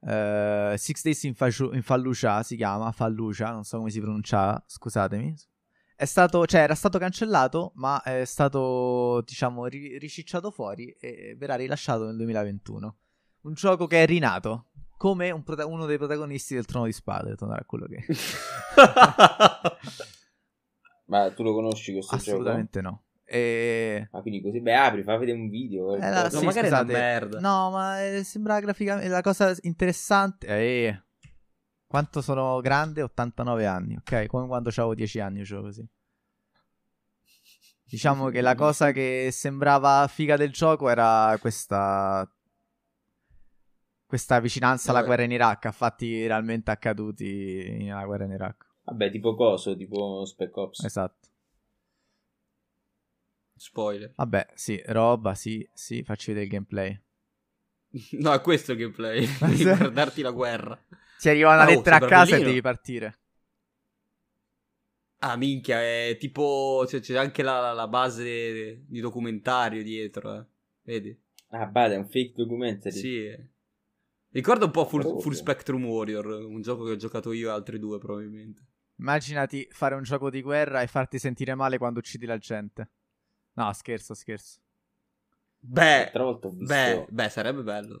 Uh, Six Days in, Fashu- in Fallujah si chiama, Fallujah, non so come si pronuncia, scusatemi. È stato, cioè, era stato cancellato, ma è stato, diciamo, ri- ricicciato fuori e verrà rilasciato nel 2021. Un gioco che è rinato, come un prota- uno dei protagonisti del Trono di Spade, tornare a quello che... (laughs) Ma tu lo conosci questo Assolutamente gioco? no. E... Ah, quindi così, beh, apri, fa vedere un video. Eh, la, no, sì, magari scusate. è una merda. No, ma eh, sembra graficamente la cosa interessante. Eh, quanto sono grande? 89 anni, ok? Come quando avevo 10 anni, gioco così. Diciamo che la cosa che sembrava figa del gioco era questa questa vicinanza alla guerra in Iraq a fatti realmente accaduti nella guerra in Iraq. Vabbè, tipo coso, tipo Spec Ops. Esatto. Spoiler. Vabbè, sì, roba, sì, sì, facci vedere il gameplay. (laughs) no, è questo il gameplay. (laughs) devi guardarti la guerra. Ti arriva una oh, lettera a casa bellino. e devi partire. Ah, minchia, è tipo... Cioè, c'è anche la, la, base di documentario dietro, eh. Vedi? Ah, bada, è un fake documentary. Sì, Ricorda un po' Full, Full, Spectrum Warrior, un gioco che ho giocato io e altri due probabilmente. Immaginati fare un gioco di guerra e farti sentire male quando uccidi la gente. No, scherzo, scherzo. Beh, visto... beh, beh, sarebbe bello.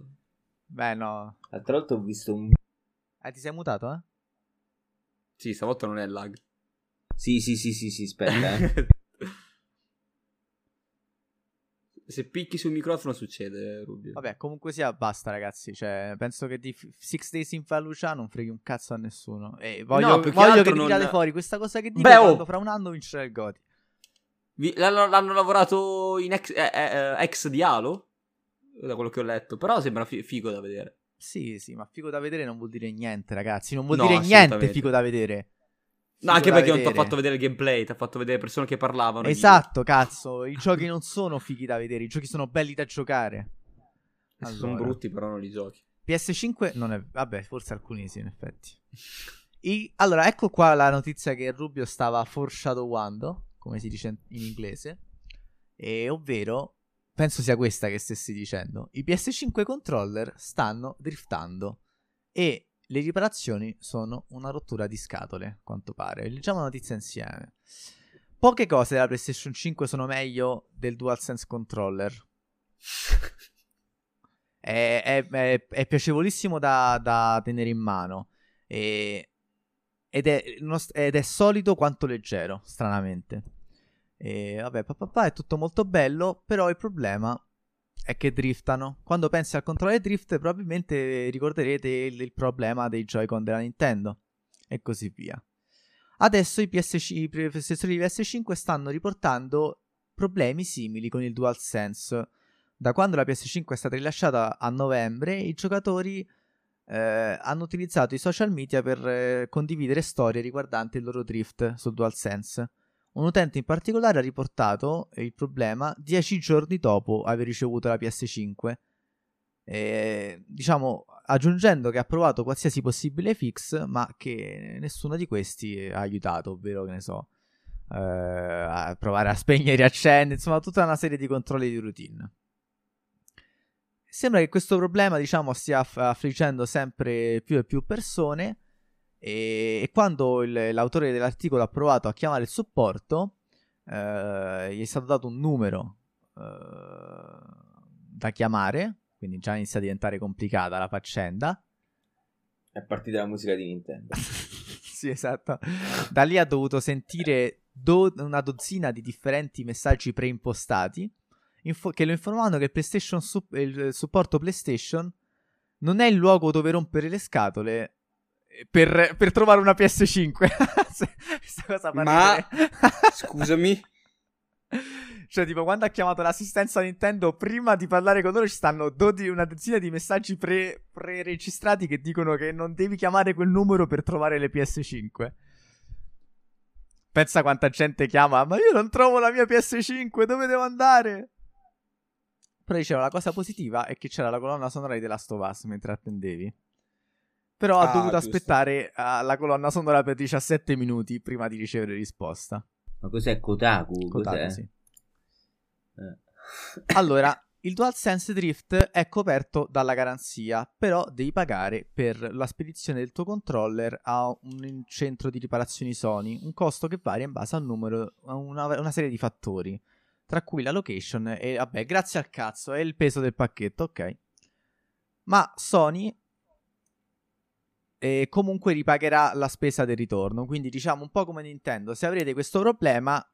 Beh, no. L'altra volta ho visto un... Eh, ti sei mutato, eh? Sì, stavolta non è lag. Sì, sì, sì, sì, sì, aspetta, eh. (laughs) Se picchi sul microfono succede, Rubio. Vabbè, comunque sia, basta, ragazzi. Cioè, penso che di Six Days in Fallujah non freghi un cazzo a nessuno. E voglio, no, voglio che non... tirate fuori questa cosa che dico Beh, oh. fra un anno vincerà il Goti. Vi... L'hanno, l'hanno, lavorato in ex, eh, eh, ex Dialo? Da quello che ho letto. Però sembra fi- figo da vedere. Sì, sì, ma figo da vedere non vuol dire niente, ragazzi. Non vuol no, dire niente figo da vedere. No, anche perché vedere. non ti ha fatto vedere il gameplay, ti ha fatto vedere persone che parlavano. Esatto, cazzo. I giochi non sono fighi da vedere, i giochi sono belli da giocare. Allora. Sono brutti, però non li giochi. PS5 non è. Vabbè, forse alcuni sì, in effetti. I... Allora, ecco qua la notizia che Rubio stava foreshadowando, come si dice in inglese. E ovvero, penso sia questa che stessi dicendo. I PS5 controller stanno driftando. E le riparazioni sono una rottura di scatole, a quanto pare. Leggiamo la notizia insieme. Poche cose della PlayStation 5 sono meglio del DualSense controller. (laughs) è, è, è, è, piacevolissimo da, da, tenere in mano. E, ed, ed, è, solido quanto leggero, stranamente. E vabbè, papà, è tutto molto bello, però il problema è che driftano. Quando pensi al controller drift, probabilmente ricorderete il, il problema dei Joy-Con della Nintendo e così via. Adesso i, PS5, i processori di PS5 stanno riportando problemi simili con il DualSense. Da quando la PS5 è stata rilasciata a novembre, i giocatori eh, hanno utilizzato i social media per eh, condividere storie riguardanti il loro drift sul DualSense. Un utente in particolare ha riportato il problema 10 giorni dopo aver ricevuto la PS5. E, diciamo, aggiungendo che ha provato qualsiasi possibile fix, ma che nessuno di questi ha aiutato, ovvero che ne so, eh, a provare a spegnere e riaccendere, insomma, tutta una serie di controlli di routine. Sembra che questo problema, diciamo, stia affliggendo sempre più e più persone. E, quando il, l'autore dell'articolo ha provato a chiamare il supporto, eh, gli è stato dato un numero eh, da chiamare, quindi già inizia a diventare complicata la faccenda. È partita la musica di Nintendo. (laughs) sì, esatto. Da lì ha dovuto sentire do- una dozzina di differenti messaggi preimpostati info- che lo informavano che il, PlayStation su- il supporto PlayStation non è il luogo dove rompere le scatole per, per trovare una PS5. (laughs) Questa cosa Ma scusami. (laughs) Cioè, tipo, quando ha chiamato l'assistenza Nintendo, prima di parlare con loro ci stanno dodi- una dozzina di messaggi pre- pre-registrati che dicono che non devi chiamare quel numero per trovare le PS5. Pensa quanta gente chiama, ma io non trovo la mia PS5, dove devo andare? Però diceva la cosa positiva è che c'era la colonna sonora di The Last of Us mentre attendevi. Però Ah, ha dovuto giusto. aspettare ah, la colonna sonora per 17 minuti prima di ricevere risposta. Ma cos'è Kotaku? Kotaku, Cos'è? sì. Eh. (laughs) Allora, il DualSense Drift è coperto dalla garanzia, però devi pagare per la spedizione del tuo controller a un centro di riparazioni Sony, un costo che varia in base al numero, a una, una serie di fattori, tra cui la location e, vabbè, grazie al cazzo, e il peso del pacchetto, ok. Ma Sony eh, comunque ripagherà la spesa del ritorno, quindi diciamo un po' come Nintendo, se avrete questo problema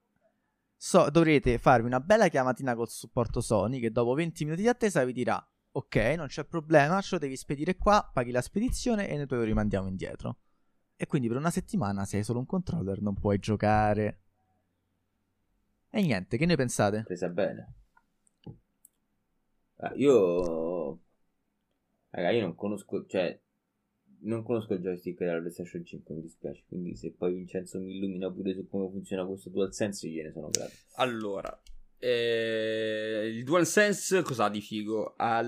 so- dovrete farvi una bella chiamatina col supporto Sony che dopo 20 minuti di attesa vi dirà ok, non c'è problema, ce lo devi spedire qua, paghi la spedizione e noi te lo rimandiamo indietro. E quindi per una settimana se hai solo un controller non puoi giocare. E niente, che ne pensate? Presa bene. Ah, io... Raga, io non conosco... Cioè... Non conosco il joystick della PlayStation 5, mi dispiace. Quindi se poi Vincenzo mi illumina pure su come funziona questo DualSense, gliene sono grato. Allora, eh, il DualSense cosa ha di figo? Ha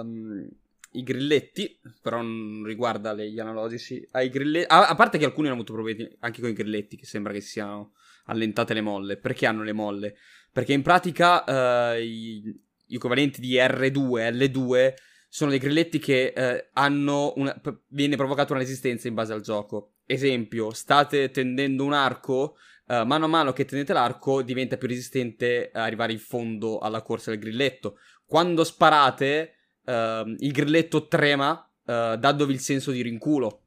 um, i grilletti, però non riguarda gli analogici. Ha i grilletti, a, a parte che alcuni hanno avuto problemi anche con i grilletti, che sembra che si siano allentate le molle. Perché hanno le molle? Perché in pratica eh, i, gli equivalenti di R2 L2 sono dei grilletti che eh, hanno una, p- viene provocata una resistenza in base al gioco. Esempio, state tendendo un arco, eh, mano a mano che tendete l'arco diventa più resistente arrivare in fondo alla corsa del grilletto. Quando sparate, ehm, il grilletto trema, eh, dandovi il senso di rinculo.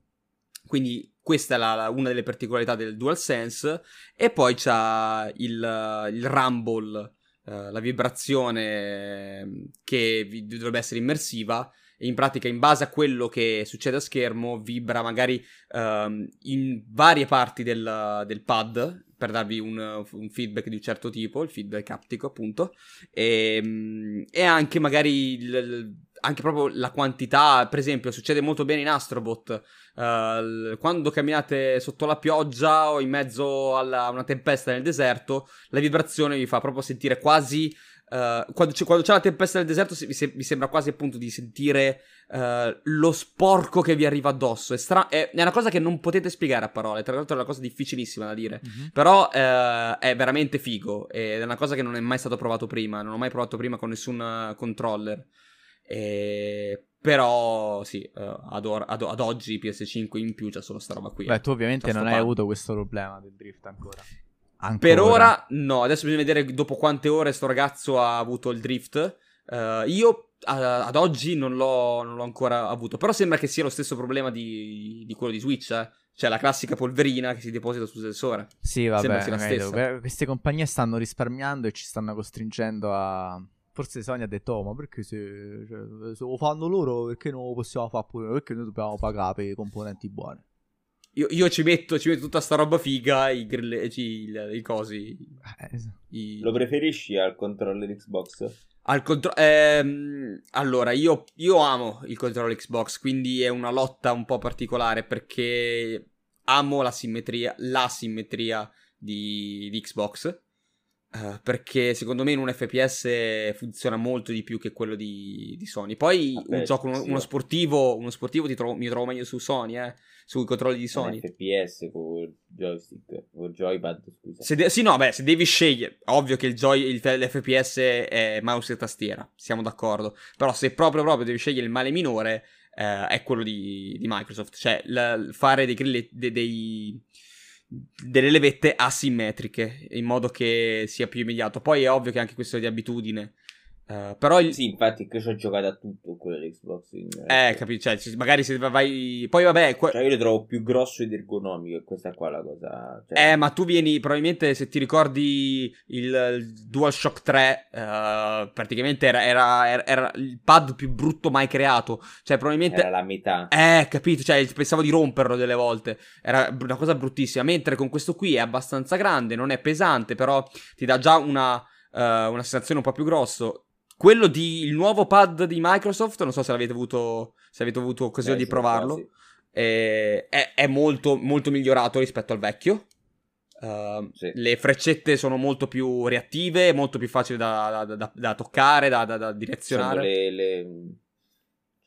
Quindi questa è la- la- una delle particolarità del DualSense. E poi c'ha il, il rumble, eh, la vibrazione ehm, che vi- dovrebbe essere immersiva. E in pratica, in base a quello che succede a schermo, vibra magari ehm, in varie parti del, del pad per darvi un, un feedback di un certo tipo, il feedback aptico, appunto. E, mm, e anche magari il- anche proprio la quantità, per esempio, succede molto bene in Astrobot. l- quando camminate sotto la pioggia o in mezzo alla- a una tempesta nel deserto, la vibrazione vi fa proprio sentire quasi. eh, quando, c'è, quando c'è la tempesta nel deserto, vi, se- vi sembra quasi appunto di sentire eh, lo sporco che vi arriva addosso. È, stra- è, è una cosa che non potete spiegare a parole. Tra l'altro, è una cosa difficilissima da dire. Però eh, è veramente figo. Ed è una cosa che non è mai stato provato prima. Non ho mai provato prima con nessun controller. E- Però sì, eh, ad, or- ad- ad oggi PS5 in più c'è solo sta roba qui. Beh, tu ovviamente non hai pad. avuto questo problema del drift ancora. Per Ancora. ora no, adesso bisogna vedere dopo quante ore sto ragazzo ha avuto il drift. Eh, io a- ad oggi non l'ho, non l'ho ancora avuto, però sembra che sia lo stesso problema di, di quello di Switch, eh. Cioè la classica polverina che si deposita sul sensore. Sì, Sembra vabbè, sia la capito. stessa. Que- queste compagnie stanno risparmiando e ci stanno costringendo a forse Sony ha detto, oh, ma perché se, cioè, se lo fanno loro, perché non lo possiamo fare pure noi? Perché noi dobbiamo pagare per i componenti buoni? Io, io ci, metto, ci metto tutta sta roba figa, i, grille, i, i cosi. Eh, I... Lo preferisci al controller Xbox? Al contro- ehm, allora, io, io amo il controller Xbox, quindi è una lotta un po' particolare perché amo la simmetria, la simmetria di, di Xbox. Uh, perché secondo me in un FPS funziona molto di più che quello di, di Sony. Poi Vabbè, un gioco, uno, sì. uno sportivo, uno sportivo ti trovo, mi trovo meglio su Sony, eh, sui controlli di Sony. FPS con il joystick, con il joypad, scusa. De- sì, no, beh, se devi scegliere, ovvio che il joy, il, l'FPS è mouse e tastiera, siamo d'accordo. Però se proprio proprio devi scegliere il male minore, eh, è quello di, di Microsoft. Cioè, l- fare dei grille- de- dei, delle levette asimmetriche, in modo che sia più immediato. Poi è ovvio che anche questo è di abitudine. Eh, però il, Sì, infatti che ci ho giocato a tutto quello dell'Xbox. in- eh, capi- cioè, magari se vai. Poi vabbè. que- Cioè, io lo trovo più grosso ed ergonomico, e questa qua è la cosa. Cioè, Eh, ma tu vieni, probabilmente, se ti ricordi il, il DualShock 3, eh, praticamente era, era- era- era il pad più brutto mai creato. Cioè, probabilmente... era la metà. Eh, capito, cioè, pensavo di romperlo delle volte. Era una cosa bruttissima. Mentre con questo qui è abbastanza grande, non è pesante, però ti dà già una, eh, una sensazione un po' più grosso. Quello di il nuovo pad di Microsoft, non so se l'avete avuto, se avete avuto occasione Eh, di sì, provarlo. quasi. Eh, è, è molto, molto migliorato rispetto al vecchio. Uh, Sì. Le freccette sono molto più reattive, molto più facili da, da- da- da toccare, da, direzionare. le, le...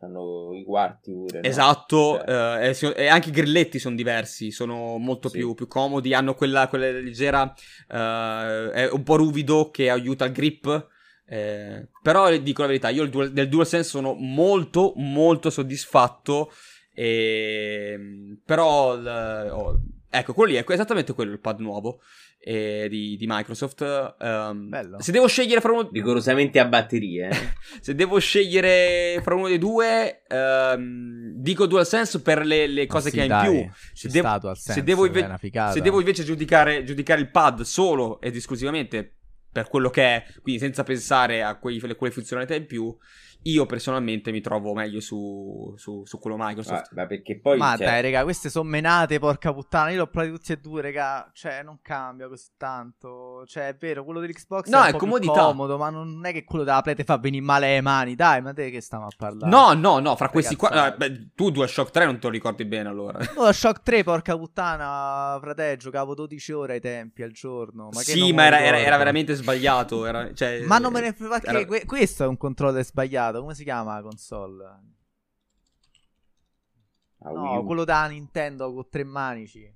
Hanno i quarti pure. no? Esatto, Cioè, eh, e, e anche i grilletti sono diversi, sono molto Sì. più, più comodi, hanno quella, quella leggera, eh, è un po' ruvido che aiuta il grip, eh, però dico la verità, io il dual- del DualSense sono molto molto soddisfatto, e, però il- oh, ecco, quello lì è esattamente quello il pad nuovo eh, di, di Microsoft. ehm, Bello. Se devo scegliere fra uno, Rigorosamente a batterie. eh. (laughs) se devo scegliere fra uno dei due, ehm, dico DualSense per le, le cose sì, che ha in dai, più. Se devo- sta al se senso, devo inve-. Se devo invece giudicare, giudicare il pad solo ed esclusivamente per quello che è, quindi senza pensare a quei- quelle funzionalità in più, io personalmente mi trovo meglio su, su- su quello Ma, Microsoft. ma perché poi. Ma cioè, dai, raga, queste sono menate, porca puttana. Io l'ho provati tutti e due, raga. Cioè, non cambia così tanto. Cioè, è vero, quello dell'Xbox No, è, un è po' più comodità. comodo, ma non è che quello della Play ti fa venire male ai mani. Dai, ma te che stiamo a parlare? No, no, no, fra questi qua... Eh, beh, tu DualShock 3 non te lo ricordi bene allora. Oh, Shock 3, porca puttana, frate, giocavo 12 ore ai tempi al giorno. Ma sì, ma era, era- era veramente sbagliato. era- cioè, Ma non me ne frega era- que- questo è un controller sbagliato. Come si chiama la console? a Wii No, quello da Nintendo con tre manici.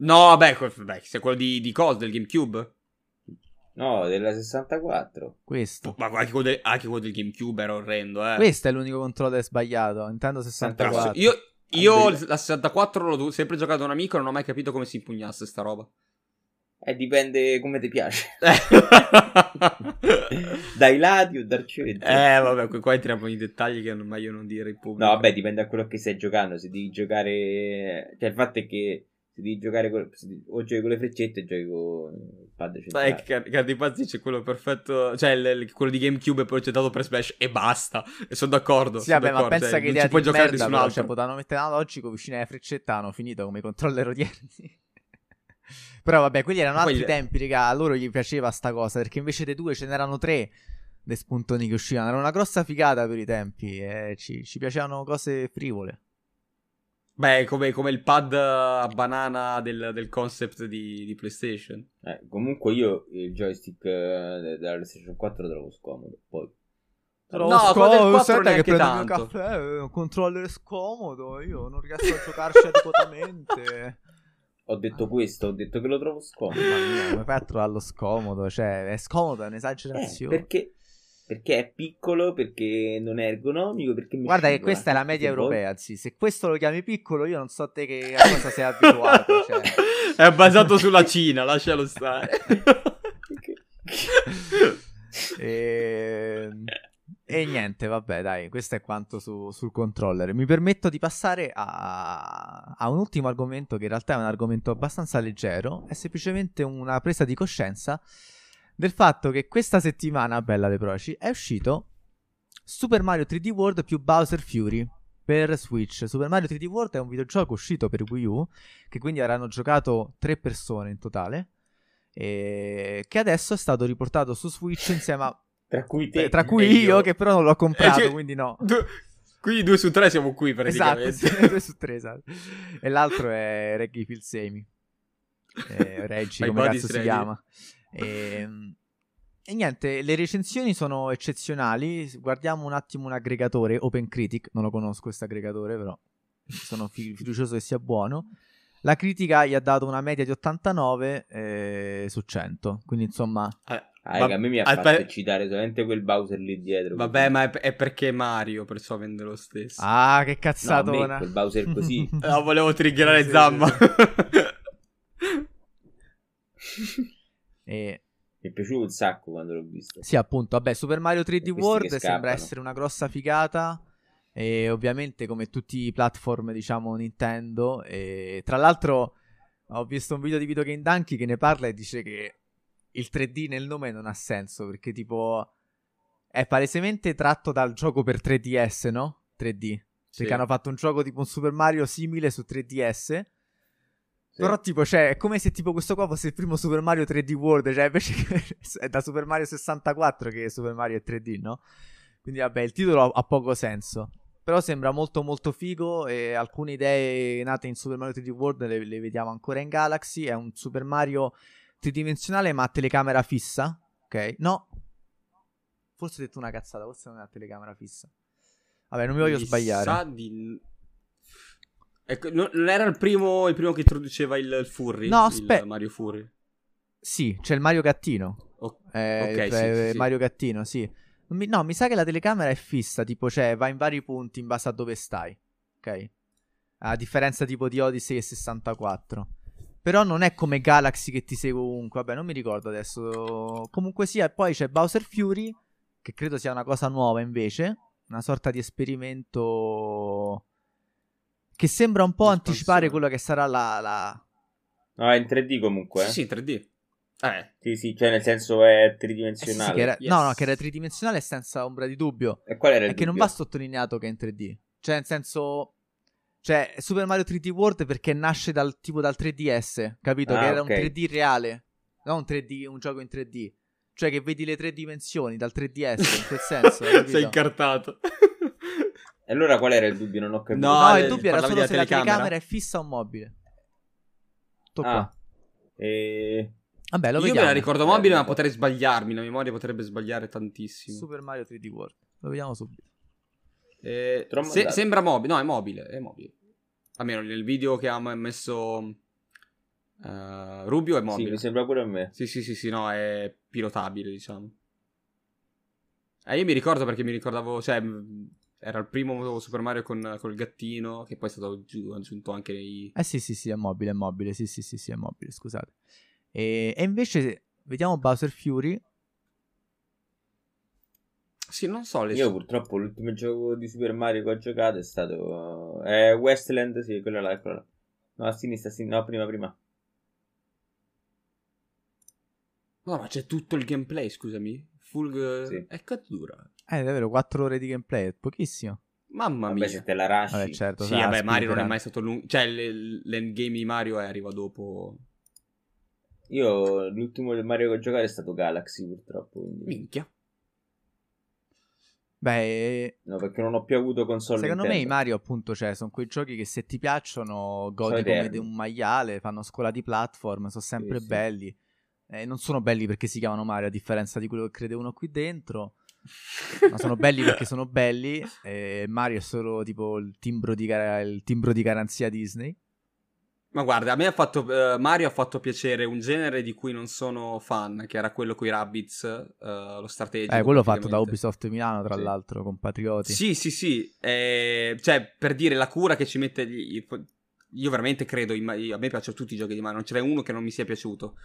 No, vabbè, que- vabbè, se è quello di, di cosa, del GameCube. No, della 64. Questo. Ma anche quello, del, anche quello del GameCube era orrendo, eh. Questo è l'unico controller sbagliato. Nintendo Però 64. io, io Ah, la 64 l'ho sempre giocato da un amico e non ho mai capito come si impugnasse sta roba. Eh, dipende come ti piace. (laughs) eh, (laughs) Dai lati o dal centro. vabbè, qui- qua entriamo in dettagli che non meglio non dire in pubblico. No, vabbè, dipende da quello che stai giocando. Se devi giocare. Cioè, il fatto è che se devi giocare con... se devi- o giochi con le freccette o giochi con il pad centrale. Car- Cardi Pazzi c'è quello perfetto, cioè il- il- quello di GameCube è progettato per Smash e basta. E sono d'accordo. Sì, sono vabbè, ma d'accordo, pensa cioè, che non idea ci puoi di giocare merda, nessun però, altro. cioè, potevano mettere analogico vicino alle freccette, hanno finito come i controller odierni. (laughs) però vabbè, quelli erano Poi altri le- tempi, raga, a loro gli piaceva sta cosa, perché invece dei due ce n'erano tre dei spuntoni che uscivano, era una grossa figata per i tempi, e ci, ci piacevano cose frivole. Beh, come, come il pad a banana del, del concept di, di PlayStation. Eh, comunque io il joystick eh, della PlayStation 4 lo trovo scomodo. Poi. No, quello del 4 sai neanche che prendo il mio tanto. caffè, è un controller scomodo, io non riesco a giocarci (laughs) adeguatamente. Ho detto questo, ho detto che lo trovo scomodo. Mia, come fai a trovarlo scomodo? Cioè, è scomodo, è Eh, un'esagerazione. perché, perché è piccolo, perché non è ergonomico, perché mi Guarda che questa è la media europea, sì. Se questo lo chiami piccolo, io non so te che a cosa sei abituato. (laughs) Cioè. È basato sulla Cina, lascialo stare. (laughs) E... e niente, vabbè, dai, questo è quanto su- sul controller. Mi permetto di passare a... a un ultimo argomento che in realtà è un argomento abbastanza leggero, è semplicemente una presa di coscienza del fatto che questa settimana, bella Le Proci, è uscito Super Mario 3D World più Bowser Fury per Switch. Super Mario 3D World è un videogioco uscito per Wii U, che quindi avranno giocato tre persone in totale, e che adesso è stato riportato su Switch insieme a... Tra cui te. Tra cui io, che però non l'ho comprato, Eh, cioè, quindi no. Du- quindi due su tre siamo qui Esatto, praticamente. sì, due su tre, esatto. E l'altro è Reggie Filsemi. Eh, Reggie, (laughs) come cazzo si chiama. E, e niente, le recensioni sono eccezionali. Guardiamo un attimo un aggregatore, OpenCritic, non lo conosco questo aggregatore, però sono fi- fiducioso che sia buono. La critica gli ha dato una media di 89 eh, su 100, quindi insomma... Eh, Ah, che a me mi ha fatto citare solamente quel Bowser lì dietro. Vabbè, ma è, è perché Mario, perciò vende lo stesso. Ah, che No, cazzatona! me quel Bowser così. (laughs) No, volevo triggerare (laughs) Zamma. (laughs) E, Mi è piaciuto un sacco quando l'ho visto. Sì, appunto, vabbè, Super Mario 3D Questi World sembra essere una grossa figata. E ovviamente, come tutti i platform, diciamo, Nintendo. E tra l'altro, ho visto un video di Vito Game Donkey che ne parla e dice che il 3D nel nome non ha senso. Perché, tipo, è palesemente tratto dal gioco per 3DS, no? 3D. Sì. Perché hanno fatto un gioco tipo un Super Mario simile su 3DS. Sì. Però, tipo, cioè, è come se tipo questo qua fosse il primo Super Mario 3D World. Cioè, invece (laughs) è da Super Mario 64 che Super Mario è 3D, no? Quindi, vabbè, il titolo ha, ha poco senso. Però sembra molto, molto figo. E alcune idee nate in Super Mario 3D World le, le vediamo ancora in Galaxy. È un Super Mario tridimensionale, ma a telecamera fissa. Ok? No. Forse ho detto una cazzata. Forse non è a telecamera fissa. Vabbè, non mi voglio Mi sbagliare. di- Ecco, non era il primo, il primo che introduceva il, il Furry? No, il aspe- Mario Furry. Sì, c'è il Mario Gattino. O- Eh, Ok, cioè, sì, sì, sì. Mario Gattino, sì. Mi- no, mi sa che la telecamera è fissa, tipo, cioè, va in vari punti in base a dove stai. Ok? A differenza tipo di Odyssey e 64. Però non è come Galaxy che ti segue ovunque. Vabbè, non mi ricordo adesso. Comunque sia, e poi c'è Bowser Fury, che credo sia una cosa nuova invece. Una sorta di esperimento che sembra un po' Espansione. anticipare quello che sarà la... la... No, è in 3D comunque. Sì, sì, 3D. Eh, Sì, sì, cioè nel senso è Eh sì, sì, tridimensionale. era- Yes. No, no, che era tridimensionale senza ombra di dubbio. E qual era il È che non dubbio? va sottolineato che è in 3D. Cioè, nel senso. Cioè, Super Mario 3D World perché nasce dal tipo dal 3DS. Capito? Ah, che era ok. un 3D reale. Non un 3D, un gioco in 3D. Cioè, che vedi le tre dimensioni dal 3DS. In quel senso. (laughs) sei incartato. (laughs) E allora qual era il dubbio? Non ho capito. No, No, eh, il dubbio era solo se della la telecamera? telecamera è fissa o mobile. Tutto Ah. qua. E... Vabbè, lo Io vediamo. me la ricordo Eh, mobile, ma vabbè. potrei sbagliarmi. La memoria potrebbe sbagliare tantissimo. Super Mario 3D World. Lo vediamo subito. Eh, se- sembra mobile. No, è mobile. È mobile. Almeno nel video che ha messo eh, Rubio è Sì, mobile. mi sembra pure a me. Sì, sì, sì, sì, no, è pilotabile, diciamo. Eh, io mi ricordo perché mi ricordavo, cioè, era il primo Super Mario con col gattino, che poi è stato aggiu- aggiunto anche nei... Eh sì, sì, sì, è mobile, è mobile. Sì, sì, sì, sì, è mobile, scusate. E, e invece vediamo Bowser Fury. Sì, non so, le Io purtroppo l'ultimo gioco di Super Mario che ho giocato è stato... È Westland, sì, quella là, quella là. No, a sinistra, a sinistra. No, prima, prima. No, ma c'è tutto il gameplay, scusami. Full... Sì. È cazzo dura. Eh, davvero, 4 ore di gameplay, è pochissimo. Mamma Vabbè, mia. se te la rasci. Vabbè, certo. Sì, vabbè, Mario non è mai stato lungo. Cioè, l- l'endgame di Mario arriva dopo... Io l'ultimo Mario che ho giocato è stato Galaxy, purtroppo. quindi- Minchia. Beh, No, perché non ho più avuto console secondo me i Nintendo. Mario, appunto, cioè, sono quei giochi che se ti piacciono, godi come di un maiale, fanno scuola di platform, sono sempre Sì, sì. belli. Eh, non sono belli perché si chiamano Mario, a differenza di quello che crede uno qui dentro. Ma sono belli perché sono belli. E Mario è solo tipo il timbro di, gar- il timbro di garanzia Disney. Ma guarda, a me ha fatto, eh, Mario ha fatto piacere un genere di cui non sono fan, che era quello con i Rabbids, eh, lo strategico. Eh, quello fatto da. Ubisoft Milano, tra Sì. l'altro, compatrioti. Sì, sì, sì. eh, cioè, per dire la cura che ci mette. gli- Io veramente credo. a me piacciono tutti i giochi di Mario. Non ce n'è uno che non mi sia piaciuto.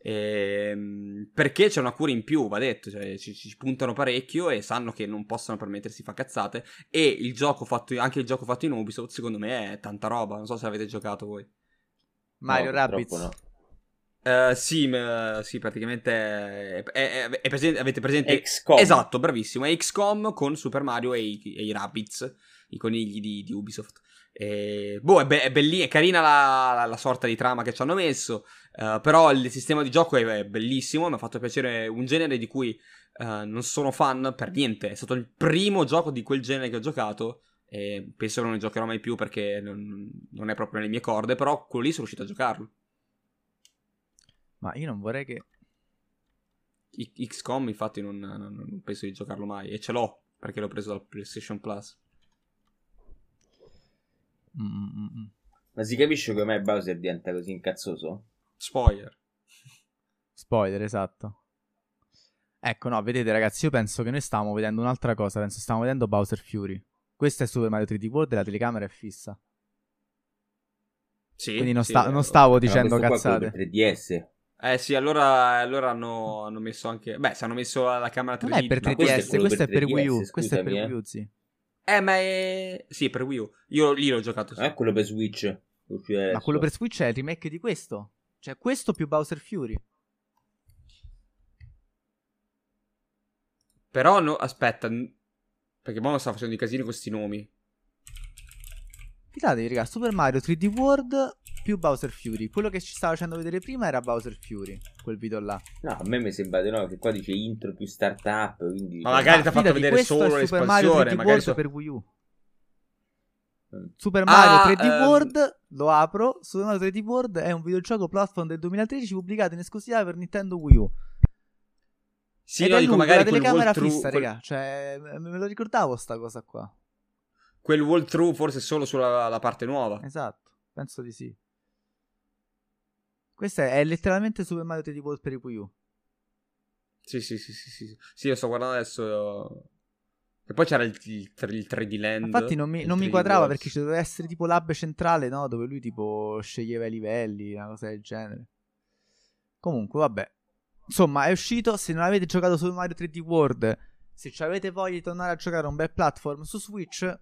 Ehm, perché c'è una cura in più, va detto. Cioè, ci, ci puntano parecchio e sanno che non possono permettersi di fare cazzate. E il gioco fatto, anche il gioco fatto in Ubisoft, secondo me, è tanta roba. Non so se l'avete giocato voi. Mario No, Rabbids. no. Uh, sì, m- sì, praticamente è, è, è presente, avete presente XCOM. Esatto, bravissimo, è XCOM con Super Mario e i, e i Rabbids, i conigli di, di Ubisoft. E, boh, è, be- è bellina, è carina la, la, la, sorta di trama che ci hanno messo, uh, però il sistema di gioco è, è bellissimo, mi ha fatto piacere un genere di cui uh, non sono fan per niente, è stato il primo gioco di quel genere che ho giocato e penso che non ne giocherò mai più perché non, non è proprio nelle mie corde, però quello lì sono riuscito a giocarlo. Ma io non vorrei che... XCOM infatti non, non, non, penso di giocarlo mai e ce l'ho perché l'ho preso dal PlayStation Plus. Mm-mm. Ma si capisce come Bowser diventa così incazzoso? Spoiler. Spoiler, esatto. Ecco, no, vedete ragazzi, io penso che noi stavamo vedendo un'altra cosa, penso stavamo vedendo Bowser Fury. Questo è Super Mario 3D World e la telecamera è fissa. Sì, Quindi non, sì, sta- non stavo dicendo no, cazzate. 3DS. Eh sì, allora, allora hanno, hanno, messo anche... Beh, se hanno messo la camera 3D... Non è per 3DS, questo, questo è per, Wii U. Questo è per Wii U, sì. Eh, ma è... Sì, per Wii U. Io lì l'ho giocato. Sì. Non è quello per Switch. Ma quello per Switch è il remake di questo. Cioè, questo più Bowser Fury. Però, no, aspetta. Perché mo sta facendo i casini con questi nomi. Fidatevi, raga, Super Mario 3D World più Bowser Fury. Quello che ci stava facendo vedere prima era Bowser Fury, quel video là. No, a me mi sembra di no, che qua dice intro più startup, quindi... Ma magari ti ha fatto vedere solo l'espansione. Super Mario 3D World so... per Wii U. Mm. Super Mario ah, 3D um... Ehm. World, lo apro, Super Mario 3D World è un videogioco platform del 2013 pubblicato in esclusiva per Nintendo Wii U. Sì, Ed no, dico, magari la telecamera fissa, quel... raga, cioè me lo ricordavo sta cosa qua. Quel walkthrough forse solo sulla parte nuova. Esatto, penso di sì. Questo è, è letteralmente Super Mario 3D World per i Wii U. Sì, sì, sì, sì, sì. Sì, io sto guardando adesso. E poi c'era il, il, il 3D Land. Infatti non mi, non mi quadrava perché ci doveva essere tipo l'hub centrale, no? Dove lui tipo sceglieva i livelli, una cosa del genere. Comunque, vabbè. Insomma, è uscito. Se non avete giocato Super Mario 3D World, se avete voglia di tornare a giocare un bel platform su Switch,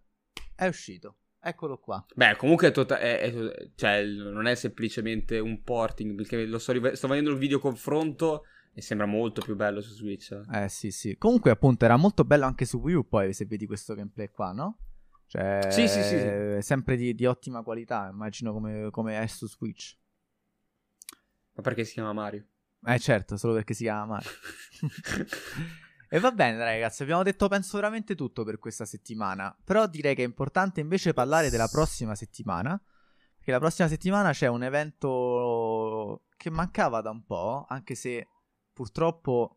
è uscito. Eccolo qua. Beh, comunque è tota- è, è, cioè, non è semplicemente un porting, perché lo sto, rive- sto vedendo il video confronto e sembra molto più bello su Switch. Eh sì, sì. Comunque appunto era molto bello anche su Wii U poi se vedi questo gameplay qua, no? Cioè, sì, sì, sì, sì. sempre di, di, ottima qualità, immagino come, come è su Switch. Ma perché si chiama Mario? Eh certo, solo perché si chiama Mario. (laughs) E va bene, ragazzi, abbiamo detto penso veramente tutto per questa settimana. Però direi che è importante invece parlare della prossima settimana. Perché la prossima settimana c'è un evento che mancava da un po', anche se purtroppo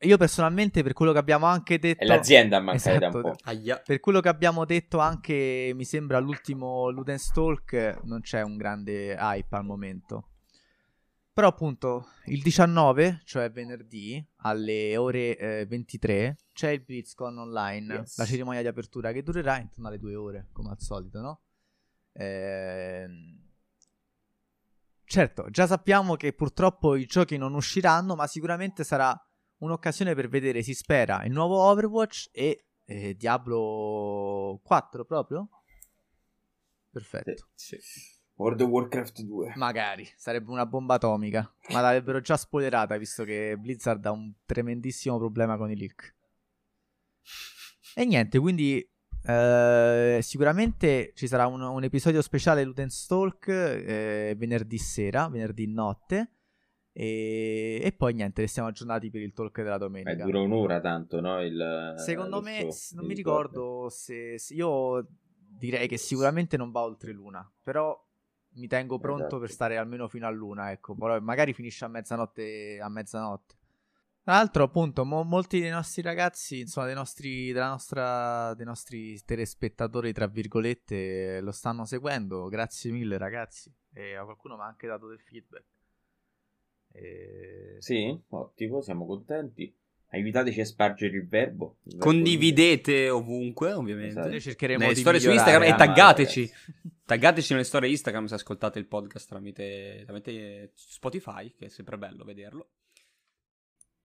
io personalmente per quello che abbiamo anche detto è l'azienda a mancare esatto, da un po'. Aia. Per quello che abbiamo detto anche mi sembra all'ultimo Ludens Talk non c'è un grande hype al momento. Però appunto il 19, cioè venerdì, alle ore eh, 23, c'è il BlizzCon online, yes. la cerimonia di apertura che durerà intorno alle due ore, come al solito, no? Eh... Certo, già sappiamo che purtroppo i giochi non usciranno, ma sicuramente sarà un'occasione per vedere, si spera, il nuovo Overwatch e eh, Diablo 4 proprio? Perfetto. Sì, sì. World of Warcraft 2. Magari, sarebbe una bomba atomica. Ma l'avrebbero già spoilerata visto che Blizzard ha un tremendissimo problema con i leak. E niente, quindi eh, sicuramente ci sarà un, un, episodio speciale Ludens Talk eh, venerdì sera, venerdì notte. E, e, poi niente, restiamo aggiornati per il talk della domenica. Eh, dura un'ora tanto, no? Il, Secondo me, show, non mi ricordo se, se, Io direi che sicuramente non va oltre l'una. Però mi tengo pronto esatto. per stare almeno fino all'una, ecco, però magari finisce a mezzanotte, a mezzanotte. Tra l'altro, appunto, mo- molti dei nostri ragazzi, insomma, dei nostri, della nostra, dei nostri telespettatori, tra virgolette, lo stanno seguendo. Grazie mille, ragazzi. E a qualcuno mi ha anche dato del feedback. E... Sì, ottimo, siamo contenti. Aiutateci a spargere il verbo. Il verbo Condividete ovunque, ovviamente. Esatto. Noi cercheremo nelle di storie su Instagram e taggateci. Taggateci nelle storie Instagram se ascoltate il podcast tramite, tramite Spotify, che è sempre bello vederlo.